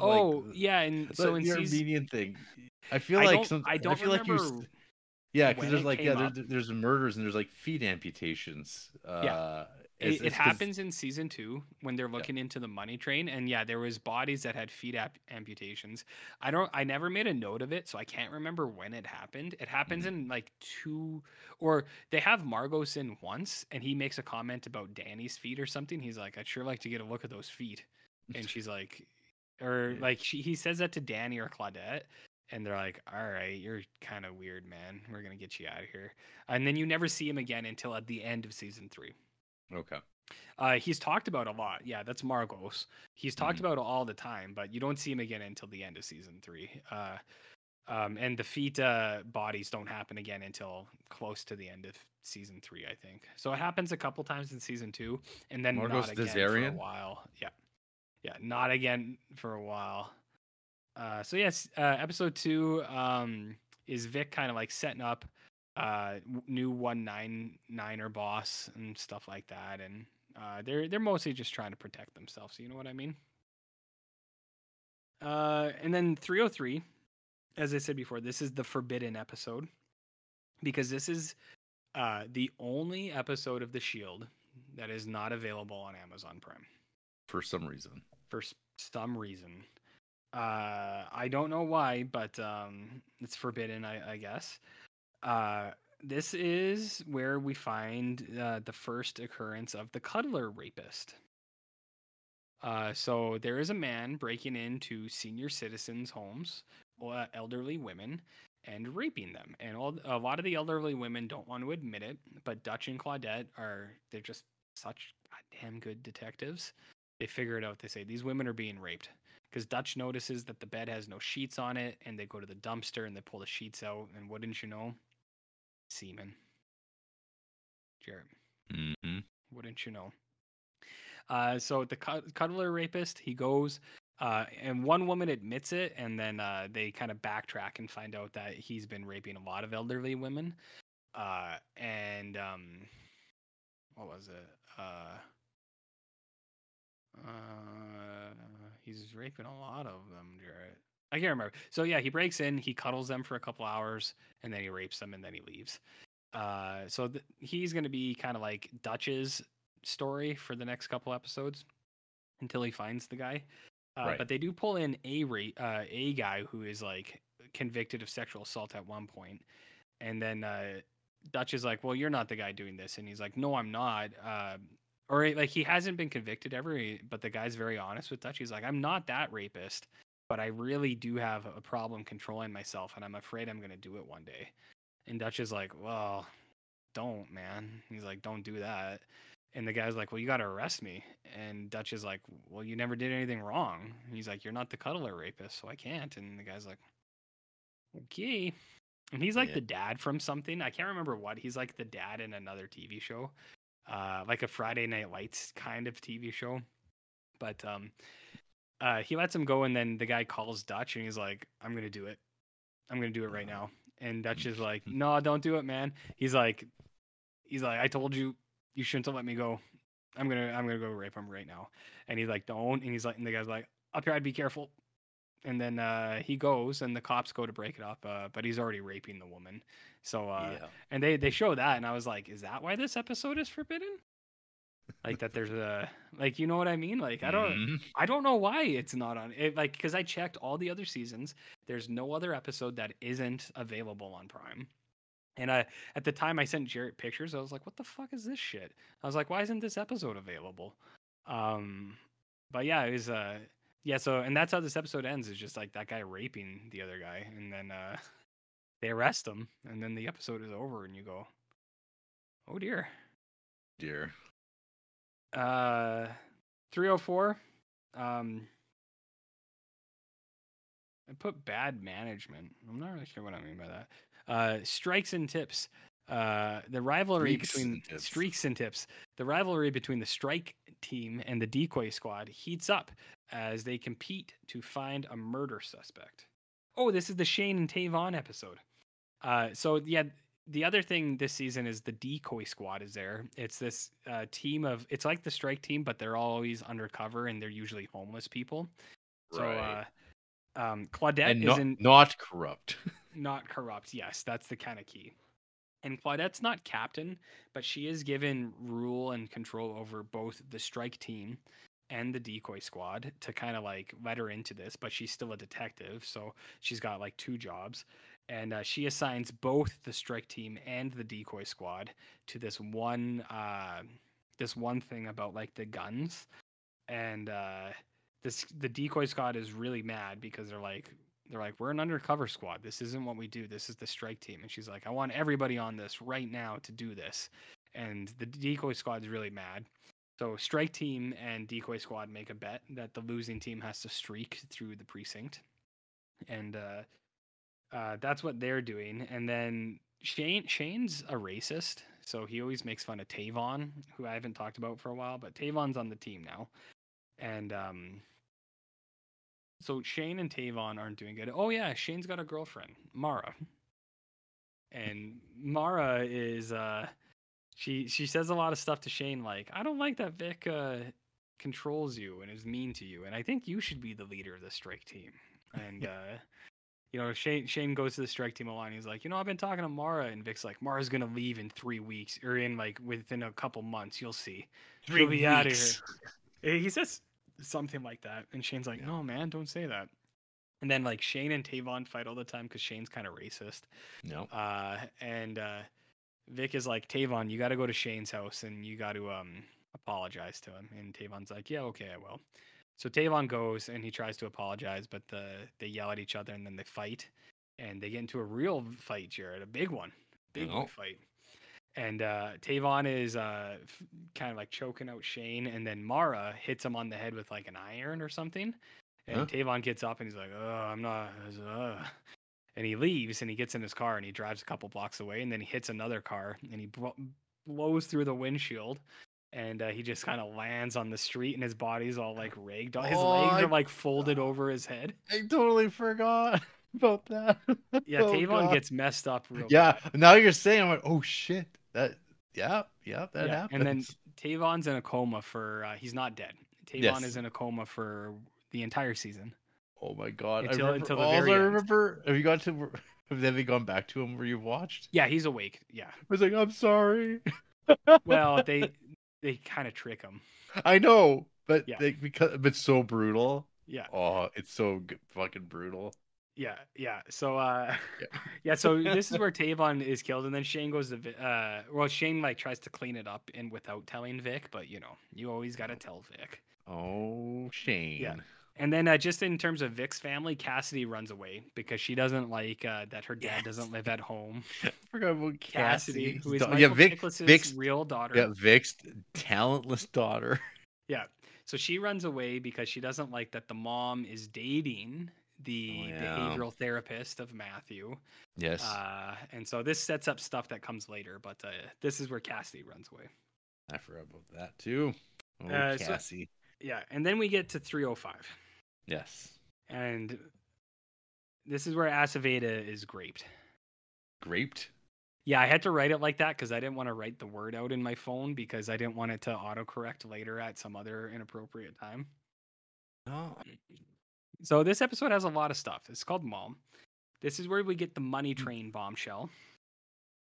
Oh, like, yeah, and the, so in the season, Armenian thing. I feel I like some. I don't feel like you. remember. Yeah, because there's like yeah, came there, there's murders and there's like feet amputations. Uh, Yeah. It's- it, it happens in season two when they're looking into the money train and yeah there was bodies that had feet ap- amputations. I don't i never made a note of it so i can't remember when it happened. It happens Mm-hmm. in like two or they have margos in once and he makes a comment about danny's feet or something. He's like i'd sure like to get a look at those feet. And she's like or Yeah. like she, he says that to danny or claudette and they're like all right you're kind of weird man. We're gonna get you out of here. And then you never see him again until at the end of season three Okay. uh, he's talked about a lot. Yeah, that's Margos. He's talked Mhm. about all the time, but you don't see him again until the end of season three. Uh, um, and the feet uh, bodies don't happen again until close to the end of season three, I think. So it happens a couple times in season two, and then Margos not again for a while. Yeah, yeah, not again for a while. Uh, so yes, uh, episode two um, is Vic kind of like setting up uh new 199er boss and stuff like that and uh they're they're mostly just trying to protect themselves you know what i mean uh and then 303 as i said before this is the forbidden episode because this is uh the only episode of the shield that is not available on amazon prime For some reason. for s- some reason. Uh, I don't know why, but um, it's forbidden, I, I guess. Uh, this is where we find uh, the first occurrence of the cuddler rapist. Uh, so there is a man breaking into senior citizens' homes, uh, elderly women, and raping them. And all, a lot of the elderly women don't want to admit it, but Dutch and Claudette are they're just such goddamn good detectives they figure it out. They say these women are being raped because Dutch notices that the bed has no sheets on it, and they go to the dumpster and they pull the sheets out. And wouldn't you know, semen. Jarrett, hmm wouldn't you know? Uh, so the cuddler rapist, he goes, uh, and one woman admits it, and then uh, they kind of backtrack and find out that he's been raping a lot of elderly women. Uh, and um, what was it? Uh, uh, he's raping a lot of them, Jarrett. I can't remember. So yeah, he breaks in, he cuddles them for a couple hours, and then he rapes them, and then he leaves. Uh, so th- he's going to be kind of like Dutch's story for the next couple episodes until he finds the guy. Uh, Right. But they do pull in a ra- uh, a guy who is like convicted of sexual assault at one point, and then uh, Dutch is like, "Well, you're not the guy doing this," and he's like, "No, I'm not." Uh, or like he hasn't been convicted ever, but the guy's very honest with Dutch. He's like, "I'm not that rapist, but I really do have a problem controlling myself, and I'm afraid I'm gonna do it one day." And Dutch is like, "Well, don't, man." He's like, "Don't do that." And the guy's like, "Well, you got to arrest me." And Dutch is like, "Well, you never did anything wrong." He's like, "You're not the cuddler rapist, so I can't." And the guy's like, "Okay." And he's like Yeah. the dad from something. I can't remember what. He's like the dad in another TV show, uh, like a Friday Night Lights kind of TV show. But um, uh, he lets him go, and then the guy calls Dutch, and he's like, "I'm gonna do it. I'm gonna do it right now." And Dutch is like, "No, don't do it, man." He's like, "He's like, I told you, you shouldn't have let me go. I'm gonna, I'm gonna go rape him right now." And he's like, "Don't." And he's like, and the guy's like, "Up here, I'd be careful." And then uh, he goes, and the cops go to break it up, uh, but he's already raping the woman. So, uh, yeah. and they they show that, and I was like, "Is that why this episode is forbidden?" Like that, there's a like, you know what I mean? Like, I don't. Mhm. I don't know why it's not on it. Like, because I checked all the other seasons. There's no other episode that isn't available on Prime. And I, at the time, I sent Jarrett pictures. I was like, "What the fuck is this shit?" I was like, "Why isn't this episode available?" Um, but yeah, it was. Uh, yeah. So, and that's how this episode ends. Is just like that guy raping the other guy, and then uh, they arrest him, and then the episode is over, and you go, "Oh dear." Dear. Uh, 304. Um, I put bad management. I'm not really sure what I mean by that. Uh, strikes and tips. Uh, the rivalry Streaks between and tips. streaks and tips. The rivalry between the strike team and the decoy squad heats up as they compete to find a murder suspect. Oh, this is the Shane and Tavon episode. Uh, so yeah, the other thing this season is the decoy squad is there. It's this uh, team of it's like the strike team, but they're always undercover and they're usually homeless people. So Right. uh, um, Claudette and not, not corrupt. not corrupt. Yes, that's the kind of key. And Claudette's not captain, but she is given rule and control over both the strike team and the decoy squad to kind of like let her into this. But she's still a detective, so she's got like two jobs. And uh, she assigns both the strike team and the decoy squad to this one, uh, this one thing about like the guns. And uh, this the decoy squad is really mad because they're like, they're like, we're an undercover squad. This isn't what we do. This is the strike team. And she's like, I want everybody on this right now to do this. And the decoy squad's really mad. So strike team and decoy squad make a bet that the losing team has to streak through the precinct. And uh, that's what they're doing. And then Shane Shane's a racist, so he always makes fun of Tavon, who I haven't talked about for a while, but Tavon's on the team now. And um so Shane and Tavon aren't doing good. Oh yeah, Shane's got a girlfriend, Mara. And Mara is uh she she says a lot of stuff to Shane like, I don't like that Vic uh controls you and is mean to you, and I think you should be the leader of the strike team. And uh you know, Shane Shane goes to the strike team a lot and he's like, you know, I've been talking to Mara and Vic's like, Mara's gonna leave in three weeks or in like within a couple months, you'll see. She'll be outta here. Eh, He says something like that, and Shane's like, "No, man, don't say that." And then like Shane and Tavon fight all the time because Shane's kind of racist. No. Uh, and uh, Vic is like, "Tavon, you got to go to Shane's house and you got to um apologize to him." And Tavon's like, "Yeah, okay, I will." So Tavon goes and he tries to apologize, but the they yell at each other and then they fight, and they get into a real fight, Jarrett, a big one, big Oh. big fight. And uh, Tavon is uh, f- kind of like choking out Shane, and then Mara hits him on the head with like an iron or something. And Huh? Tavon gets up and he's like, "Oh, I'm not." Uh. And he leaves and he gets in his car and he drives a couple blocks away, and then he hits another car and he blo- blows through the windshield. And uh, he just kind of lands on the street, and his body's all like rigged. His Oh, legs I- are like folded over his head. I totally forgot about that. Yeah, Oh, Tavon God. gets messed up real Yeah. bad. Now you're saying, I'm like, oh shit. That. Yeah. Yeah. That Yeah, happens. And then Tavon's in a coma for. Uh, he's not dead. Tavon Yes. is in a coma for the entire season. Oh my god. Until- I remember, until the very I end. remember. Have you got to? Have they gone back to him where you've watched? Yeah, he's awake. Yeah. I was like, I'm sorry. Well, they they kind of trick him. I know, but Yeah. they, because it's so brutal. Yeah. Oh, it's so fucking brutal. Yeah, yeah. So, uh, Yeah. yeah. So this is where Tavon is killed, and then Shane goes to, uh, well, Shane like tries to clean it up and without telling Vic, but you know, you always got to tell Vic. Oh, Shane. And then uh, just in terms of Vic's family, Cassidy runs away because she doesn't like uh, that her dad doesn't live at home. I forgot about Cassidy, Cassidy. who is Da- yeah, Vic, Chiklis's Vic's, real daughter. yeah, Vic's talentless daughter. Yeah. So she runs away because she doesn't like that the mom is dating the Oh, yeah. behavioral therapist of Matthew. Yes. Uh, and so this sets up stuff that comes later, but uh, this is where Cassidy runs away. I forgot about that too. Oh, uh, so- Yeah. And then we get to 305. Yes. And this is where Aceveda is graped. Graped. Yeah, I had to write it like that because I didn't want to write the word out in my phone because I didn't want it to autocorrect later at some other inappropriate time. Oh. So this episode has a lot of stuff. It's called Mom. This is where we get the money train bombshell.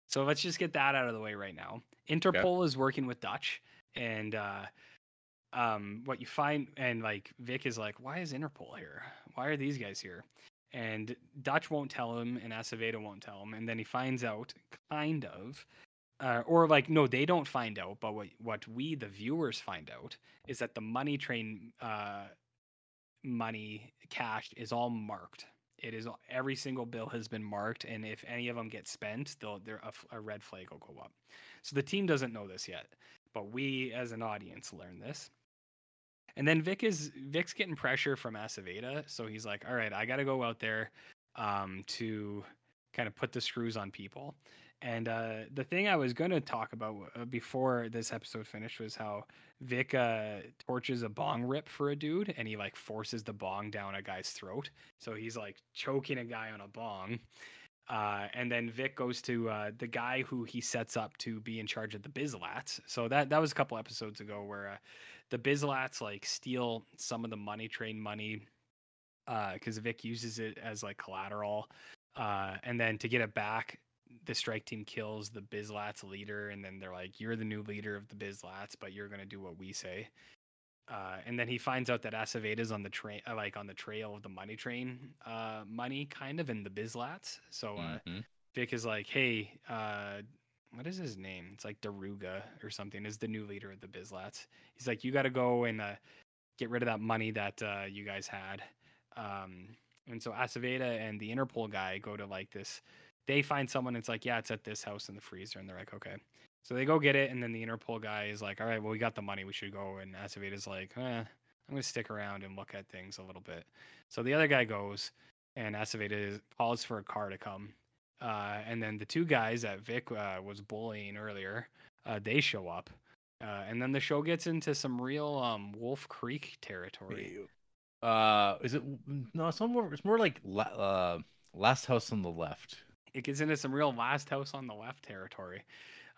So let's just get that out of the way right now. Interpol is working with Dutch, and uh, um, what you find, and like Vic is like, "Why is Interpol here? Why are these guys here?" And Dutch won't tell him, and Aceveda won't tell him, and then he finds out, kind of, uh, or like, no, they don't find out, but what what we the viewers find out is that the money train uh, money cash is all marked. It is every single bill has been marked, and if any of them get spent, they'll there a red flag will go up. So the team doesn't know this yet, but we as an audience learn this. And then Vic is Vic's getting pressure from Aceveda, so he's like, "All right, I got to go out there um, to kind of put the screws on people." And uh, the thing I was going to talk about uh, before this episode finished was how Vic uh, torches a bong rip for a dude, and he like forces the bong down a guy's throat. So he's like choking a guy on a bong. Uh, and then Vic goes to uh, the guy who he sets up to be in charge of the Byz-Lats. So that that was a couple episodes ago where uh, the Byz-Lats like steal some of the money train money because Vic uses it as like collateral, uh, and then to get it back, the strike team kills the Byz-Lats leader, and then they're like, "You're the new leader of the Byz-Lats, but you're gonna do what we say." Uh, and then he finds out that Aceveda's on the train, uh, like on the trail of the money train, uh, money kind of in the Byz-Lats. So uh, Mhm. Vic is like, "Hey, uh, what is his name? It's like Daruga or something. Is the new leader of the Byz-Lats? He's like, you got to go and uh, get rid of that money that uh, you guys had." Um, and so Aceveda and the Interpol guy go to like this. They find someone. It's like, yeah, it's at this house in the freezer, and they're like, okay. So they go get it, and then the Interpol guy is like, all right, well, we got the money, we should go. And Aceveda's like, eh, I'm gonna stick around and look at things a little bit. So the other guy goes, and Aceveda calls for a car to come. Uh, and then the two guys that Vic uh, was bullying earlier, uh, they show up. Uh, and then the show gets into some real um, Wolf Creek territory. Uh, is it no? It's more. It's more like uh, Last House on the Left. it gets into some real last house on the left territory.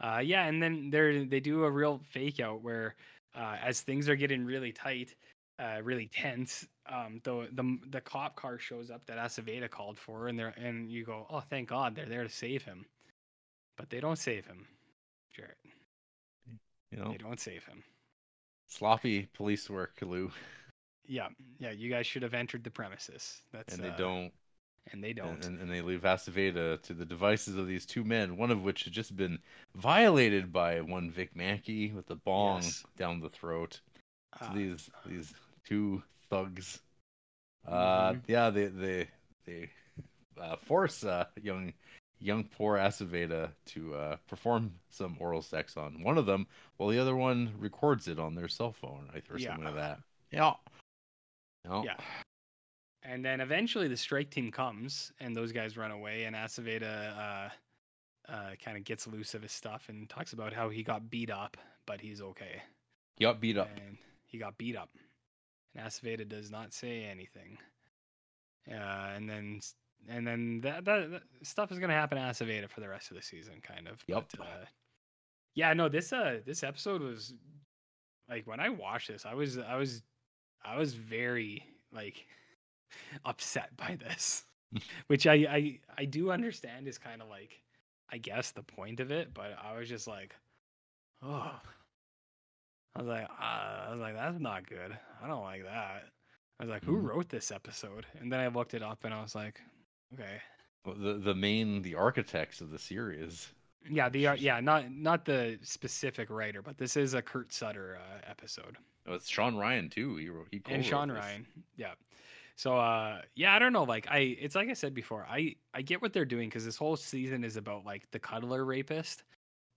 Uh, yeah, and then they they do a real fake out where uh, as things are getting really tight, uh, really tense, um, the the the cop car shows up that Aceveda called for, and they're and you go, oh, thank God, they're there to save him, but they don't save him, Jarrett. You know, They don't save him. sloppy police work, Lou, Yeah, yeah, you guys should have entered the premises. That's and they uh, don't. And they don't. And, and they leave Aceveda to the devices of these two men, one of which had just been violated by one Vic Mackey with a bong Yes. down the throat. Uh, these these two thugs. Uh, Mhm. yeah, they they they uh, force uh, young young poor Aceveda to uh, perform some oral sex on one of them, while the other one records it on their cell phone I- or Yeah. something like that. Yeah. No. Yeah. And then eventually the strike team comes and those guys run away and Aceveda uh, uh, kind of gets loose of his stuff and talks about how he got beat up, but he's okay. He got beat up. And he got beat up. And Aceveda does not say anything. Uh, and then and then that, that, that stuff is gonna happen to Aceveda for the rest of the season, kind of. Yep. But, uh, yeah, no, this uh this episode was like when I watched this, I was I was I was very like upset by this, which I I I do understand is kind of like I guess the point of it, but I was just like, oh, I was like, uh, I was like, that's not good. I don't like that. I was like, who Mhm. wrote this episode? And then I looked it up, and I was like, okay, Well, The the main the architects of the series. yeah, the uh, yeah, not not the specific writer, but this is a Kurt Sutter uh, episode. Oh, it's Shawn Ryan too. He wrote, he and Shawn. Ryan. Yeah. So uh yeah, I don't know like I it's like I said before. I I get what they're doing cuz this whole season is about like the cuddler rapist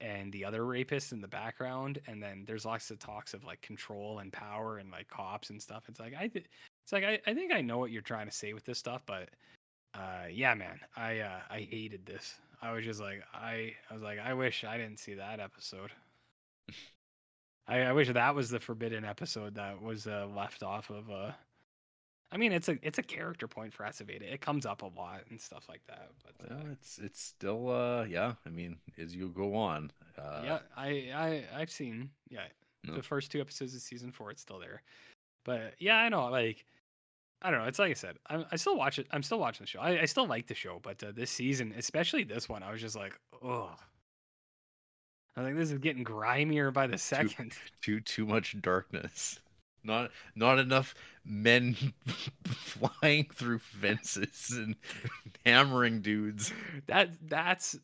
and the other rapist in the background and then there's lots of talks of like control and power and like cops and stuff. It's like I th- it's like I, I think I know what you're trying to say with this stuff, but uh yeah, man. I uh I hated this. I was just like I I was like I wish I didn't see that episode. I, I wish that was the forbidden episode that was uh, left off of. Uh, I mean, it's a it's a character point for Aceveda. It comes up a lot and stuff like that. But uh, Well, it's it's still uh yeah. I mean, as you go on, uh, yeah, I I I've seen yeah No. the first two episodes of season four. It's still there, but yeah, I know. Like I don't know. It's like I said. I I still watch it. I'm still watching the show. I, I still like the show, but uh, this season, especially this one, I was just like, oh. I think this is getting grimier by the second. too too much darkness. Not not enough men flying through fences and hammering dudes. that that's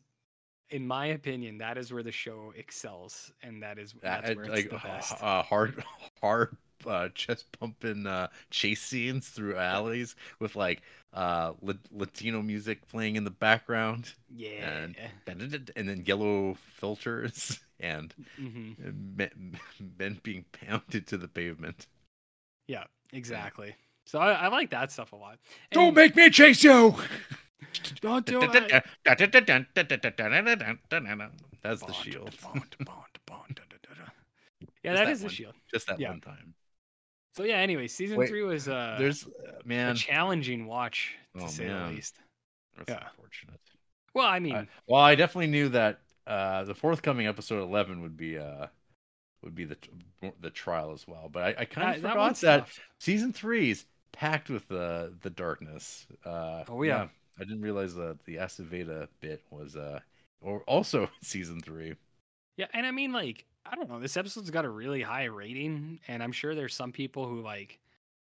in my opinion that is where the show excels and that is that's Uh, where it's like the best uh, hard hard uh, chest pumping uh, chase scenes through alleys with like uh, La- Latino music playing in the background yeah and and then yellow filters and hmm men, men being pounded to the pavement. Yeah, exactly. So I, I like that stuff a lot. Don't make me chase you. don't do it. That's the shield. Yeah, that that is the shield. Just that Yeah. one time. So yeah. Anyway, season Wait, three was uh, There's uh, a challenging watch to Oh, say man. the least. That's yeah. unfortunate. Well, I mean, Uh, well, I definitely knew that uh, the forthcoming episode eleven would be uh, would be the the trial as well. But I, I kind of that, that forgot that season three is packed with the the darkness. Uh, Oh, yeah. I didn't realize that the Aceveda bit was uh, or also season three. Yeah, and I mean, like, I don't know. This episode's got a really high rating, and I'm sure there's some people who like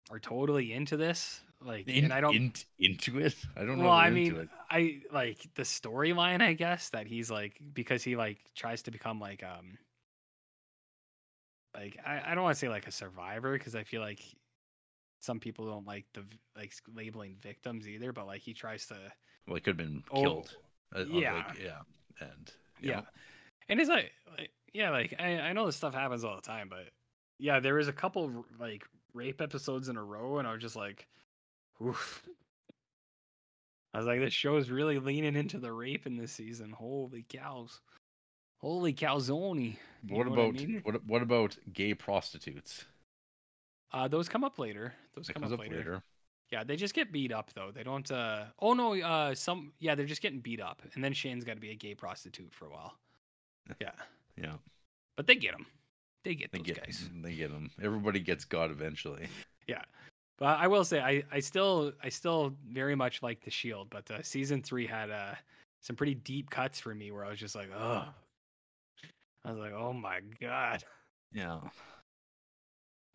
are totally into this. Like, In, and I don't. in- into it. I don't know. well, I mean, it. I like the storyline. I guess that he's like because he like tries to become like um. Like I, I don't want to say like a survivor because I feel like some people don't like the like labeling victims either, but like he tries to well, he could have been Oh, killed. on, yeah. like, yeah, and yeah know, and it's like, like yeah like I, I know this stuff happens all the time but yeah there was a couple r- like rape episodes in a row and i was just like oof i was like this show is really leaning into the rape in this season holy cows holy calzone You What about I mean? what what about gay prostitutes? uh those come up later those That come up, up later. later. yeah they just get beat up though they don't uh oh no uh some yeah they're just getting beat up and then shane's got to be a gay prostitute for a while yeah Yeah, but they get them they get they those get guys they get them. Everybody gets God eventually. Yeah. But I will say I, I still I still very much like the Shield, but uh, season three had uh, some pretty deep cuts for me where I was just like, oh, I was like, oh my god. Yeah.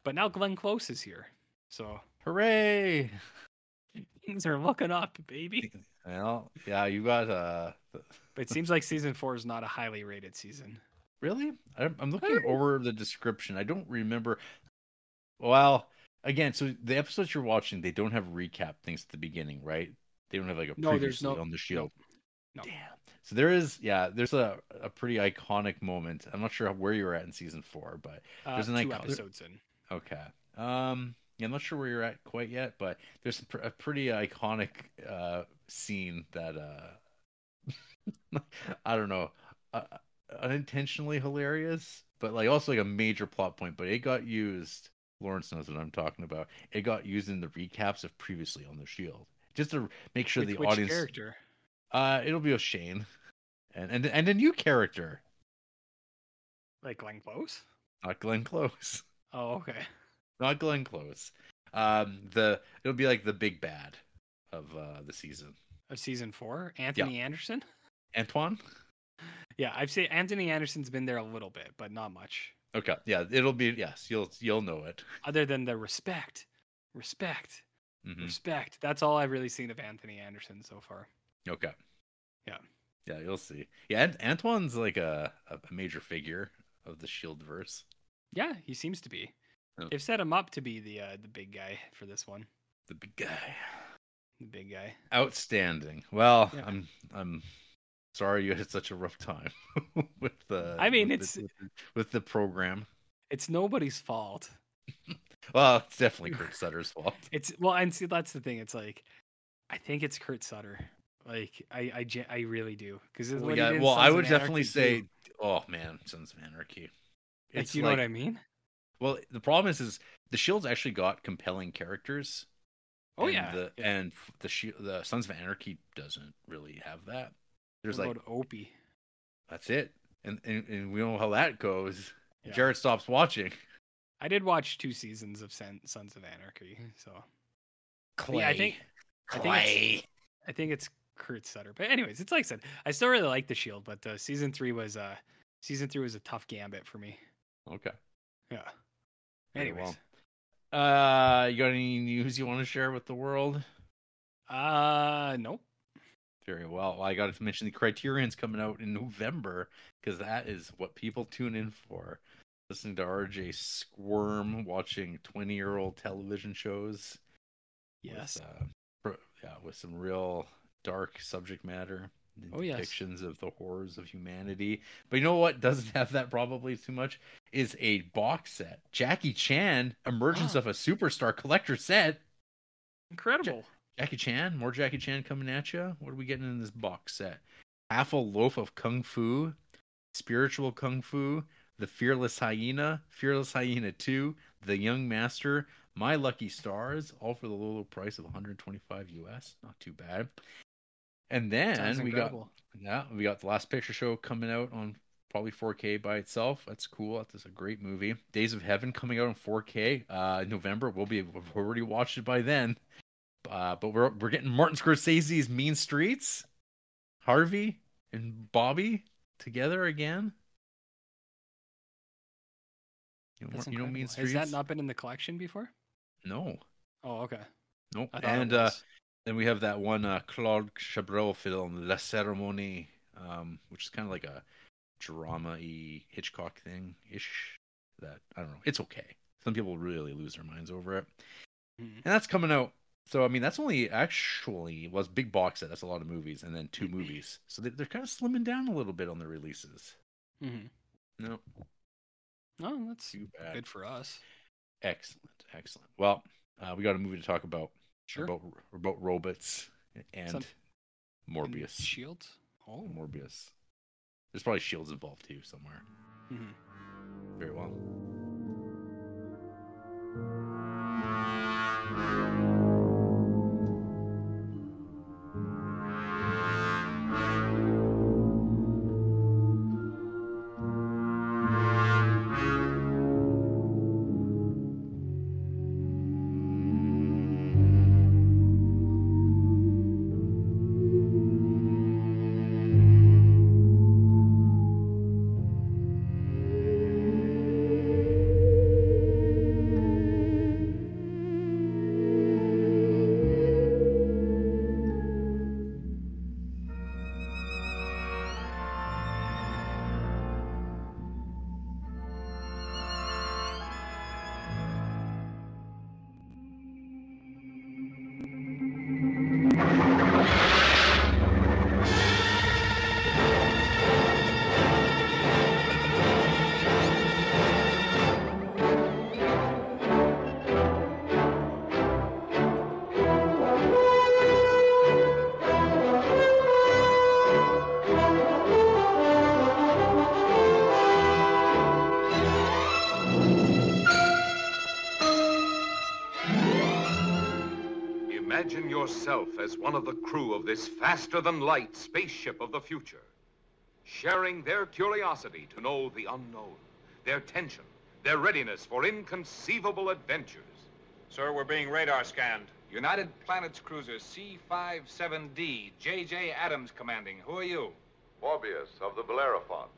But now Glenn Close is here, so Hooray! things are looking up, baby. Well, yeah, you got uh. But it seems like season four is not a highly rated season. Really? I'm, I'm looking over the description. I don't remember. Well, again, so the episodes you're watching, they don't have recap things at the beginning, right? They don't have like a No, there's no- on the shield. no. Damn. So there is, yeah, there's a, a pretty iconic moment. I'm not sure where you were at in season four, but Uh, There's an two icon- episodes in. okay. Um, yeah, I'm not sure where you're at quite yet, but there's a, pr- a pretty iconic uh scene that uh, I don't know, uh, unintentionally hilarious, but like also like a major plot point. But it got used. Lawrence knows what I'm talking about. It got used in the recaps of previously on the Shield, just to make sure With the which audience. character? Uh, it'll be a Shane, and and and a new character, Like Glenn Close? not Glenn Close, Oh, okay. not Glenn Close. Um, the it'll be like the big bad of uh the season. Of season four, Anthony Anderson. Antoine. Yeah, I've seen Anthony Anderson's been there a little bit, but not much. Okay, yeah, it'll be yes, you'll you'll know it. Other than the respect, respect, Mhm. respect. That's all I've really seen of Anthony Anderson so far. Okay. Yeah. Yeah, you'll see. Yeah, Ant- Antoine's like a, a major figure of the Shield verse. Yeah, he seems to be. Oh. They've set him up to be the uh, the big guy for this one. The big guy. The big guy. Outstanding. Well, Yeah. I'm I'm sorry you had such a rough time with the. I mean, with it's- the, with, the, program. It's nobody's fault. Well, it's definitely Kurt Sutter's fault. It's well, and see that's the thing. It's like, I think it's Kurt Sutter. Like I I, I really do because Well, yeah, well, I would definitely say, oh man, Sons of Anarchy. like, It's you know like, what I mean? well, the problem is, is the Shield's actually got compelling characters. Oh and yeah, the, yeah. and the Shield, the Sons of Anarchy doesn't really have that. There's What like Opie. that's it, and, and and we know how that goes. Yeah. Jarrett stops watching. I did watch two seasons of Sen- Sons of Anarchy, so Clay, Yeah, I think- I think Clay. I think it's Kurt Sutter. But anyways, it's like I said, I still really like the Shield, but uh, season three was uh season three was a tough gambit for me. Okay. Yeah. Anyways, well. Uh, you got any news you want to share with the world? uh, nope. Very well. I got to mention the Criterion's coming out in November because that is what people tune in for. Listening to RJ squirm, watching twenty-year-old television shows. with, Yes. uh, yeah, with some real dark subject matter. Oh, yes. depictions of the horrors of humanity. But you know what doesn't have that probably too much is a box set. Jackie Chan, Emergence Ah. of a Superstar collector set. Incredible. Jackie Chan, more Jackie Chan coming at you. What are we getting in this box set? Half a loaf of kung fu, spiritual kung fu, the fearless hyena, fearless hyena 2, the young master, my lucky stars, all for the low, low price of 125 US. Not too bad. And then Sounds we incredible. got yeah, we got the last picture show coming out on probably 4K by itself. That's cool. That's a great movie. Days of Heaven coming out on 4K uh in November. We'll be we've already watched it by then. Uh, but we're we're getting Martin Scorsese's Mean Streets, Harvey and Bobby together again. You know, you know Mean. Streets? Has that not been in the collection before? No, Oh, okay. nope. And uh, then we have that one uh, Claude Chabrol film, La Cérémonie, um, which is kind of like a drama-y Hitchcock thing ish. That I don't know. It's okay. Some people really lose their minds over it, Mhm. and that's coming out. So I mean, that's only actually was big box set. That's a lot of movies, and then two movies. So they, they're kind of slimming down a little bit on the releases. Mhm. No, Oh, that's too bad. good for us. Excellent, excellent. Well, uh, we got a movie to talk about Sure. about about robots and Some- Morbius. Shields. Oh. Morbius. There's probably shields involved too somewhere. Mhm. Very well. As one of the crew of this faster than light spaceship of the future, sharing their curiosity to know the unknown, their tension, their readiness for inconceivable adventures. Sir, we're being radar scanned. United Planets Cruiser C-57D, J.J. Adams commanding. Who are you? Morbius of the Bellerophon.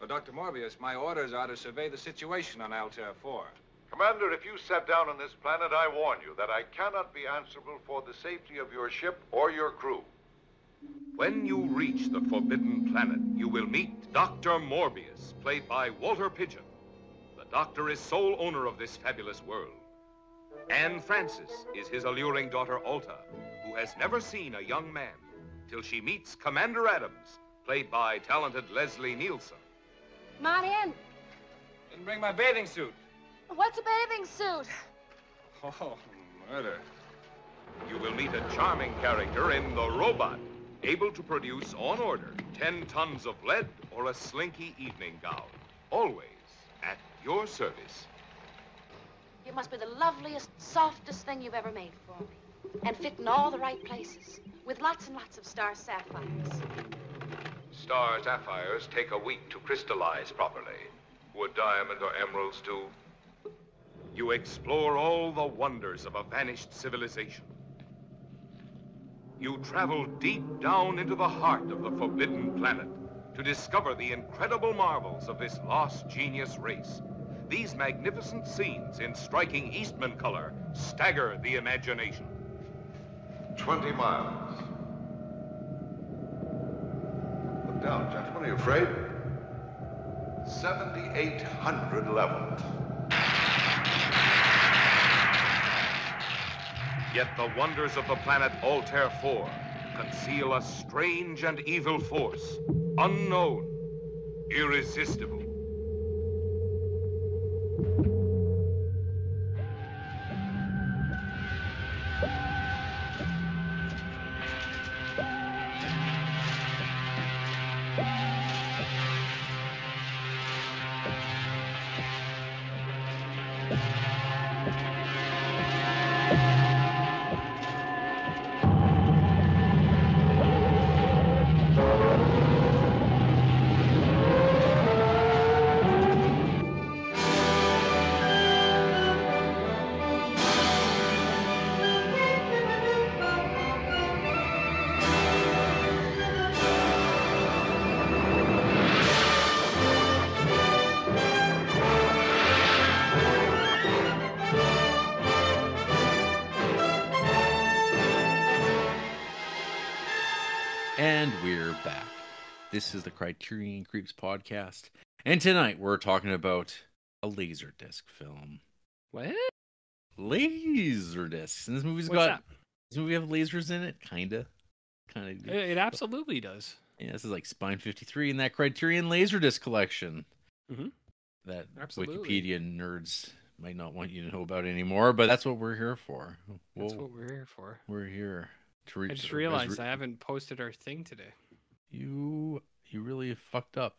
Oh, Dr. Morbius, my orders are to survey the situation on Altair 4. Commander, if you set down on this planet, I warn you that I cannot be answerable for the safety of your ship or your crew. When you reach the Forbidden Planet, you will meet Dr. Morbius, played by Walter Pidgeon. The doctor is sole owner of this fabulous world. Anne Francis is his alluring daughter, Alta, who has never seen a young man till she meets Commander Adams, played by talented Leslie Nielsen. Come on in. Didn't bring my bathing suit. What's a bathing suit? Oh, murder. You will meet a charming character in The Robot, able to produce on order 10 tons of lead or a slinky evening gown. Always at your service. You must be the loveliest, softest thing you've ever made for me. And fit in all the right places. With lots and lots of star sapphires. Star sapphires take a week to crystallize properly. Would diamond or emeralds do? You explore all the wonders of a vanished civilization. You travel deep down into the heart of the Forbidden Planet to discover the incredible marvels of this lost genius race. These magnificent scenes in striking Eastman color stagger the imagination. 20 miles. Look down, gentlemen. Are you afraid? 7,800 levels. Yet the wonders of the planet Altair 4 conceal a strange and evil force, unknown, irresistible. Criterion Creeps podcast. And tonight we're talking about a Laserdisc film. What? Laserdiscs. And this movie's What's got this movie have lasers in it? Kinda. Kinda. It, it absolutely does. Yeah, this is like Spine 53 in that Criterion Laserdisc collection. Mhm. That Absolutely. Wikipedia nerds might not want you to know about anymore, but that's what we're here for. That's what we're here for. we're here to I just realized re- I haven't posted our thing today. you you really fucked up.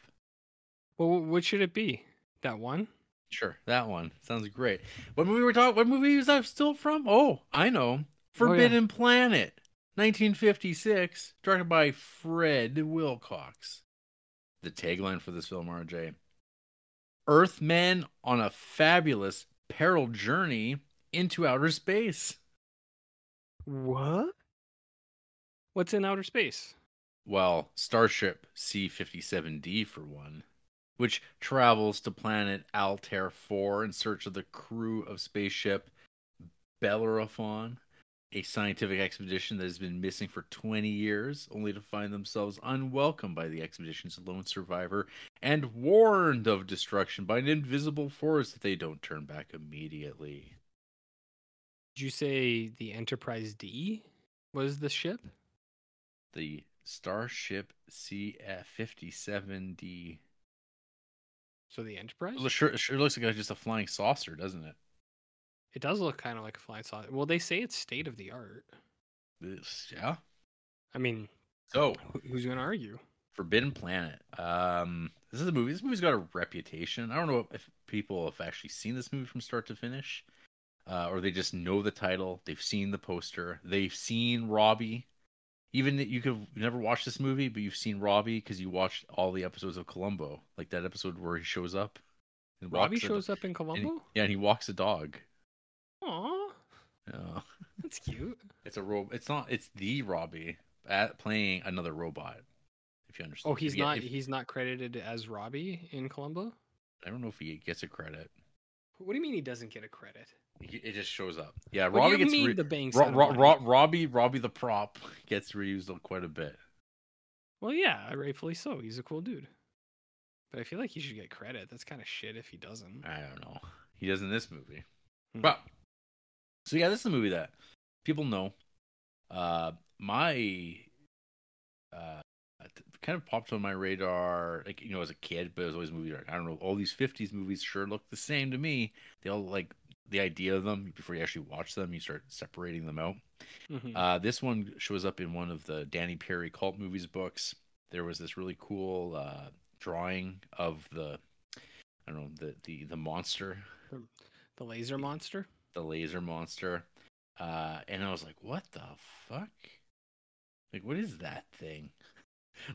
Well, what should it be? That one? Sure, that one sounds great. What movie were talking? What movie is that still from? Oh, I know, oh, Forbidden Planet, 1956, directed by Fred Wilcox. The tagline for this film, RJ: Earthmen on a fabulous peril journey into outer space. What? What's in outer space? Well, Starship C-57D for one, which travels to planet Altair 4 in search of the crew of spaceship Bellerophon, a scientific expedition that has been missing for 20 years, only to find themselves unwelcome by the expedition's lone survivor and warned of destruction by an invisible force if they don't turn back immediately. Did you say the Enterprise D was the ship? The Starship CF-57D So the Enterprise? Well, sure, sure looks like just a flying saucer, doesn't it? It does look kind of like a flying saucer. Well, they say it's state of the art. This, yeah. I mean, So, who's going to argue? Forbidden Planet. Um, this is a movie. This movie's got a reputation. I don't know if people have actually seen this movie from start to finish, uh, or they just know the title. They've seen the poster. They've seen Robbie. Even that you could never watch this movie, but you've seen Robbie because you watched all the episodes of Columbo, like that episode where he shows up. and Robbie shows up in and Columbo? yeah, and he walks a dog. Aw, Yeah. that's cute. It's a ro. It's not. It's the Robbie at playing another robot. If you understand. Oh, he's If not. if- he's not credited as Robbie in Columbo. I don't know if he gets a credit. What do you mean he doesn't get a credit? It just shows up. Yeah, What Robbie gets re- the bank Ro- Ro- Ro- Robbie. Robbie the prop gets reused quite a bit. Well, yeah, rightfully so. He's a cool dude. But I feel like he should get credit. That's kind of shit if he doesn't. I don't know. He does in this movie. Hmm. But so yeah, this is a movie that people know. Uh, my uh, kind of popped on my radar, like you know, as a kid, but it was always a movie. Like, I don't know, all these '50s movies sure look the same to me. They all like the idea of them before you actually watch them. You start separating them out. Mhm. Uh, this one shows up in one of the Danny Peary cult movies books. There was this really cool uh, drawing of the, I don't know, the the the monster, the laser monster. the laser monster, uh, and I was like, what the fuck? Like, what is that thing?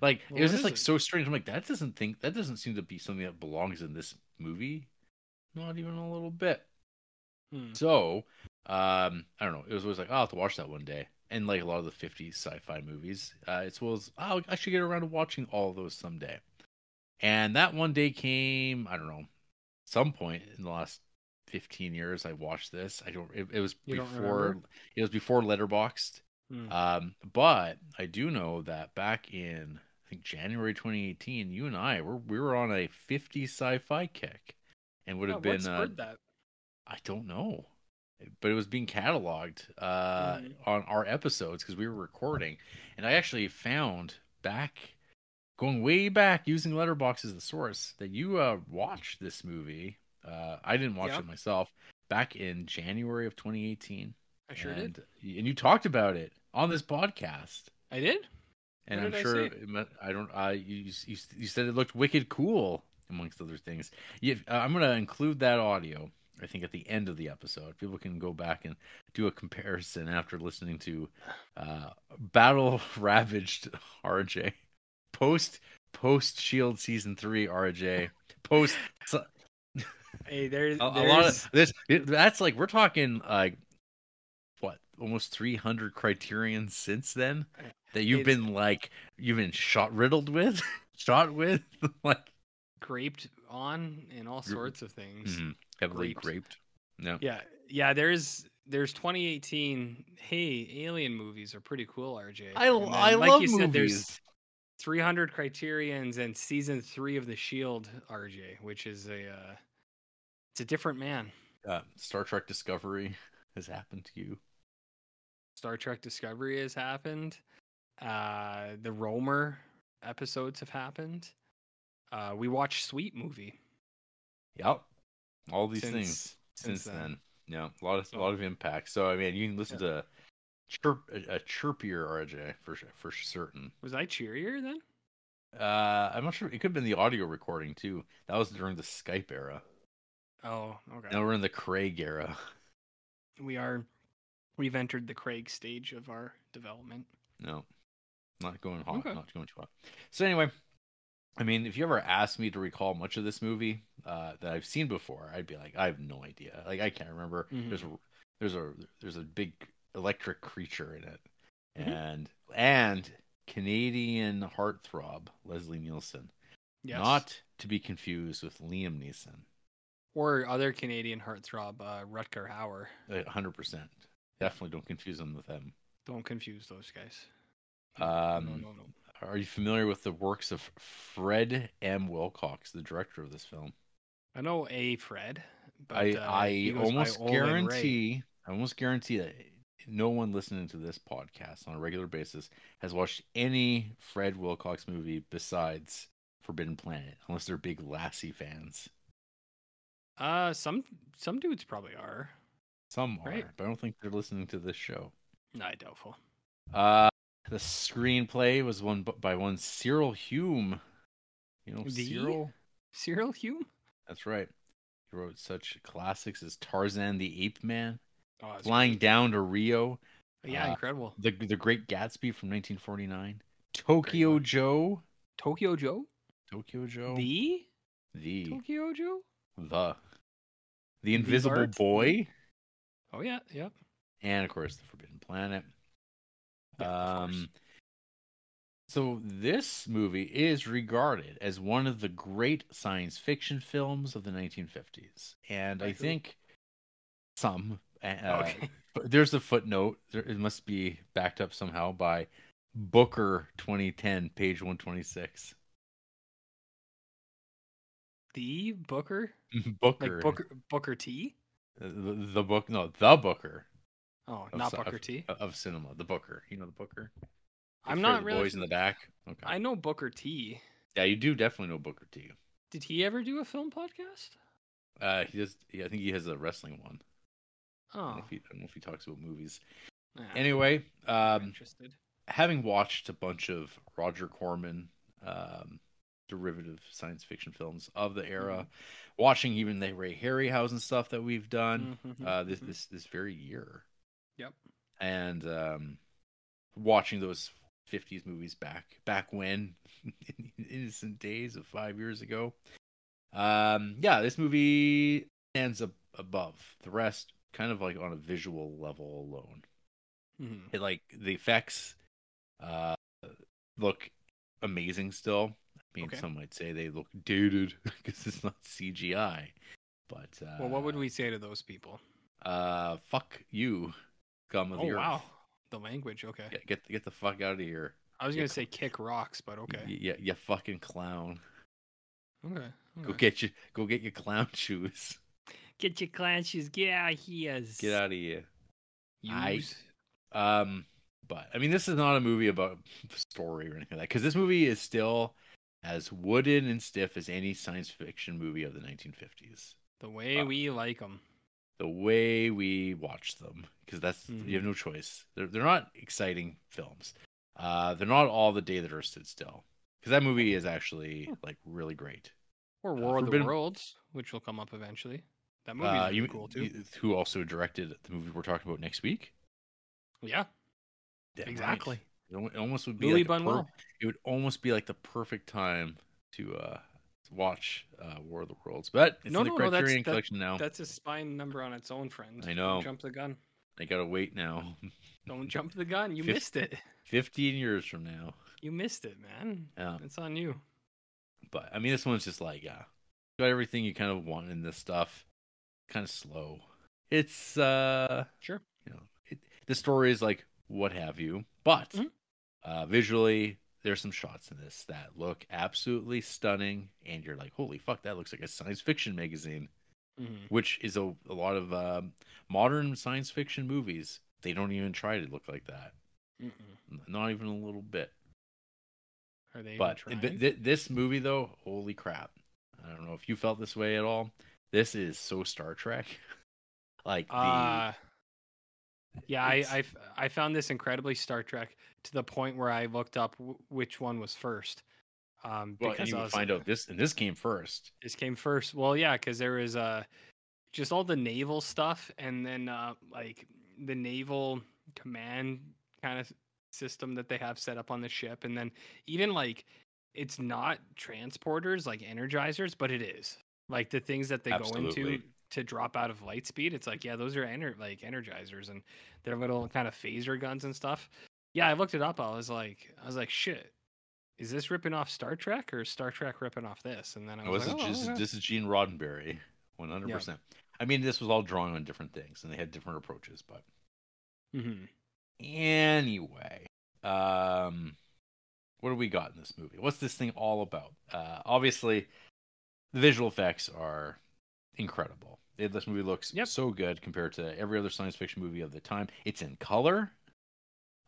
Like, Well, it was just like it? so strange. I'm like, that doesn't think that doesn't seem to be something that belongs in this movie. Not even a little bit. Hmm. So, um, I don't know. It was always like, oh, I'll have to watch that one day. And like a lot of the 50s sci-fi movies, uh, it's was oh, I should get around to watching all of those someday. And that one day came, I don't know, some point in the last 15 years I watched this. I don't it, it was You before it was before Letterboxd. Hmm. Um, but I do know that back in I think January 2018, you and I were we were on a 50 sci-fi kick and would Yeah, have been uh, that? I don't know. but it was being cataloged uh, Mhm. on our episodes because we were recording, and I actually found back going way back using Letterboxd as the source that you uh, watched this movie. Uh, I didn't watch Yeah. it myself back in January of 2018. I sure and, did. And you talked about it on this podcast. I did. And What I'm did I sure it I don't. I you, you you said it looked wicked cool, amongst other things. You, uh, I'm gonna include that audio. I think at the end of the episode, people can go back and do a comparison after listening to uh, Battle Ravaged RJ, post post Shield season three RJ, post Hey, there's a, a lot of this. it- That's like we're talking like what almost 300 criterions since then that you've been like you've been shot riddled with, shot with like graped on and all sorts of things. mhm, heavily Graped. graped. No, Yeah, yeah. There's there's 2018. Hey, alien movies are pretty cool, RJ. I then, I like love you said, movies. there's 300 criterions and season three of The Shield, RJ, which is a uh, it's a different man. Uh, Star Trek Discovery has happened to you. Star Trek Discovery has happened. Uh, the Rohmer episodes have happened. Uh, we watched Sweet movie. Yep, all these Since- things since since, then. then. Yeah, a lot of a lot of impact. So I mean, you can listen to chirp a, a chirpier RJ for for certain. Was I cheerier then? Uh, I'm not sure. It could have been the audio recording too. That was during the Skype era. Oh, okay. Now we're in the Craig era. We are. We've entered the Craig stage of our development. No, not going hot. Okay. Not going too hot. So anyway, I mean, if you ever asked me to recall much of this movie uh, that I've seen before, I'd be like, I have no idea. Like I can't remember. Mhm. There's a there's a there's a big electric creature in it, Mhm. and and Canadian heartthrob Leslie Nielsen, Yes. not to be confused with Liam Neeson. or other Canadian heartthrob, uh, Rutger Hauer. Hundred percent. Definitely don't confuse them with them. Don't confuse those guys. Um, no, no, no. Are you familiar with the works of Fred M. Wilcox, the director of this film? I know a Fred, but I uh, I almost guarantee I almost guarantee that no one listening to this podcast on a regular basis has watched any Fred Wilcox movie besides Forbidden Planet, unless they're big Lassie fans. Uh, some some dudes probably are. Some are, Right. but I don't think they're listening to this show. Nah, doubtful. Uh, the screenplay was one by one Cyril Hume. You know The? Cyril? Cyril Hume. That's right. He wrote such classics as Tarzan the Ape Man, Oh, Flying great. Down to Rio, Yeah, uh, incredible. The The Great Gatsby from 1949, Tokyo. Joe, Tokyo Joe. Tokyo Joe, The the Tokyo Joe. the the Invisible Bart? Boy, Oh yeah, yep. and of course the Forbidden Planet. Yeah, um, so this movie is regarded as one of the great science fiction films of the 1950s, and I think some. Uh, okay. There's a footnote. There, it must be backed up somehow by Booker 2010, page 126. The Booker, Booker. like Booker Booker T. Uh, The, the book, no, the Booker Oh, of not Booker of, T. of cinema. The Booker. You know the Booker? I'm Take care of not the really. Boys in the back. Okay. I know Booker T. Yeah, you do definitely know Booker T. Did he ever do a film podcast? Uh, he does. Yeah, I think he has a wrestling one. I, don't Oh, know if he, I don't know if he talks about movies. nah, Anyway, um, interested. having watched a bunch of Roger Corman um, derivative science fiction films of the era, Mm-hmm. watching even the Ray Harryhausen stuff that we've done Mhm, uh, this mhm. this this very year, Yep. and um, watching those '50s movies back back when in innocent days of five years ago. Um, yeah, this movie stands up above the rest, kind of like on a visual level alone Mhm. it like the effects uh look amazing still i mean Okay. some might say they look dated because it's not cgi but uh Well, what would we say to those people? uh fuck you scum of Oh the earth wow, the language. Okay, get, get get the fuck out of here I was yeah, gonna cl- say kick rocks, but okay. Yeah you fucking clown Okay. go get your go get your clown shoes Get your clown shoes. Get out of here. Get out of here. I- Use. Um, but I mean, this is not a movie about story or anything like that because this movie is still as wooden and stiff as any science fiction movie of the 1950s. The way uh, we like them. The way we watch them, because that's you have no choice. They're they're not exciting films. Uh, they're not all the day that Earth stood still. Because that movie is actually like really great. Or uh, of the Forbidden- Worlds, which will come up eventually. That movie's Uh, you, cool too. you- who also directed the movie we're talking about next week? yeah, Damn exactly. It it almost would be Louis like per- it would almost be like the perfect time to uh to watch uh War of the Worlds. But it's No, in the no, no, that's- Criterion that- collection now. That's a spine number on its own, friend. I Don't know. jump the gun. I gotta wait now. Don't jump the gun. You missed it. Fifteen years from now. You missed it, man. Yeah. It's on you. But I mean this one's just like yeah. Got everything you kind of want in this stuff. Kind of slow. It's uh Sure. you know it, the story is like what have you but Mhm. uh visually there's some shots in this that look absolutely stunning and you're like holy fuck that looks like a science fiction magazine Mhm. which is a, a lot of um, modern science fiction movies they don't even try to look like that Mm-mm. Not even a little bit Are they? but th- th- this movie though holy crap i don't know if you felt this way at all this is so star trek like the Uh, yeah, I, it's- I I found this incredibly Star Trek to the point where I looked up w- which one was first. Um, well, because you I was find out this and this came first this came first. Well, yeah, because there was uh, just all the naval stuff, and then uh, like the naval command kind of system that they have set up on the ship, and then even like it's not transporters like energizers, but it is like the things that they go into to drop out of light speed. It's like yeah, those are ener- like energizers, and they're little kind of phaser guns and stuff. Yeah, I looked it up. I was like, I was like, shit. Is this ripping off Star Trek or is Star Trek ripping off this? And then I Oh, was this, like, is, oh, this, is, okay. this is Gene Roddenberry, one hundred percent. I mean, this was all drawing on different things, and they had different approaches. But Mhm. anyway, um, what do we got in this movie? What's this thing all about? Uh, obviously, the visual effects are incredible. It- This movie looks Yep. so good compared to every other science fiction movie of the time. It's in color.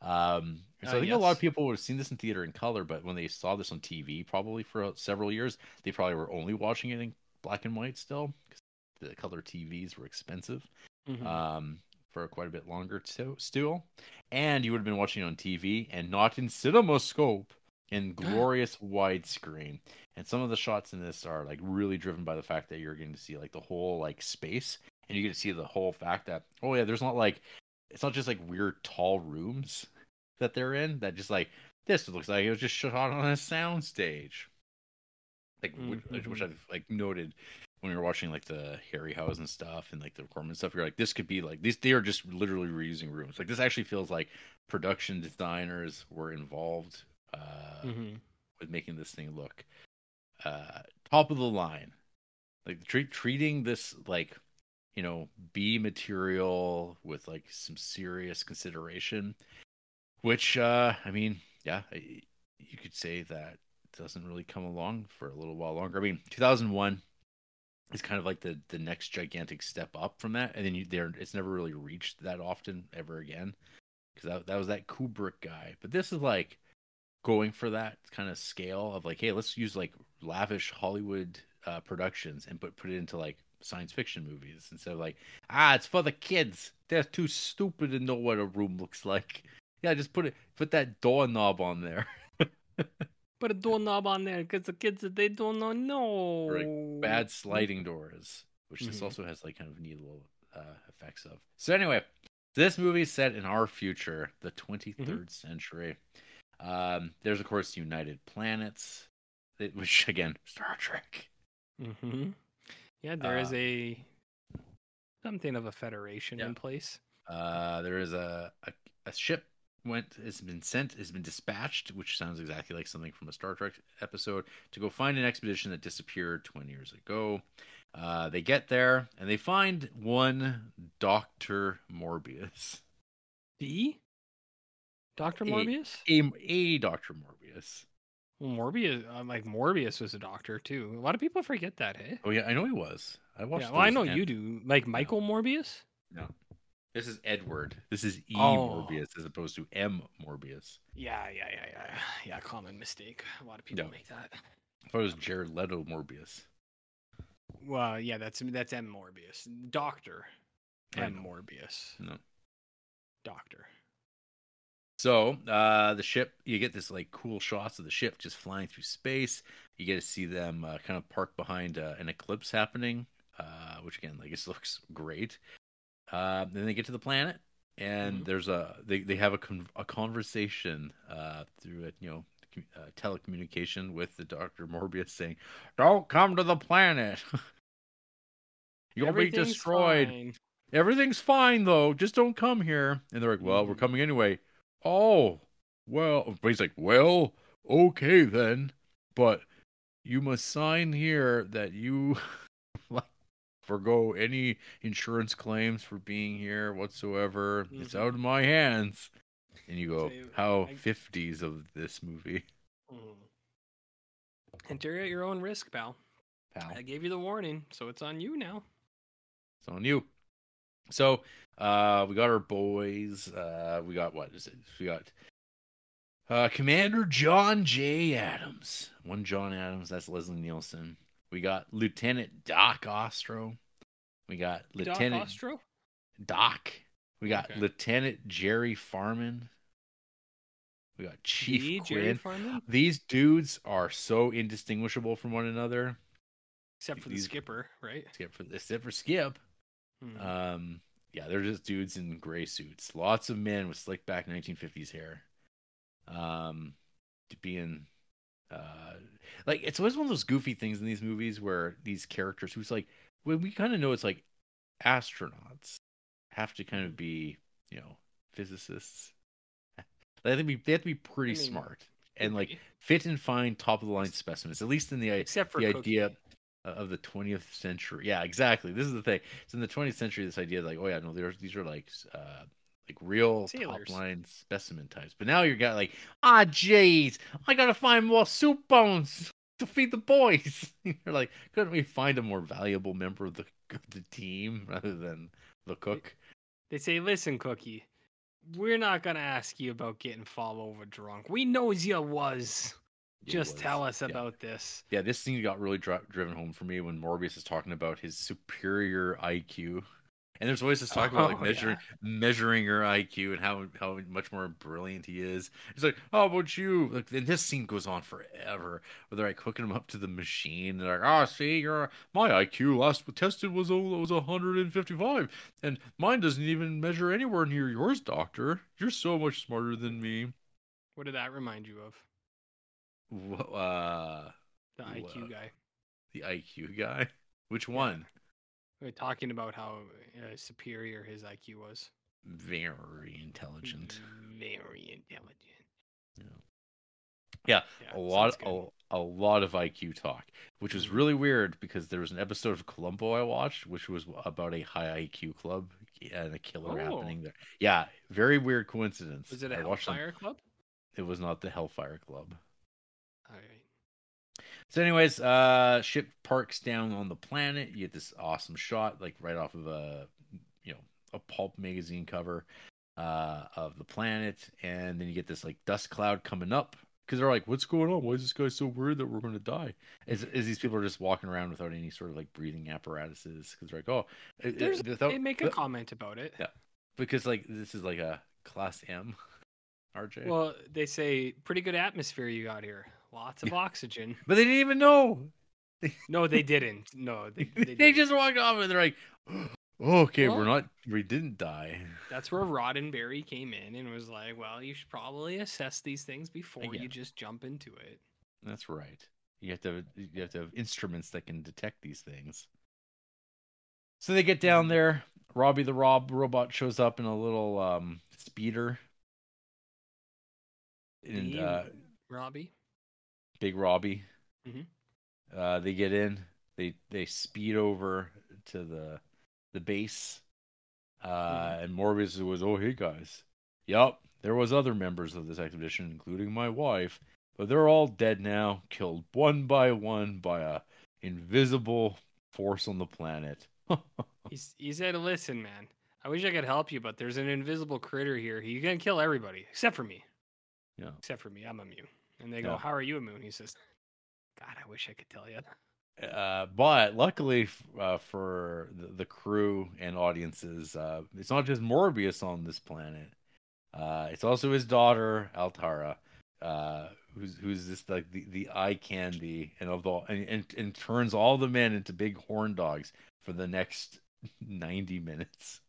Um, so Uh, I think a lot of people would have seen this in theater in color, but when they saw this on TV, probably for several years, they probably were only watching it in black and white still, because the color TVs were expensive Mhm. um, for quite a bit longer too, still. And you would have been watching it on TV and not in CinemaScope in glorious widescreen. And some of the shots in this are like really driven by the fact that you're getting to see like the whole like space, and you get to see the whole fact that oh yeah, there's not like it's not just like weird tall rooms that they're in that just like this looks like it was just shot on a sound stage. Like which, which Mhm. I've like noted when you're watching like the Harryhausen and stuff and like the Corman stuff, you're like, this could be like these. They are just literally reusing rooms. Like this actually feels like production designers were involved uh, Mhm. with making this thing look uh, top of the line. Like treat, treating this like you know B material with like some serious consideration, which uh, I mean, yeah, I- you could say that doesn't really come along for a little while longer. I mean, 2001 is kind of like the the next gigantic step up from that, and then you there it's never really reached that often ever again because that that was that Kubrick guy. But this is like going for that kind of scale of like, hey, let's use like lavish Hollywood uh, productions and put put it into like science fiction movies instead of like, ah, it's for the kids. They're too stupid to know what a room looks like. Yeah, just put it put that doorknob on there. Put a doorknob on there because the kids they don't know. No. Like, bad sliding doors, which this Mhm. also has like kind of neat little uh, effects of. So anyway, this movie is set in our future, the 23rd century. Um, there's of course United Planets, which again Star Trek. hmm Yeah, there is Uh, a something of a federation yeah. in place. Uh, there is a, a a ship went has been sent has been dispatched, which sounds exactly like something from a Star Trek episode, to go find an expedition that disappeared 20 years ago. Uh, they get there and they find one Doctor Morbius, D. Doctor Morbius. a, a Doctor Morbius. Well, Morbius, uh, like Morbius was a doctor too. A lot of people forget that, hey? Oh yeah, I know he was. I watched. Yeah, well, I know and- you do. Like Michael Morbius. No, this is Edward. This is E Oh. Morbius as opposed to M Morbius. Yeah, yeah, yeah, yeah, yeah. Common mistake. A lot of people Yeah. make that. I thought it was Jared Leto Morbius. Well, yeah, that's that's M Morbius. Doctor M. Morbius. No. Doctor. So uh, the ship, you get this like cool shots of the ship just flying through space. You get to see them uh, kind of parked behind uh, an eclipse happening, uh, which again, like it looks great. Uh, then they get to the planet, and Mhm. there's a they, they have a con- a conversation uh, through a you know uh, telecommunication with the Doctor Morbius saying, "Don't come to the planet. You'll be destroyed." fine. everything's fine though just don't come here and they're like well we're Mhm. coming anyway oh well but he's like well okay then but you must sign here that you like forgo any insurance claims for being here whatsoever it's Mhm. out of my hands and you go how I- 50s of this movie Mhm. Enter at your own risk, pal. pal I gave you the warning, so it's on you now. It's on you. So, uh, we got our boys. Uh, we got what is it? We got uh, Commander John J. Adams. One John Adams. That's Leslie Nielsen. We got Lieutenant Doc Ostrow. We got Lieutenant Doc Ostrow? Doc. We got Okay. Lieutenant Jerry Farman. We got Chief The Quinn. Jerry Farman? These dudes are so indistinguishable from one another. Except for the skipper, right? Except for except for Skip. Mhm. Um, yeah, they're just dudes in gray suits. Lots of men with slick back 1950s hair. Um, to being, uh, like it's always one of those goofy things in these movies where these characters who's like, when we kind of know it's like astronauts have to kind of be, you know, physicists. They have to be, they have to be pretty I mean, smart and like fit and find top of the line specimens. At least in the except for the Cookie. idea of the 20th century. Yeah, exactly. This is the thing. It's in the 20th century, this idea like, oh yeah, no, there's these are like uh like real top line specimen types. But now you're got like, ah, jeez, I gotta find more soup bones to feed the boys. you're like, couldn't we find a more valuable member of the of the team rather than the cook? They say, "Listen, Cookie, we're not gonna ask you about getting fall over drunk. We knows you was. Just was- tell us yeah. about this." Yeah, this scene got really dri- driven home for me when Morbius is talking about his superior IQ. And there's always this talk about like Oh, measuring measuring your IQ and how how much more brilliant he is. It's like, how about you? Like, and this scene goes on forever. Where they're like hooking him up to the machine. They're like, oh, see, your my IQ last tested was a- was 155, and mine doesn't even measure anywhere near yours, doctor. You're so much smarter than me. What did that remind you of? Uh, The IQ uh, guy. the IQ guy. Which one? We We're talking about how uh, superior his IQ was. Very intelligent. Very intelligent. Yeah, Yeah, a lot, a, a lot of IQ talk, which was Mhm. really weird because there was an episode of Columbo I watched, which was about a high IQ club and a killer Oh. happening there. Yeah, very weird coincidence. Was it a I Hellfire Club? It was not the Hellfire Club. So, anyways, uh, ship parks down on the planet. You get this awesome shot, like right off of a, you know, a pulp magazine cover, uh, of the planet, and then you get this like dust cloud coming up because they're like, "What's going on? Why is this guy so worried that we're going to die?" Is as these people are just walking around without any sort of like breathing apparatuses because they're like, "Oh, it- it- There's, without- they make a but- comment about it. Yeah. because like this is like a class M, RJ." Well, they say pretty good atmosphere you got here. Lots of oxygen. but they didn't even know. No, they didn't. No, they, They, they didn't. just walked off and they're like, "Okay, we're not. We didn't die." That's where Roddenberry came in and was like, "Well, you should probably assess these things before you just jump into it." That's right. You have to you have to have instruments that can detect these things. So they get down there. Robbie the Rob robot shows up in a little um, speeder, and uh, Robbie. Big Robbie. Mhm. Uh, they get in. They they speed over to the the base. Uh, And Morbius was, oh hey guys, yup, there was other members of this expedition, including my wife. but they're all dead now, killed one by one by a invisible force on the planet. He's he said, "Listen, man, I wish I could help you, but there's an invisible critter here. He's gonna kill everybody except for me. Yeah. except for me. I'm immune." And they go, Yeah. "How are you immune?" He says, "God, I wish I could tell you." Uh, but luckily f- uh, for the, the crew and audiences, uh, it's not just Morbius on this planet. Uh, it's also his daughter Altaira, uh, who's who's just like the, the eye candy and of all and, and and turns all the men into big horn dogs for the next ninety minutes.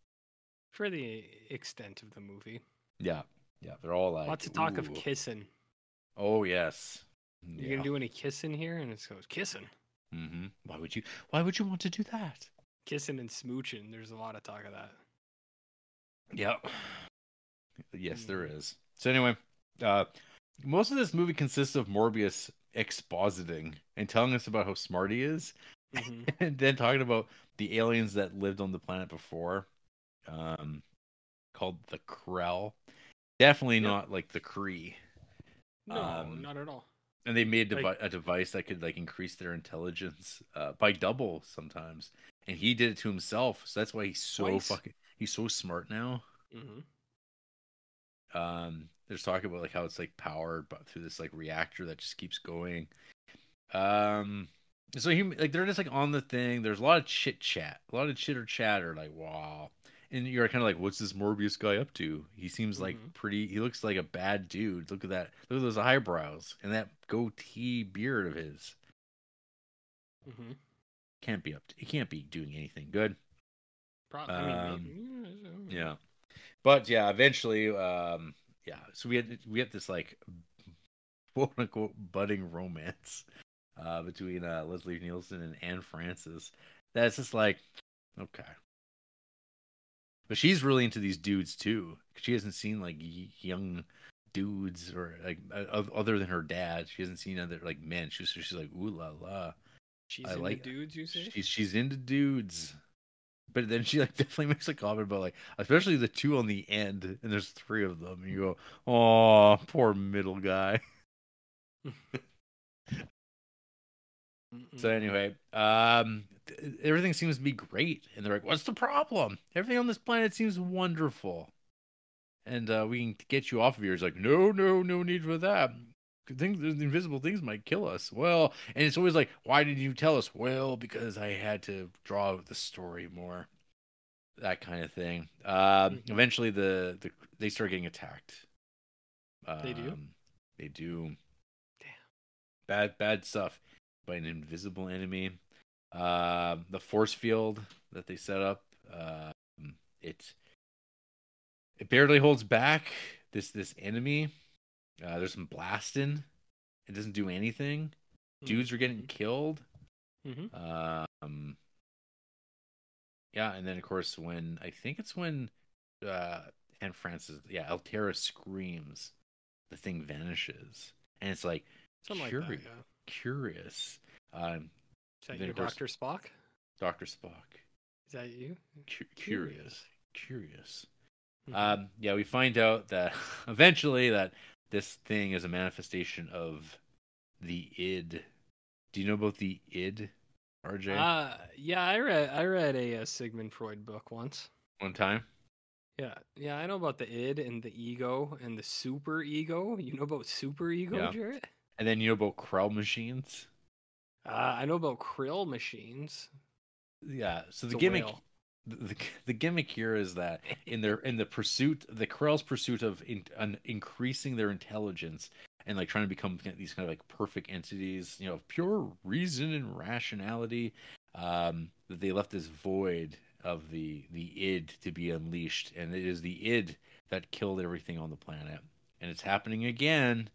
For the extent of the movie, Yeah, yeah, they're all like lots of talk of kissing. Oh yes, You gonna do any kissing here? And it goes kissing, hmm Why would you? Why would you want to do that? kissing and smooching. There's a lot of talk of that. Yep. Yes, there Mm. is. So anyway, uh, most of this movie consists of Morbius expositing and telling us about how smart he is, hmm and then talking about the aliens that lived on the planet before, um, called the Krell. Definitely Yep. not like the Kree. No, Um, not at all. And they made devi- Like- a device that could like increase their intelligence uh, by double sometimes, and he did it to himself. So that's why he's so Twice. fucking he's so smart now. Mm-hmm. um there's talk about like how it's like powered but through this like reactor that just keeps going um so he like they're just like on the thing there's a lot of chit chat a lot of chitter chatter like wow and you're kind of like what's this morbius guy up to he seems like Mhm. pretty he looks like a bad dude look at that look at those eyebrows and that goatee beard of his Mm-hmm. can't be up to, he can't be doing anything good Probably. Um, Yeah. But yeah, eventually, um, yeah. So we had we had this like quote unquote budding romance uh between uh Leslie Nielsen and Anne Francis. That's just like okay. But she's really into these dudes too. She hasn't seen like young dudes or like other than her dad. She hasn't seen other like men. She's she's like ooh la la. She's I into like- dudes. You say? She's she's into dudes. But then she like definitely makes a comment about like especially the two on the end, and there's three of them, and you go, Oh, poor middle guy. Mm-mm. So anyway, um th- everything seems to be great. And they're like, What's the problem? Everything on this planet seems wonderful. And uh we can get you off of here. It's like, no, no, no need for that. Things the invisible things might kill us. Well, and it's always like, why did you tell us? Well, because I had to draw the story more. That kind of thing. Um Mhm. eventually the, the they start getting attacked. They do? Um, They do. Damn. Bad bad stuff by an invisible enemy. Uh, the force field that they set up, uh, it it barely holds back this this enemy. Uh, there's some blasting. It doesn't do anything. Dudes are getting killed. Mhm. Um, yeah, and then of course when I think it's when uh Anne Francis, yeah, Altaira screams, the thing vanishes, and it's like Something like curi- that. Yeah. Curious. Um, Is that Then, your course- Doctor Spock? Doctor Spock, Is that you? cu- curious, curious. Mhm. Um, yeah, we find out that eventually that this thing is a manifestation of the id. Do you know about the id, RJ? Uh, yeah, I read I read a, uh Sigmund Freud book once. One time. Yeah, yeah, I know about the id and the ego and the super ego. You know about super ego, Yeah. Jarrett? And then you know about Krell machines. Uh, I know about krill machines. Yeah. So the a gimmick, whale. the, the, the gimmick here is that in their in the pursuit, the Krell's pursuit of in, an increasing their intelligence and like trying to become these kind of like perfect entities, you know, of pure reason and rationality, um, that they left this void of the the id to be unleashed, and it is the id that killed everything on the planet, and it's happening again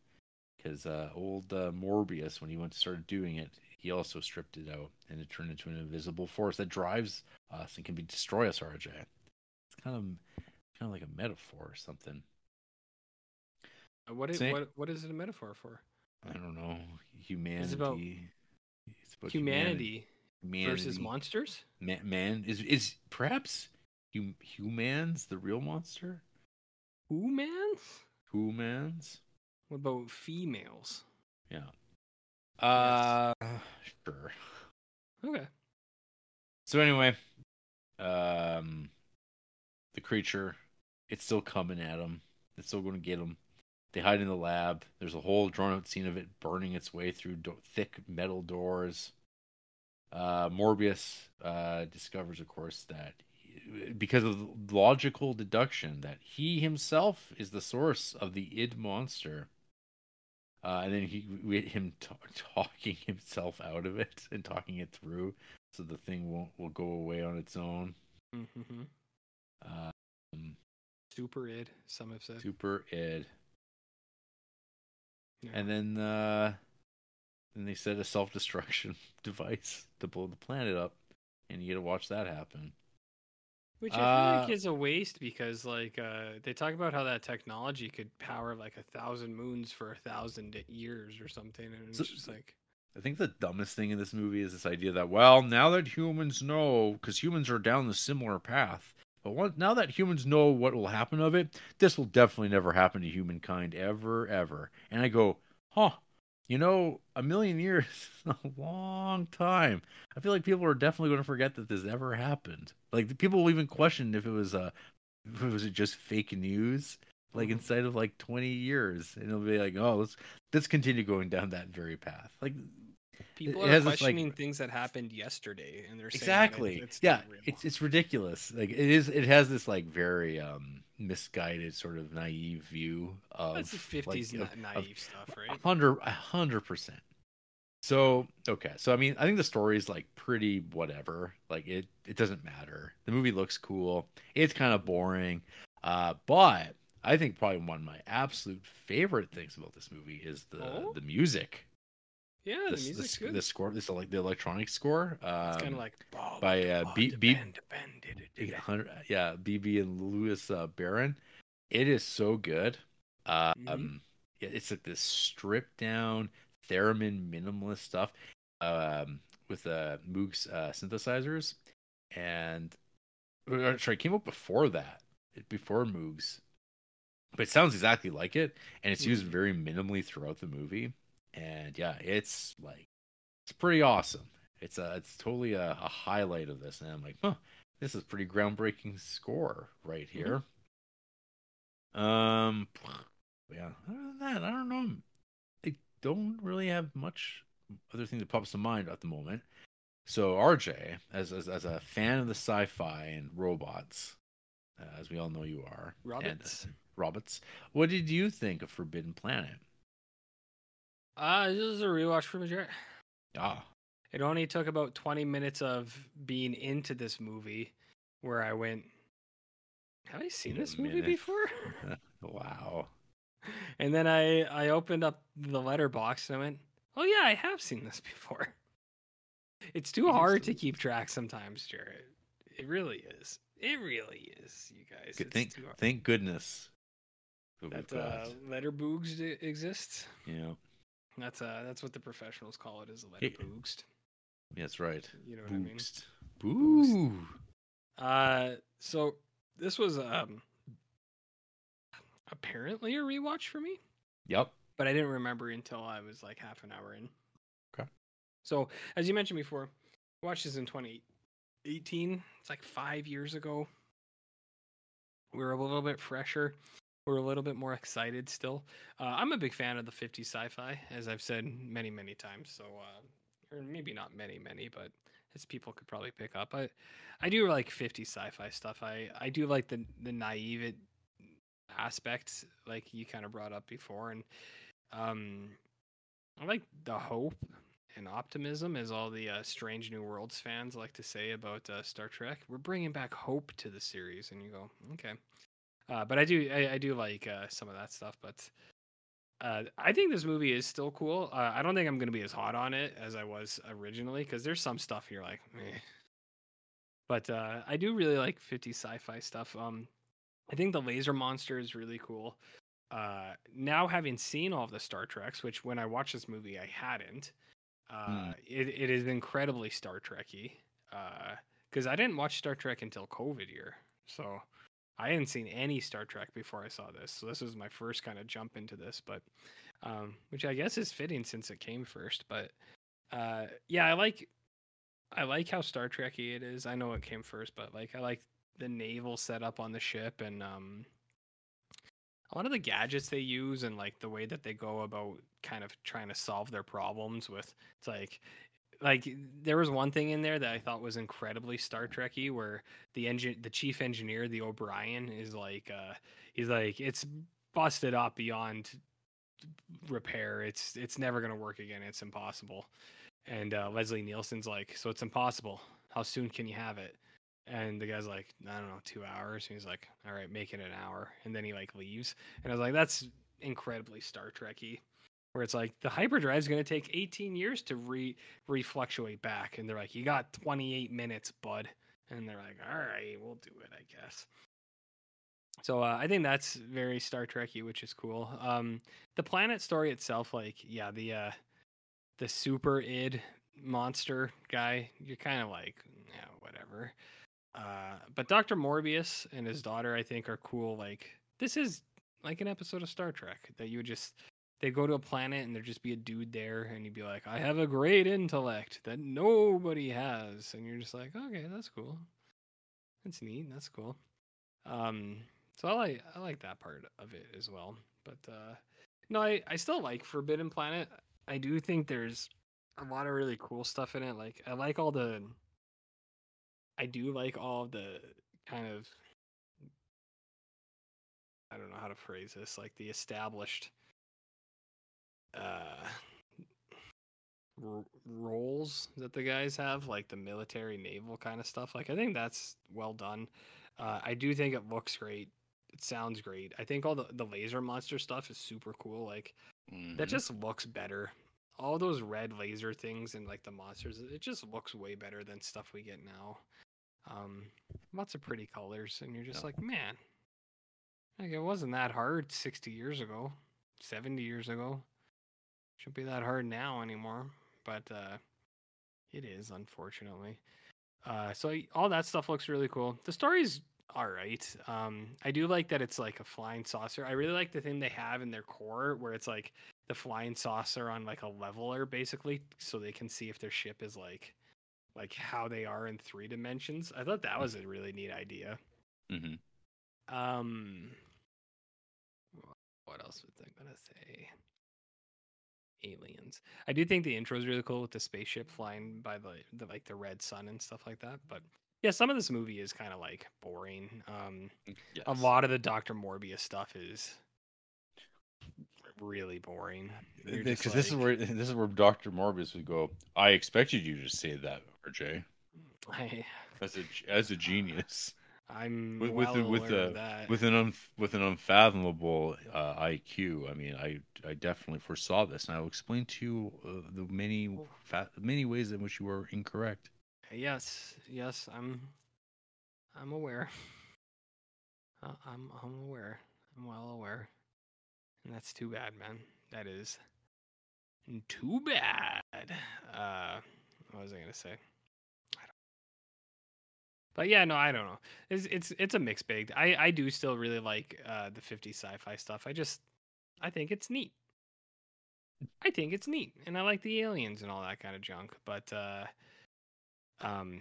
because uh, old uh, Morbius, when he went to start doing it, he also stripped it out, and it turned into an invisible force that drives us and can be destroy us. RJ, it's kind of kind of like a metaphor or something. Uh, What is what what is it a metaphor for? I don't know humanity. about it's about Humanity, humanity, versus monsters? Man, man is is perhaps hum, humans the real monster? Humans? Humans? What about females? Yeah. Uh, sure. Okay. So anyway, um, the creature, it's still coming at him. It's still going to get him. They hide in the lab. There's a whole drawn out scene of it burning its way through do- thick metal doors. Uh, Morbius uh, discovers, of course, that he- because of logical deduction, that he himself is the source of the id monster. Uh, and then he, we, him t- talking himself out of it and talking it through, so the thing won't will go away on its own. Mm-hmm. Um, Super id. Some have said. super id. Yeah. And then uh then they set a self destruction device to blow the planet up. And you get to watch that happen. Which I feel Uh, like is a waste because like uh, they talk about how that technology could power like a thousand moons for a thousand years or something, and it's So- just like I think the dumbest thing in this movie is this idea that, well, now that humans know, because humans are down the similar path, but once, now that humans know what will happen of it, this will definitely never happen to humankind ever, ever. And I go, huh, you know, a million years is a long time. I feel like people are definitely going to forget that this ever happened. Like the people will even question if it was uh, if it just fake news. Like Mhm. inside of like twenty years, and it'll be like, oh, let's let's continue going down that very path. Like people are this, like- questioning things that happened yesterday, and they're saying exactly it- it's yeah it's it's ridiculous like it is it has this like very um misguided sort of naive view of That's the fifties like, of- of- naive stuff, right? a hundred a hundred percent so okay so i mean i think the story is like pretty whatever like it it doesn't matter the movie looks cool it's kind of boring uh but i think probably one of my absolute favorite things about this movie is the Oh? the music Yeah, the, the the, music's sc- good. the score this like the electronic score um, it's kind of like by, uh, B- the B- band, the band, did it, did Yeah, it." yeah, Bebe and Louis uh, Barron. It is so good. Um, Mhm. yeah, it's like this stripped down theremin minimalist stuff um, with uh, Moog's uh, synthesizers, and or, sorry, it came out before that, before Moog's, but it sounds exactly like it, and it's used Mhm. very minimally throughout the movie. And yeah, it's like it's pretty awesome. It's a it's totally a, a highlight of this, and I'm like, huh, this is pretty groundbreaking score right here. Um, yeah. Other than that, I don't know. Don't really have much other thing that pops to mind at the moment. So RJ, as as, as a fan of the sci-fi and robots, uh, as we all know you are, and, Robots. uh, robots. What did you think of Forbidden Planet? Uh, this is a rewatch for me, Ah, It only took about 20 minutes of being into this movie where I went, Have I seen this movie before? wow. and then I, I opened up the Letterboxd and I went, Oh, yeah, I have seen this before. It's too hard to keep track sometimes, Jarrett. It really is. It really is, you guys. Good, thank thank goodness that uh, letterboogs exists. know. That's uh, that's what the professionals call it, is a Hey. letterbooged. Yeah, that's right. You know what I mean? Boogst. Boo. Uh, so this was um apparently a rewatch for me, Yep. but I didn't remember until I was like half an hour in. Okay. So as you mentioned before, I watched this in 2018. It's like five years ago. We were a little bit fresher. We're a little bit more excited still. Uh, I'm a big fan of the 50s sci-fi, as I've said many, many times. So, uh, or maybe not many, many, but as people could probably pick up, I, I do like 50s sci-fi stuff. I, I do like the the naive aspects, like you kind of brought up before, and um, I like the hope and optimism, as all the uh, Strange New Worlds fans like to say about uh, Star Trek. We're bringing back hope to the series, and you go, okay. Uh, but I do, I, I do like uh, some of that stuff. But uh, I think this movie is still cool. Uh, I don't think I'm going to be as hot on it as I was originally because there's some stuff here like, meh. But uh, I do really like 50 sci-fi stuff. Um, I think the laser monster is really cool. Uh, now having seen all of the Star Treks, which when I watched this movie I hadn't, uh, Hmm. it, it is incredibly Star Trekky. Because I didn't watch Star Trek until COVID year, so I hadn't seen any Star Trek before I saw this, so this was my first kind of jump into this. But um, which I guess is fitting since it came first. But uh, yeah, I like I like how Star Trekky it is. I know it came first, but like I like the naval setup on the ship and um, a lot of the gadgets they use and like the way that they go about kind of trying to solve their problems with it's like like there was one thing in there that I thought was incredibly Star Trekky where the engine the chief engineer, the O'Brien, is like uh he's like it's busted up beyond repair. It's it's never gonna work again. It's impossible. And uh, Leslie Nielsen's like, so it's impossible. How soon can you have it? And the guy's like, I don't know, two hours. And he's like, all right, make it an hour. And then he like leaves. And I was like, that's incredibly Star Trekky, where it's like the hyperdrive is going to take 18 years to re refluctuate back. And they're like, you got 28 minutes, bud. And they're like, all right, we'll do it, I guess. So uh, I think that's very Star Trekky, which is cool. Um, the planet story itself, like, yeah, the uh, the super id monster guy, you're kind of like, yeah, whatever. Uh, but Dr. Morbius and his daughter, I think, are cool. Like, this is like an episode of Star Trek that you would just they go to a planet and there'd just be a dude there, and you'd be like, I have a great intellect that nobody has, and you're just like, okay, that's cool. That's neat. That's cool. Um, so I like I like that part of it as well. But uh, no, I I still like Forbidden Planet. I do think there's a lot of really cool stuff in it. Like I like all the I do like all of the kind of I don't know how to phrase this, like the established uh r- roles that the guys have, like the military naval kind of stuff. Like I think that's well done. Uh, I do think it looks great. It sounds great. I think all the the laser monster stuff is super cool. Like that Mhm. just looks better. All those red laser things and like the monsters, it just looks way better than stuff we get now. Um, lots of pretty colors, and you're just Yeah. like, man, like it wasn't that hard 60 years ago, 70 years ago. Shouldn't be that hard now anymore, but uh, it is unfortunately. Uh, so all that stuff looks really cool. The story's all right. Um, I do like that it's like a flying saucer. I really like the thing they have in their core where it's like the flying saucer on like a leveler basically so they can see if their ship is like like how they are in three dimensions. I thought that was a really neat idea. Mhm. Um what else was I gonna say? Aliens. I do think the intro is really cool with the spaceship flying by the, the like the red sun and stuff like that. But yeah, some of this movie is kind of like boring. Um a lot of the Doctor Morbius stuff is really boring. Because this is where this is where Doctor Morbius would go. I expected you to say that, RJ. I, As a as a genius, I'm with with well with aware of that. with an unf with an unfathomable uh, IQ. I mean, I I definitely foresaw this, and I will explain to you uh, the many fa- many ways in which you were incorrect. Yes, yes, I'm I'm aware. Uh, I'm I'm aware. I'm well aware. That's too bad, man. That is too bad. Uh what was I gonna say? I don't but yeah, no, I don't know. It's it's it's a mixed bag. I I do still really like uh the 50 sci-fi stuff. I just I think it's neat. I think it's neat, and I like the aliens and all that kind of junk. But uh um,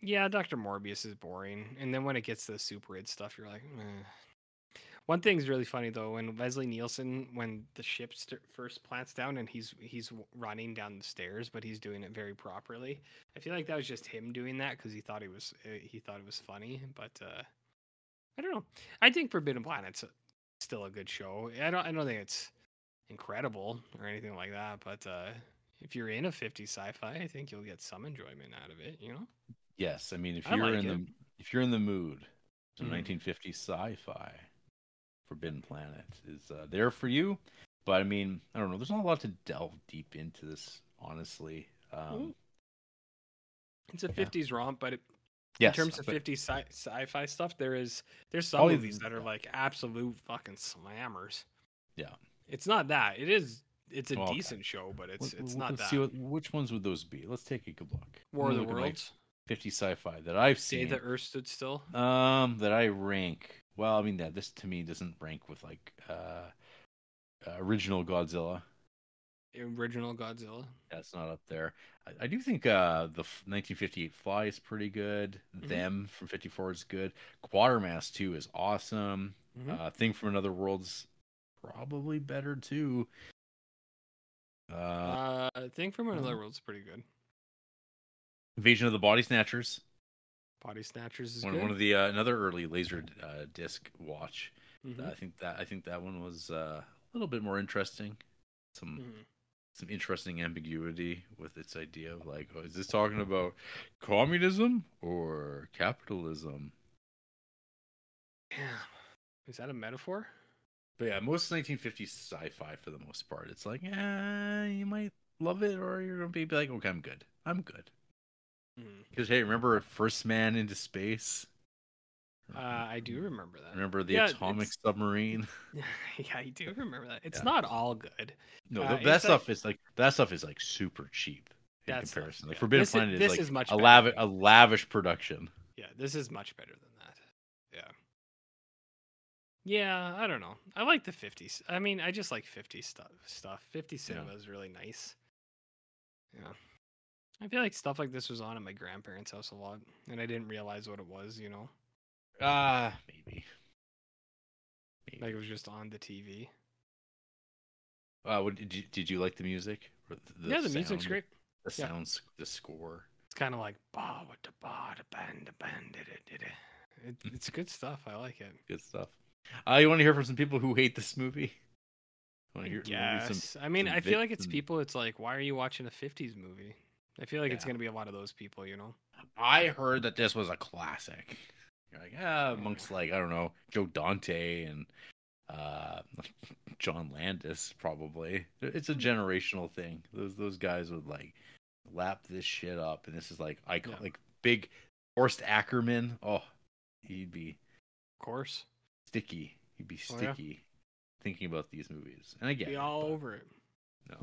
yeah, Doctor Morbius is boring, and then when it gets to the super id stuff, you're like, Meh. One thing's really funny though, when Leslie Nielsen, when the ship st- first plants down and he's he's running down the stairs, but he's doing it very properly. I feel like that was just him doing that because he thought he was uh, he thought it was funny, but uh, I don't know. I think Forbidden Planet's still a good show. I don't I don't think it's incredible or anything like that, but uh, if you're in a 50 sci-fi, I think you'll get some enjoyment out of it. You know. Yes, I mean if I you're like in it. the if you're in the mood, some Mhm. 1950s sci-fi, Forbidden Planet is uh, there for you. But I mean, I don't know. There's not a lot to delve deep into this, honestly. Um, It's a Yeah. 50s romp, but it, yes, in terms of but- 50s sci- sci-fi stuff, there is there's some movies the- that are like absolute fucking slammers. Yeah. It's not that. It is. It's a Well, okay. decent show, but it's Let- it's let- not let's that. see what, which ones would those be. Let's take a good look. War of the Look at my- Worlds. 50 sci-fi that I've Say seen. the Earth stood still. Um, that I rank. Well, I mean that this to me doesn't rank with like uh, uh original Godzilla. Original Godzilla. That's not up there. I, I do think uh the 1958 Fly is pretty good. Mhm. Them from 54 is good. Quatermass 2 is awesome. Mhm. Uh, Thing from Another World's probably better too. Uh, Uh, Thing from Another World's pretty good. Invasion of the Body Snatchers. Body Snatchers is One, good. one of the uh, another early laser uh, disc watch. Mhm. I think that I think that one was uh, a little bit more interesting. Some Mhm. some interesting ambiguity with its idea of like, oh, is this talking about communism or capitalism? Damn. Is that a metaphor? But yeah, most 1950s sci-fi for the most part, it's like, eh, you might love it or you're gonna be like, okay, I'm good, I'm good. Mhm. Because hey, remember First Man into Space? Uh, I do remember that. Remember the Yeah, atomic it's- submarine? yeah, I do remember that. It's Yeah. not all good. No, Uh, that like- stuff is like that stuff is like super cheap in That stuff, comparison. Like yeah. Forbidden This Planet is this like is much a lavish a lavish production. Yeah, this is much better than that. Yeah. Yeah, I don't know. I like the 50s. I mean, I just like 50s stuff. Stuff. 50s cinema is really nice. Yeah. I feel like stuff like this was on at my grandparents' house a lot, and I didn't realize what it was, you know? Ah, maybe. Maybe. Like it was just on the TV. Uh, what did you did you like the music? Or yeah, the music's sound? great. The Yeah. sounds, the score. It's kind of like ba wa da ba da ban da ban da da da. It- It's good stuff. I like it. Good stuff. Uh, you want to hear from some people who hate this movie? Want I to hear, wanna hear guess. I mean, I feel like it's people. It's like, why are you watching a '50s movie? I feel like it's gonna be a lot of those people, you know. I heard that this was a classic. You're like, ah, amongst like I don't know Joe Dante and uh, John Landis, probably. It's a generational thing. Those those guys would like lap this shit up, and this is like icon, Yeah. like big Forrest Ackerman. Oh, he'd be Of course, sticky. He'd be Oh, yeah. sticky thinking about these movies. And again, be all over it. no.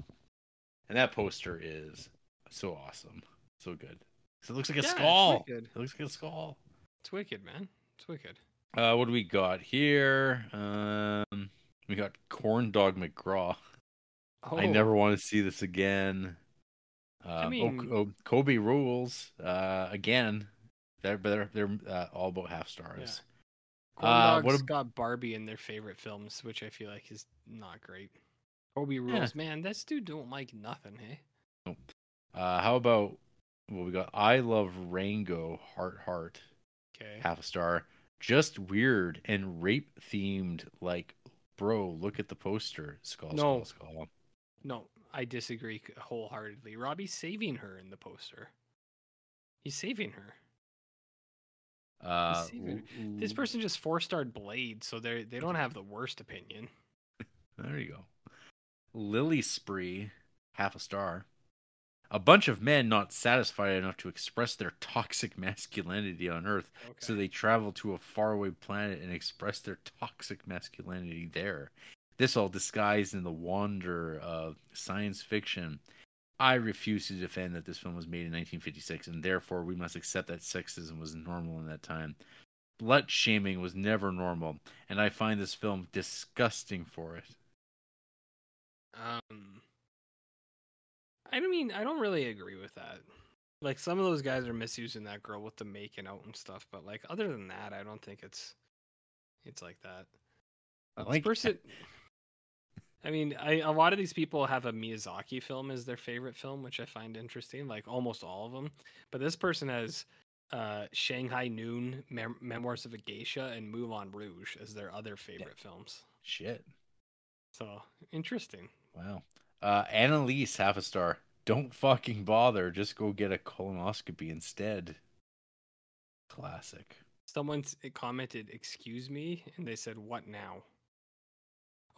And that poster is so awesome, so good. 'Cause It looks like a Yeah, skull. It looks like a skull. It's wicked, man. It's wicked. Uh, what do we got here? Um, we got Corn Dog McGraw. Oh, I never want to see this again. Um, mean- oh, oh, Kobe rules. Uh, again, they're they're they're uh, all about half stars. Corn uh, Dogs what got Barbie in their favorite films, which I feel like is not great. Kobe rules, man. This dude don't like nothing, hey. Uh, how about well, we got I love Rango Heart Heart Okay. half a star. Just weird and rape themed. Like, bro, look at the poster. Skull, No. skull, skull. No, I disagree wholeheartedly. Robbie's saving her in the poster. He's saving her. Uh, even- l- This person just four starred Blade, so they they don't have the worst opinion. There you go. Lily Spree, half a star. A bunch of men not satisfied enough to express their toxic masculinity on Earth, so they travel to a faraway planet and express their toxic masculinity there. This all disguised in the wonder of science fiction. I refuse to defend that this film was made in 1956, and therefore we must accept that sexism was normal in that time. Slut shaming was never normal, and I find this film disgusting for it. Um, I don't mean I don't really agree with that. Like some of those guys are misusing that girl with the making out and stuff, but like other than that, I don't think it's it's like that. I This like person. I mean, I a lot of these people have a Miyazaki film as their favorite film, which I find interesting. Like almost all of them, but this person has uh, Shanghai Noon, Mem- Memoirs of a Geisha, and Moulin Rouge as their other favorite films. shit. So interesting. Wow. Uh, Annalise, half a star. Don't fucking bother. Just go get a colonoscopy instead. Classic. Someone commented, "Excuse me," and they said, "What now?"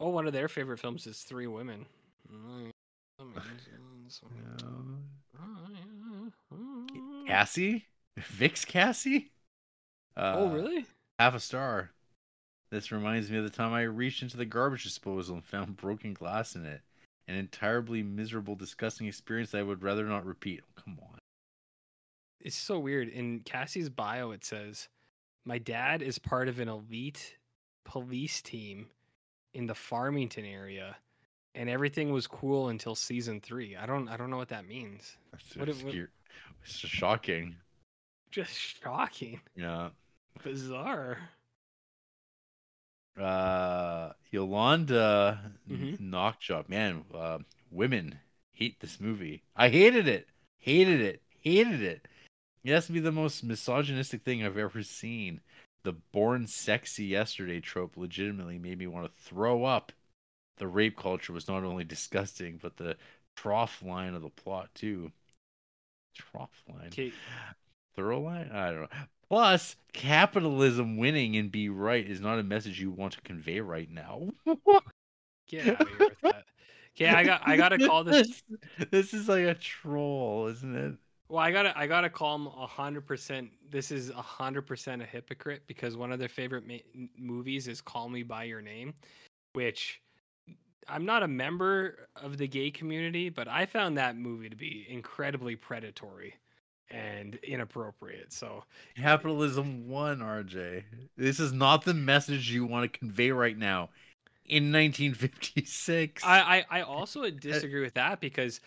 Oh, one of their favorite films is Three Women. Cassie? Vix Cassie? Uh, Oh, really? Half a star. This reminds me of the time I reached into the garbage disposal and found broken glass in it. An entirely miserable, disgusting experience I would rather not repeat. Oh, come on. it's so weird. In Cassie's bio, it says, "My dad is part of an elite police team in the Farmington area, and everything was cool until season three. I don't, I don't know what that means. That's What what- It's just shocking. Just shocking, Yeah. bizarre. Uh, Yolanda Mhm. Knockjob. Man, uh, women hate this movie. I hated it. Hated it. Hated it. It has to be the most misogynistic thing I've ever seen. The born sexy yesterday trope legitimately made me want to throw up. The rape culture was not only disgusting, but the trough line of the plot too. Trough line. Okay, Thorough line? I don't know. Plus, capitalism winning and be right is not a message you want to convey right now. get out of here with that. Okay, I got, I gotta call this. This is like a troll, isn't it? Well, I gotta, I gotta call him a hundred percent. This is a hundred percent a hypocrite because one of their favorite ma- movies is Call Me by Your Name, which I'm not a member of the gay community, but I found that movie to be incredibly predatory and inappropriate. So Capitalism won, RJ. This is not the message you want to convey right now. In 1956, I, I, I also disagree with that because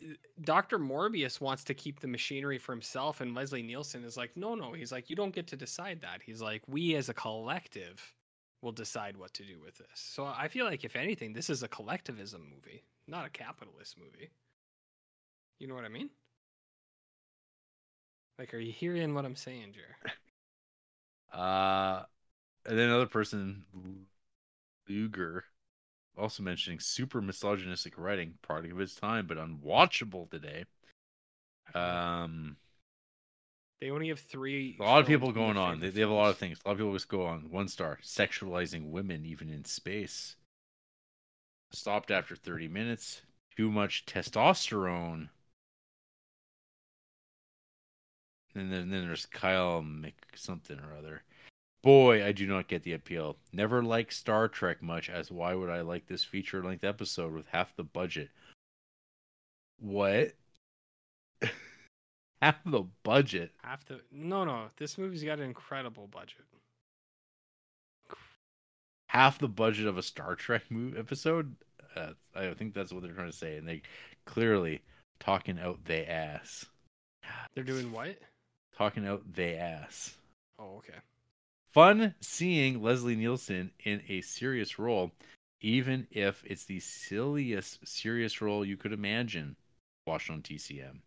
uh, Dr. Morbius wants to keep the machinery for himself, and Leslie Nielsen is like, no, no. He's like, you don't get to decide that. He's like, we as a collective will decide what to do with this. So I feel like, if anything, this is a collectivism movie, not a capitalist movie. You know what I mean? Like, are you hearing what I'm saying, Jer? Uh, and then another person, Luger, also mentioning super misogynistic writing, product of its time, but unwatchable today. Um, They only have three. a lot of people going on. They, they have a lot of things. A lot of people just go on. One star, sexualizing women even in space. Stopped after 30 minutes. Too much testosterone. And then, then there's Kyle Mc something or other. Boy, I do not get the appeal. Never liked Star Trek much, as why would I like this feature length episode with half the budget? What? half the budget? Have to. No, no. This movie's got an incredible budget. half the budget of a Star Trek movie episode. Uh, I think that's what they're trying to say, and they clearly talking out they ass, They're doing what? Talking out they ass. Oh, okay. Fun seeing Leslie Nielsen in a serious role, even if it's the silliest serious role you could imagine. Watched on TCM.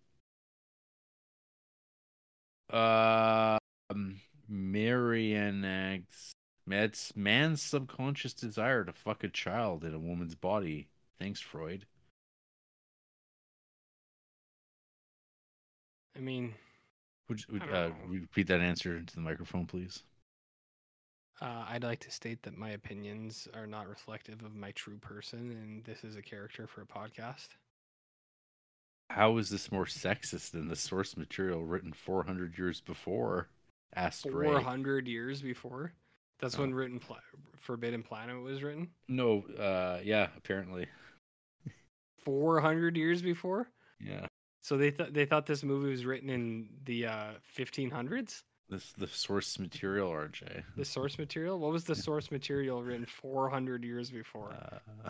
Um, Marianax Med's man's subconscious desire to fuck a child in a woman's body. Thanks, Freud. I mean, Would, would uh, repeat that answer into the microphone, please? uh, I'd like to state that my opinions are not reflective of my true person, and this is a character for a podcast. How is this more sexist than the source material written 400 years before? Asked Ray. Four hundred years before. That's Oh. when written Pla- Forbidden Planet was written. No, uh, yeah, apparently, Four hundred years before. yeah. So they thought they thought this movie was written in the uh, 1500s. This the source material, RJ. The source material. What was the source material written 400 years before? Uh,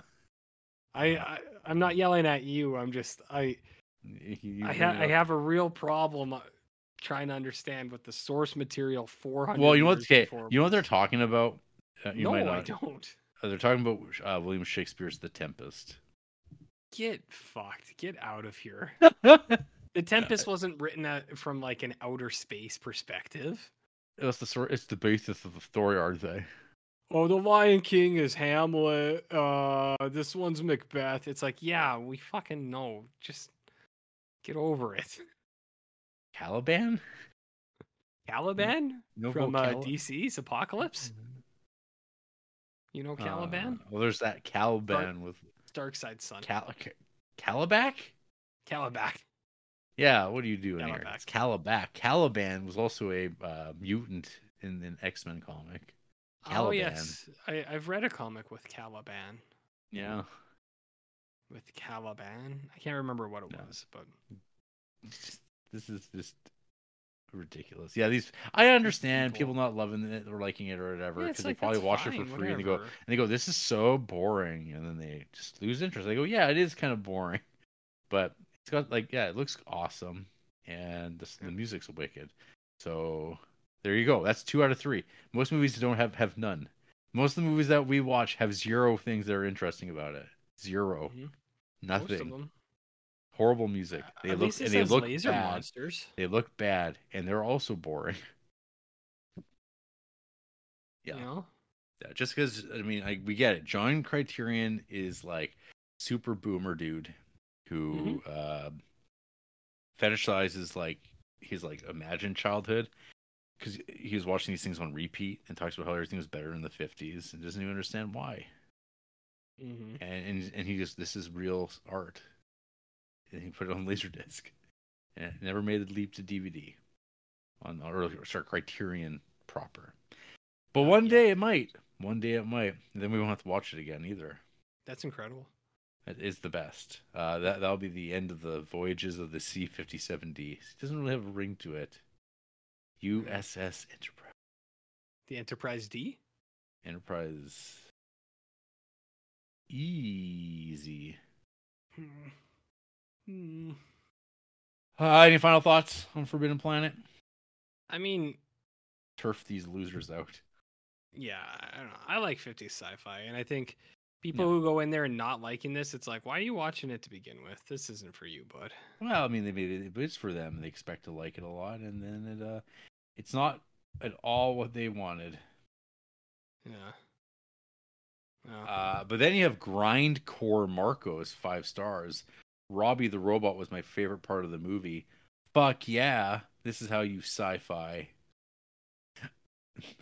I, I I'm not yelling at you. I'm just I I, ha- I have a real problem uh, trying to understand what the source material 400. Well, you know what's okay. before You know what they're talking about? Uh, you no, might I not. don't. Uh, they're talking about uh, William Shakespeare's The Tempest. Get fucked. Get out of here. The Tempest wasn't written at, from like an outer space perspective. It's the sort. It's the basis of the story, RJ. Oh, the Lion King is Hamlet. Uh, this one's Macbeth. It's like, yeah, we fucking know. Just get over it. Caliban? Caliban No from uh, Cal- DC's Apokolips. You know Caliban? Uh, well, there's that Caliban with Darkseid's son. Cal- Ca- Kalibak. Kalibak. Yeah, what are you doing here? Kalibak. It's Kalibak. Caliban was also a uh, mutant in an X Men comic. Oh yes, I, I've read a comic with Caliban. Yeah. With Caliban, I can't remember what it No. was, but this is just ridiculous. Yeah, these I understand people. people not loving it or liking it or whatever Yeah, because like, they probably watch it for free and they go and they go, "This is so boring," and then they just lose interest. They go, "Yeah, it is kind of boring," but it's got like yeah, it looks awesome and the, the music's wicked. So there you go. That's two out of three. Most movies don't have have none. Most of the movies that we watch have zero things that are interesting about it. 0 Mhm. Nothing. Most of them. Horrible music. They At look and they look laser bad. monsters. They look bad and they're also boring. Yeah. You know? Yeah, just because I mean, I, we get it. John Criterion is like super boomer dude who uh, fetishizes like his like imagined childhood because he was watching these things on repeat and talks about how everything was better in the fifties and doesn't even understand why. Mm-hmm. And and and he just this is real art, and he put it on laserdisc, and it never made the leap to DVD on or, or sorry, Criterion proper. But one day it might. One day it might. And then we won't have to watch it again either. That's incredible. It is the best. Uh, that that'll be the end of the voyages of the C fifty seven D. It doesn't really have a ring to it. USS Enterprise. The Enterprise D? Enterprise. Easy. Hmm. Uh, any final thoughts on Forbidden Planet? I mean, Turf these losers out. yeah, I don't know. I like 50s sci-fi, and I think people Yeah. who go in there and not liking this, it's like, why are you watching it to begin with? This isn't for you, bud. Well, I mean, they made it, it's for them. They expect to like it a lot, and then it, uh, it's not at all what they wanted. Yeah. Well, Uh, but then you have Grindcore Marcos, five stars. Robbie the robot was my favorite part of the movie. Fuck yeah, this is how you sci-fi.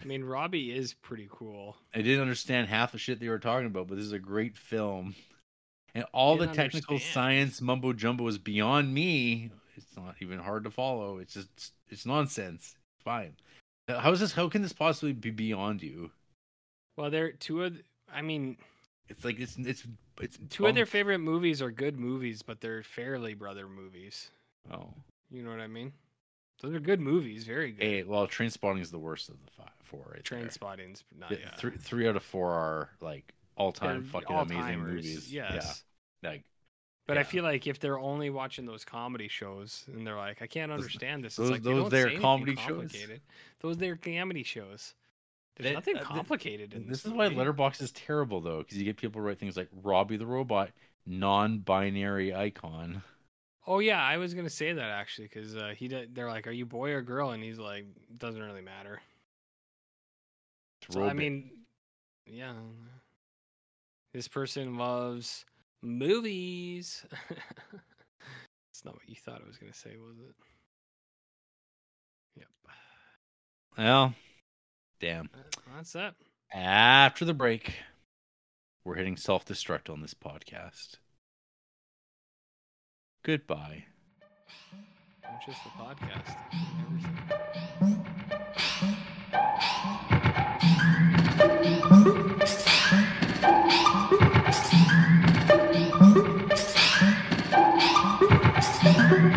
I mean, Robbie is pretty cool. I didn't understand half the shit they were talking about, but this is a great film. And all the technical understand. science mumbo jumbo is beyond me. It's not even hard to follow. It's just it's nonsense. It's fine. Uh, how is this? How can this possibly be beyond you? Well, there are two of, I mean, It's like it's it's it's two of their favorite movies are good movies, but they're Farrelly Brother movies. Oh, You know what I mean? Those are good movies, very good. hey, well, Train Spotting is the worst of the five, four. Right Train. Spotting's not Yeah, yeah. Three three out of four are like all time fucking amazing all-timers, movies. Yes. Yeah, like But I feel like if they're only watching those comedy shows and they're like, I can't Those- understand this. those- it's like they those don't there say comedy shows? Those they're comedy shows. There's That- nothing uh, th- complicated in This this. is why. Letterboxd is terrible though, because you get people write things like Robbie the robot, non-binary icon. Oh yeah, I was gonna say that actually because uh, he did, they're like, "Are you boy or girl?" And he's like, "Doesn't really matter." So, I mean, yeah, this person loves movies. It's not what you thought I was gonna say, was it? Yep. well, damn. That's that. After the break, we're hitting self-destruct on this podcast. Goodbye. Not just the podcast. Everything.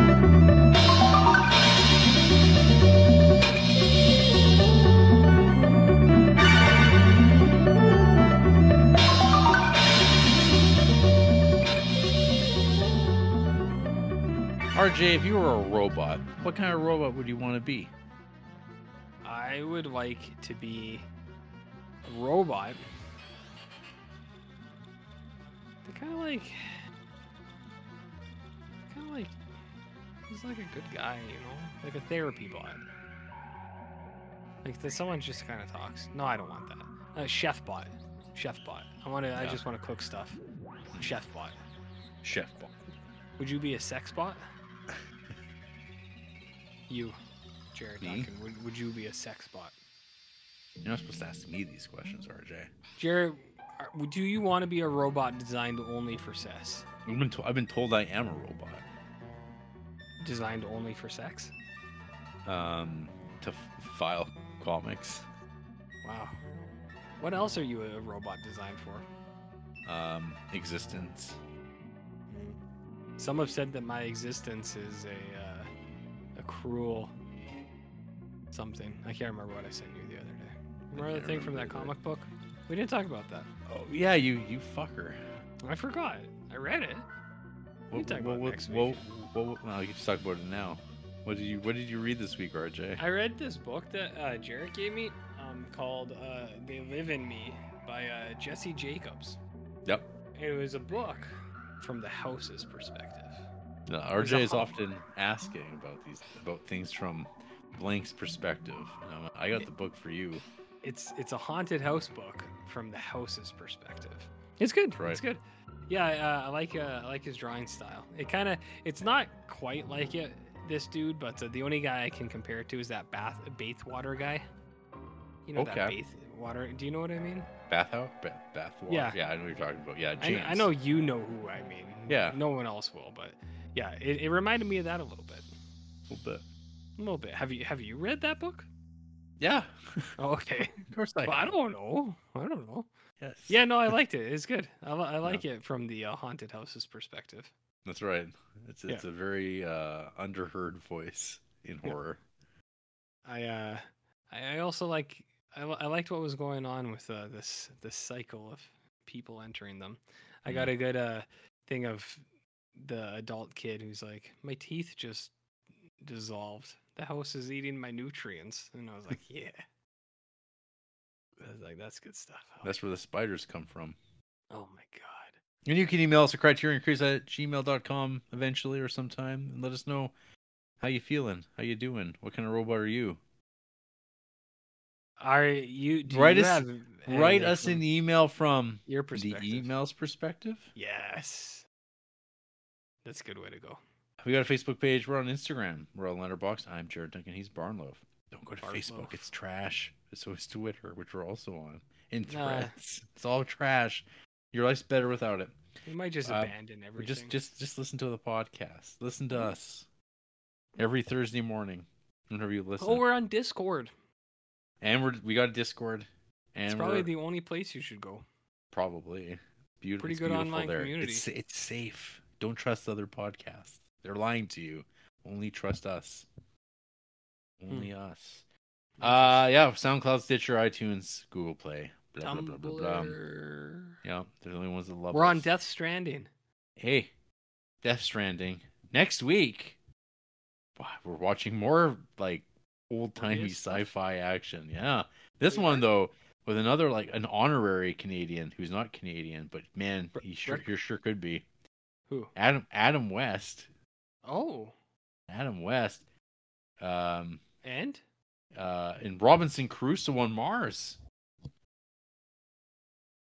RJ, if you were a robot, what kind of robot would you want to be? I would like to be a robot. They're kind of like, kind of like, he's like a good guy, you know, like a therapy bot. Like that someone just kind of talks. No, I don't want that. A chef bot, chef bot. I want to. I just want to cook stuff. Chef bot. Chef bot. Would you be a sex bot? You, Jarrett Me? Duncan. Would, would you be a sex bot? You're not supposed to ask me these questions, RJ. Jarrett, are- do you want to be a robot designed only for sex? I've been, to- I've been told I am a robot. Designed only for sex? Um, to f- file comics. Wow. What else are you a robot designed for? Um, existence. Some have said that my existence is a uh, a cruel something. I can't remember what I sent you the other day. Remember the thing from that comic book? We didn't talk about that. Oh yeah, you you fucker. I forgot. I read it. We can talk about it next week. what, what, well, you can just talk about it now. What did you What did you read this week, RJ? I read this book that uh, Jarrett gave me um, called uh, "They Live in Me" by uh, Jesse Jacobs. Yep. It was a book from the house's perspective. No, RJ is often asking about these about things from Blank's perspective. Um, I got the book for you. It's it's a haunted house book from the house's perspective. It's good. Right. It's good. Yeah, uh, I like uh, I like his drawing style. It kind of it's not quite like it this dude, but uh, the only guy I can compare it to is that bath Bathwater guy. You know that Bathwater. Do you know what I mean? Bathhouse, ba- bath water. Yeah. yeah, I know what you're talking about. Yeah, I, I know you know who I mean. Yeah. No one else will, but yeah, it, it reminded me of that a little bit. a little bit. A little bit. Have you have you read that book? Yeah, Oh, okay. of course I. Well, I don't know. I don't know. Yes. Yeah, no, I liked it. It's good. I, I like it from the uh, haunted house's perspective. That's right. It's Yeah. it's a very uh, underheard voice in Yeah. horror. I uh, I, I also like I, I liked what was going on with uh, this this cycle of people entering them. I got a good uh thing of the adult kid who's like, my teeth just dissolved. The house is eating my nutrients, and I was like, yeah. I was like, that's good stuff. I That's where the spiders come from. oh my god. And you can email us at criterioncreeps at gmail.com eventually or sometime and let us know how you feeling, how you doing, what kind of robot are you. Are you? Do Write you us- have Write us from an email from your perspective? the perspective. email's perspective. Yes. That's a good way to go. We got a Facebook page. We're on Instagram. We're on Letterboxd. I'm Jarrett Duncan. He's Barnloaf. Don't go to Facebook. It's trash. So is Twitter, which we're also on. In Nah. threads. It's all trash. Your life's better without it. We might just Uh, abandon everything. just just just listen to the podcast. Listen to us every Thursday morning. Whenever you listen. oh, we're on Discord. and we're we got a Discord. And It's probably the only place you should go. probably beautiful. Pretty good beautiful online there. community. It's it's safe. Don't trust other podcasts. They're lying to you. Only trust us. Hmm. Only us. Uh yeah, SoundCloud, Stitcher, iTunes, Google Play. Blah, blah, blah, blah, blah. Yeah, they're the only ones that love We're on. Death Stranding. Hey, Death Stranding. Next week, we're watching more like old timey stuff? sci-fi action. Yeah, this one though with another like an honorary Canadian who's not Canadian, but man, he sure he sure could be. Who? Adam Adam West. Oh, Adam West. Um. and Uh. In Robinson Crusoe on Mars.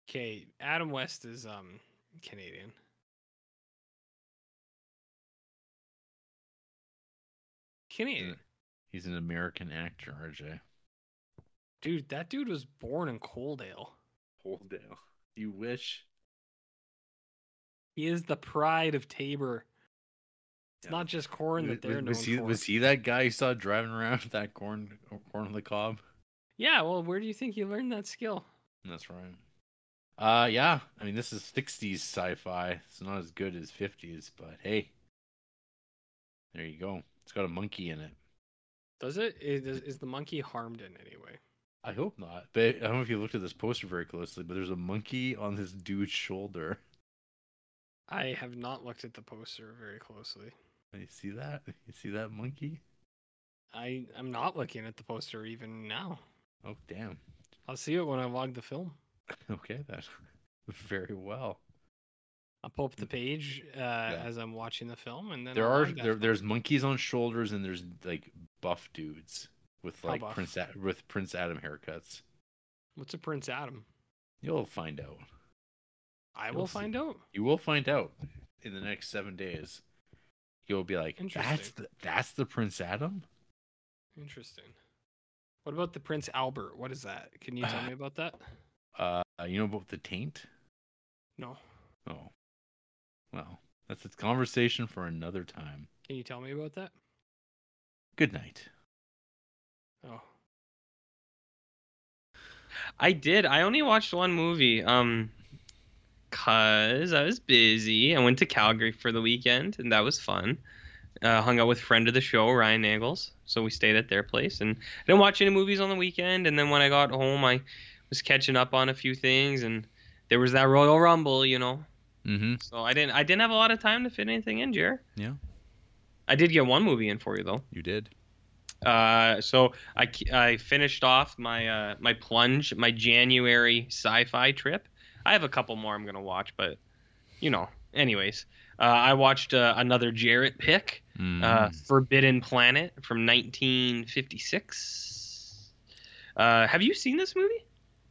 okay, Adam West is um Canadian. Canadian. He's an American actor, RJ. Dude, that dude was born in Coaldale. Holdale. You wish. He is the pride of Taber. It's Yeah. not just corn that they're known was he for. was he that guy you saw driving around with that corn corn on the cob? Yeah, well, where do you think he learned that skill? That's right. Uh yeah, I mean this is 60s sci-fi. It's not as good as 50s, but hey. There you go. It's got a monkey in it. Does it? Is, is the monkey harmed in any way? I hope not. But I don't know if you looked at this poster very closely, but there's a monkey on this dude's shoulder. I have not looked at the poster very closely. You see that? You see that monkey? I I'm not looking at the poster even now. Oh damn. I'll see it when I log the film. Okay then. Very well. I'll pull up the page uh, as I'm watching the film, and then there I'll are there, film. there's monkeys on shoulders and there's like buff dudes with like? Prince with Prince Adam haircuts. What's a Prince Adam? You'll find out. I You'll will see. find out. You will find out in the next seven days. You'll be like, that's the that's the Prince Adam. Interesting. What about the Prince Albert? What is that? Can you tell me about that? Uh, you know about the taint? No. Oh, well, that's a conversation for another time. Can you tell me about that? Good night. Oh. I did. I only watched one movie. Um, cause I was busy. I went to Calgary for the weekend, and that was fun. Uh, hung out with friend of the show Ryan Nagels, so we stayed at their place. And I didn't watch any movies on the weekend. And then when I got home, I was catching up on a few things, and there was that Royal Rumble, you know. Mm-hmm. So I didn't. I didn't have a lot of time to fit anything in, Jer. Yeah. I did get one movie in for you though. You did. Uh, so I, I finished off my uh, my plunge, my January sci-fi trip. I have a couple more I'm gonna watch, but you know. Anyways, uh, I watched uh, another Jarrett pick, uh, Mm. Forbidden Planet from 1956. Uh, have you seen this movie?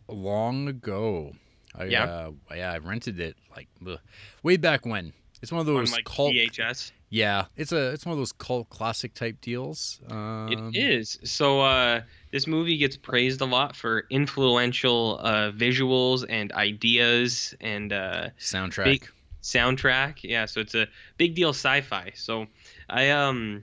long ago. I, Yeah? Uh, yeah, I rented it like ugh, way back when. It's one of On those like cult. VHS. Yeah, it's a it's one of those cult classic type deals. Um, It is. So uh, this movie gets praised a lot for influential uh, visuals and ideas and uh, soundtrack. Big- soundtrack. Yeah, so it's a big deal sci-fi. So I um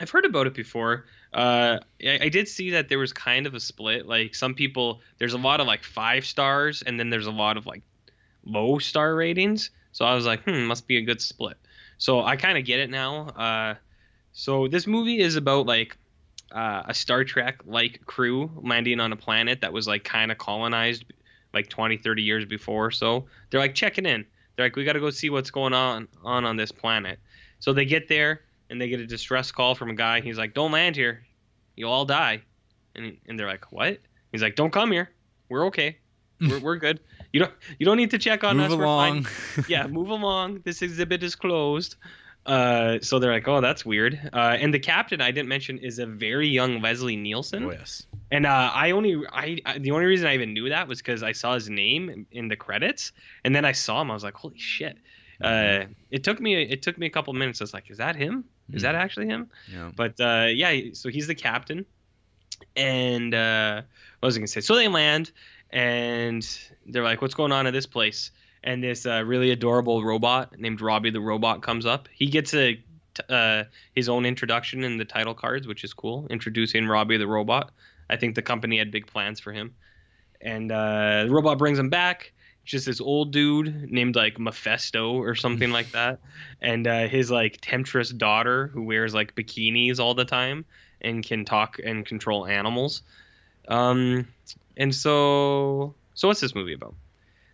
I've heard about it before. Uh, I, I did see that there was kind of a split. Like some people, there's a lot of like five stars, and then there's a lot of like low star ratings. So I was like, hmm, must be a good split. So I kind of get it now. Uh, so this movie is about like uh, a Star Trek like crew landing on a planet that was like kind of colonized like 20, 30 years before. So they're like checking in. They're like, we got to go see what's going on on on this planet. So they get there and they get a distress call from a guy. He's like, don't land here, you'll all die. And and they're like, what? He's like, don't come here. We're okay. We're, we're good. You don't you don't need to check on Move us. We're fine along. yeah, move along. This exhibit is closed. Uh, so they're like, oh, that's weird. Uh, and the captain I didn't mention is a very young Leslie Nielsen. oh yes. And uh, I only, I, I, the only reason I even knew that was because I saw his name in, in the credits, and then I saw him. I was like, holy shit. Uh, it took me, it took me a couple minutes. I was like, is that him? Is that actually him? Yeah. But uh, yeah, so he's the captain. And uh, what was I gonna say? So they land, and they're like, "What's going on at this place?" And this uh, really adorable robot named Robbie the robot comes up. He gets a t- uh, his own introduction in the title cards, which is cool. Introducing Robbie the robot. I think the company had big plans for him. And uh, the robot brings him back. Just this old dude named like Mephisto or something like that, and uh, his like temptress daughter who wears like bikinis all the time and can talk and control animals. Um, and so, so what's this movie about?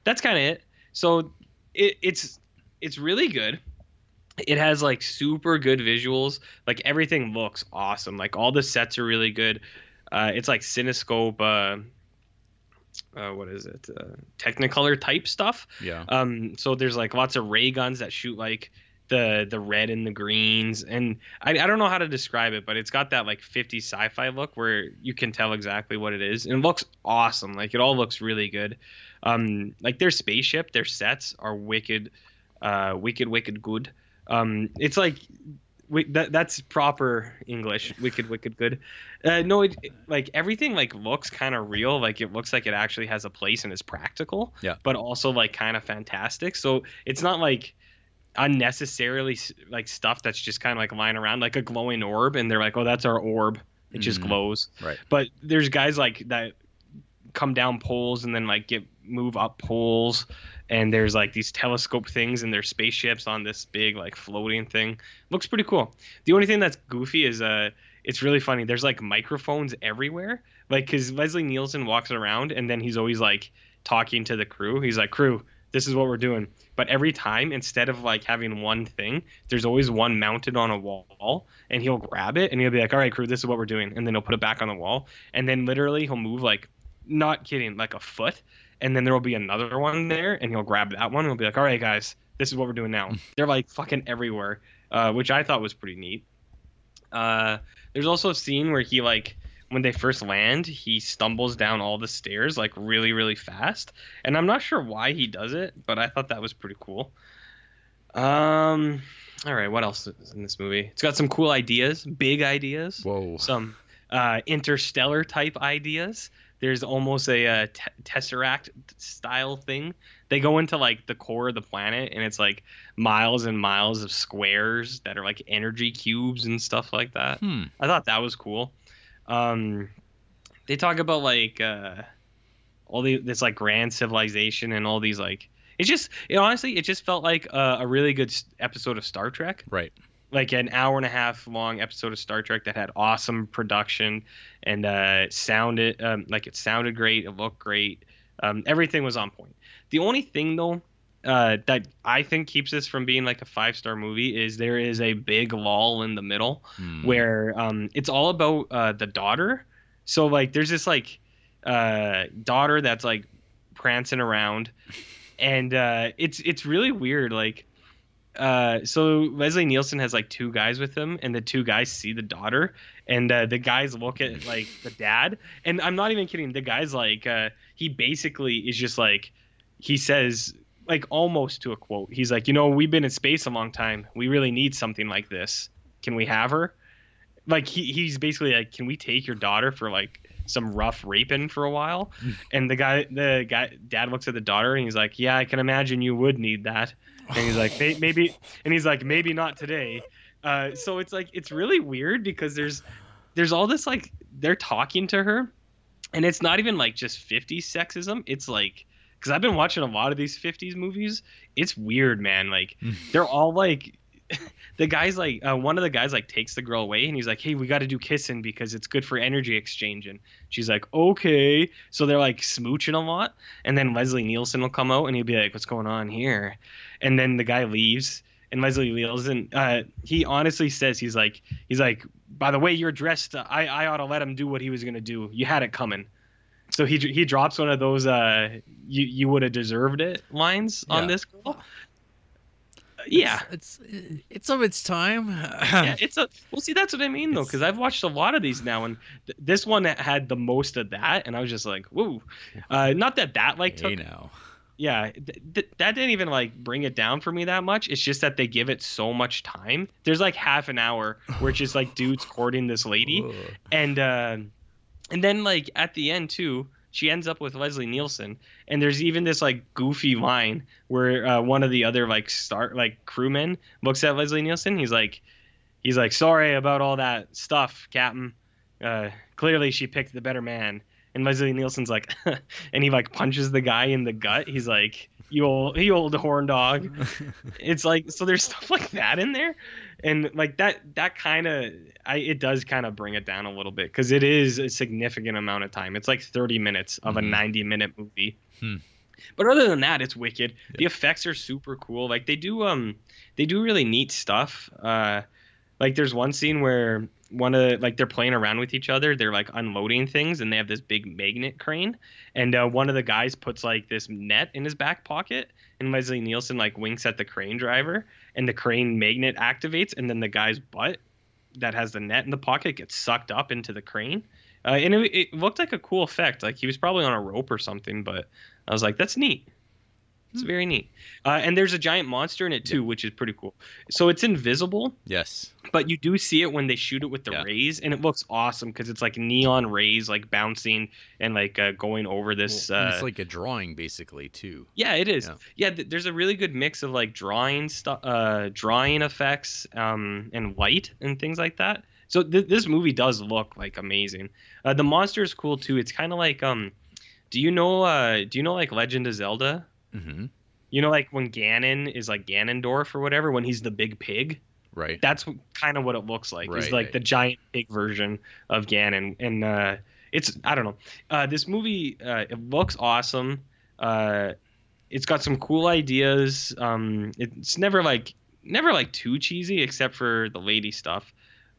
That's kind of it. So it, it's it's really good. It has like super good visuals. Like everything looks awesome. Like all the sets are really good. Uh, it's like Cinescope. Uh, uh, what is it? Uh, Technicolor type stuff. Yeah. Um, so there's like lots of ray guns that shoot like the the red and the greens, and I, I don't know how to describe it, but it's got that like 50 sci-fi look where you can tell exactly what it is, and it looks awesome. Like it all looks really good. Um, like their spaceship, their sets are wicked, uh, wicked, wicked good. Um, it's like wi- that that's proper English, wicked, wicked good. Uh, no, it, it- like everything like looks kind of real. Like it looks like it actually has a place and is practical. Yeah. But also like kind of fantastic. So it's not like unnecessarily like stuff that's just kind of like lying around like a glowing orb, and they're like, oh, that's our orb. It just Mhm. glows. Right. But there's guys like that come down poles and then like get move up poles and there's like these telescope things and there's spaceships on this big like floating thing looks pretty cool the only thing that's goofy is uh it's really funny there's like microphones everywhere like because leslie nielsen walks around and then he's always like talking to the crew he's like crew this is what we're doing. But every time instead of like having one thing there's always one mounted on a wall and he'll grab it and he'll be like all right crew this is what we're doing and then he'll put it back on the wall. And then literally he'll move like not kidding like a foot and then there will be another one there and he'll grab that one and he'll be like all right guys this is what we're doing now. They're like fucking everywhere uh, which i thought was pretty neat. Uh, there's also a scene where he like when they first land he stumbles down all the stairs like really really fast and i'm not sure why he does it but i thought that was pretty cool um all right what else is in this movie it's got some cool ideas big ideas Whoa. some uh, interstellar type ideas. There's almost a, uh tesseract style thing. They go into like the core of the planet, and it's like miles and miles of squares that are like energy cubes and stuff like that. Hmm. I thought that was cool. Um, they talk about like uh, all the this like grand civilization and all these like it just it honestly it just felt like a, a really good episode of Star Trek Right. like an hour and a half long episode of Star Trek that had awesome production and uh, sounded um, like it sounded great, it looked great, um, everything was on point. The only thing though uh, that I think keeps this from being like a five star movie is there is a big lull in the middle Hmm. where um, it's all about uh, the daughter. So like there's this like uh, daughter that's like prancing around, and uh, it's it's really weird. Like uh, so Leslie Nielsen has like two guys with him, and the two guys see the daughter, and uh, the guys look at like the dad, and I'm not even kidding. The guy's like uh, he basically is just like he says like almost to a quote. He's like, you know, we've been in space a long time. We really need something like this. Can we have her? Like he, he's basically like, can we take your daughter for like some rough raping for a while? and the guy, the guy, dad looks at the daughter and he's like, yeah, I can imagine you would need that. And he's like, maybe, and he's like, maybe not today. Uh, so it's like it's really weird because there's there's all this like they're talking to her, and it's not even like just 50 sexism. It's like because I've been watching a lot of these 50s movies. It's weird, man. Like they're all like the guy's like uh, one of the guys like takes the girl away and he's like hey we got to do kissing because it's good for energy exchange. And she's like okay. So they're like smooching a lot. And then leslie nielsen will come out and he'll be like what's going on here? And then the guy leaves and leslie nielsen uh, he honestly says he's like he's like by the way you're dressed uh, i i ought to let him do what he was gonna do. You had it coming so he he drops one of those uh you you would have deserved it lines on this girl yeah It's it's of its time. yeah, it's a well. See, that's what I mean though, because I've watched a lot of these now, and th- this one had the most of that, and I was just like, "Whoa!" Uh, not that that like took, hey now. yeah, th- th- that didn't even like bring it down for me that much. It's just that they give it so much time. There's like half an hour where it's just like dudes courting this lady, and uh, and then like at the end too she ends up with leslie nielsen and there's even this like goofy line where uh, one of the other like start like crewmen looks at leslie nielsen. He's like he's like sorry about all that stuff captain. Uh, clearly she picked the better man. And leslie nielsen's like and he like punches the guy in the gut. He's like you old you old horn dog. It's like so there's stuff like that in there and like that that kind of i it does kind of bring it down a little bit because it is a significant amount of time. It's like 30 minutes of Mhm. a 90 minute movie. Hmm. but other than that it's wicked. The effects are super cool. Like they do um they do really neat stuff. Uh like there's one scene where one of like they're playing around with each other. They're like unloading things and they have this big magnet crane. And uh, one of the guys puts like this net in his back pocket and leslie nielsen like winks at the crane driver and the crane magnet activates and then the guy's butt that has the net in the pocket gets sucked up into the crane. Uh, and it, it looked like a cool effect. Like he was probably on a rope or something but i was like that's neat it's very neat. Uh, and there's a giant monster in it too which is pretty cool. So it's invisible Yes. but you do see it when they shoot it with the Yeah. rays and it looks awesome because it's like neon rays like bouncing and like uh, going over this Well, uh, it's like a drawing basically too. yeah it is. Yeah. yeah, th- there's a really good mix of like drawing stuff uh drawing effects um and light and things like that. So th- this movie does look like amazing. Uh, the monster is cool too. It's kind of like um do you know uh do you know like legend of zelda hmm you know like when ganon is like ganondorf or whatever when he's the big pig Right. that's kind of what it looks like. It's Right, like the giant pig version of Ganon, and uh, it's I don't know. Uh, this movie uh, it looks awesome. Uh, it's got some cool ideas. Um, it's never like never like too cheesy, except for the lady stuff.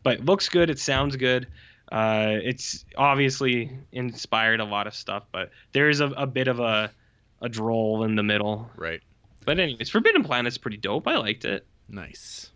But it looks good. It sounds good. Uh, it's obviously inspired a lot of stuff, but there is a, a bit of a a droll in the middle. right. But anyways, Forbidden Planet's pretty dope. I liked it. Nice.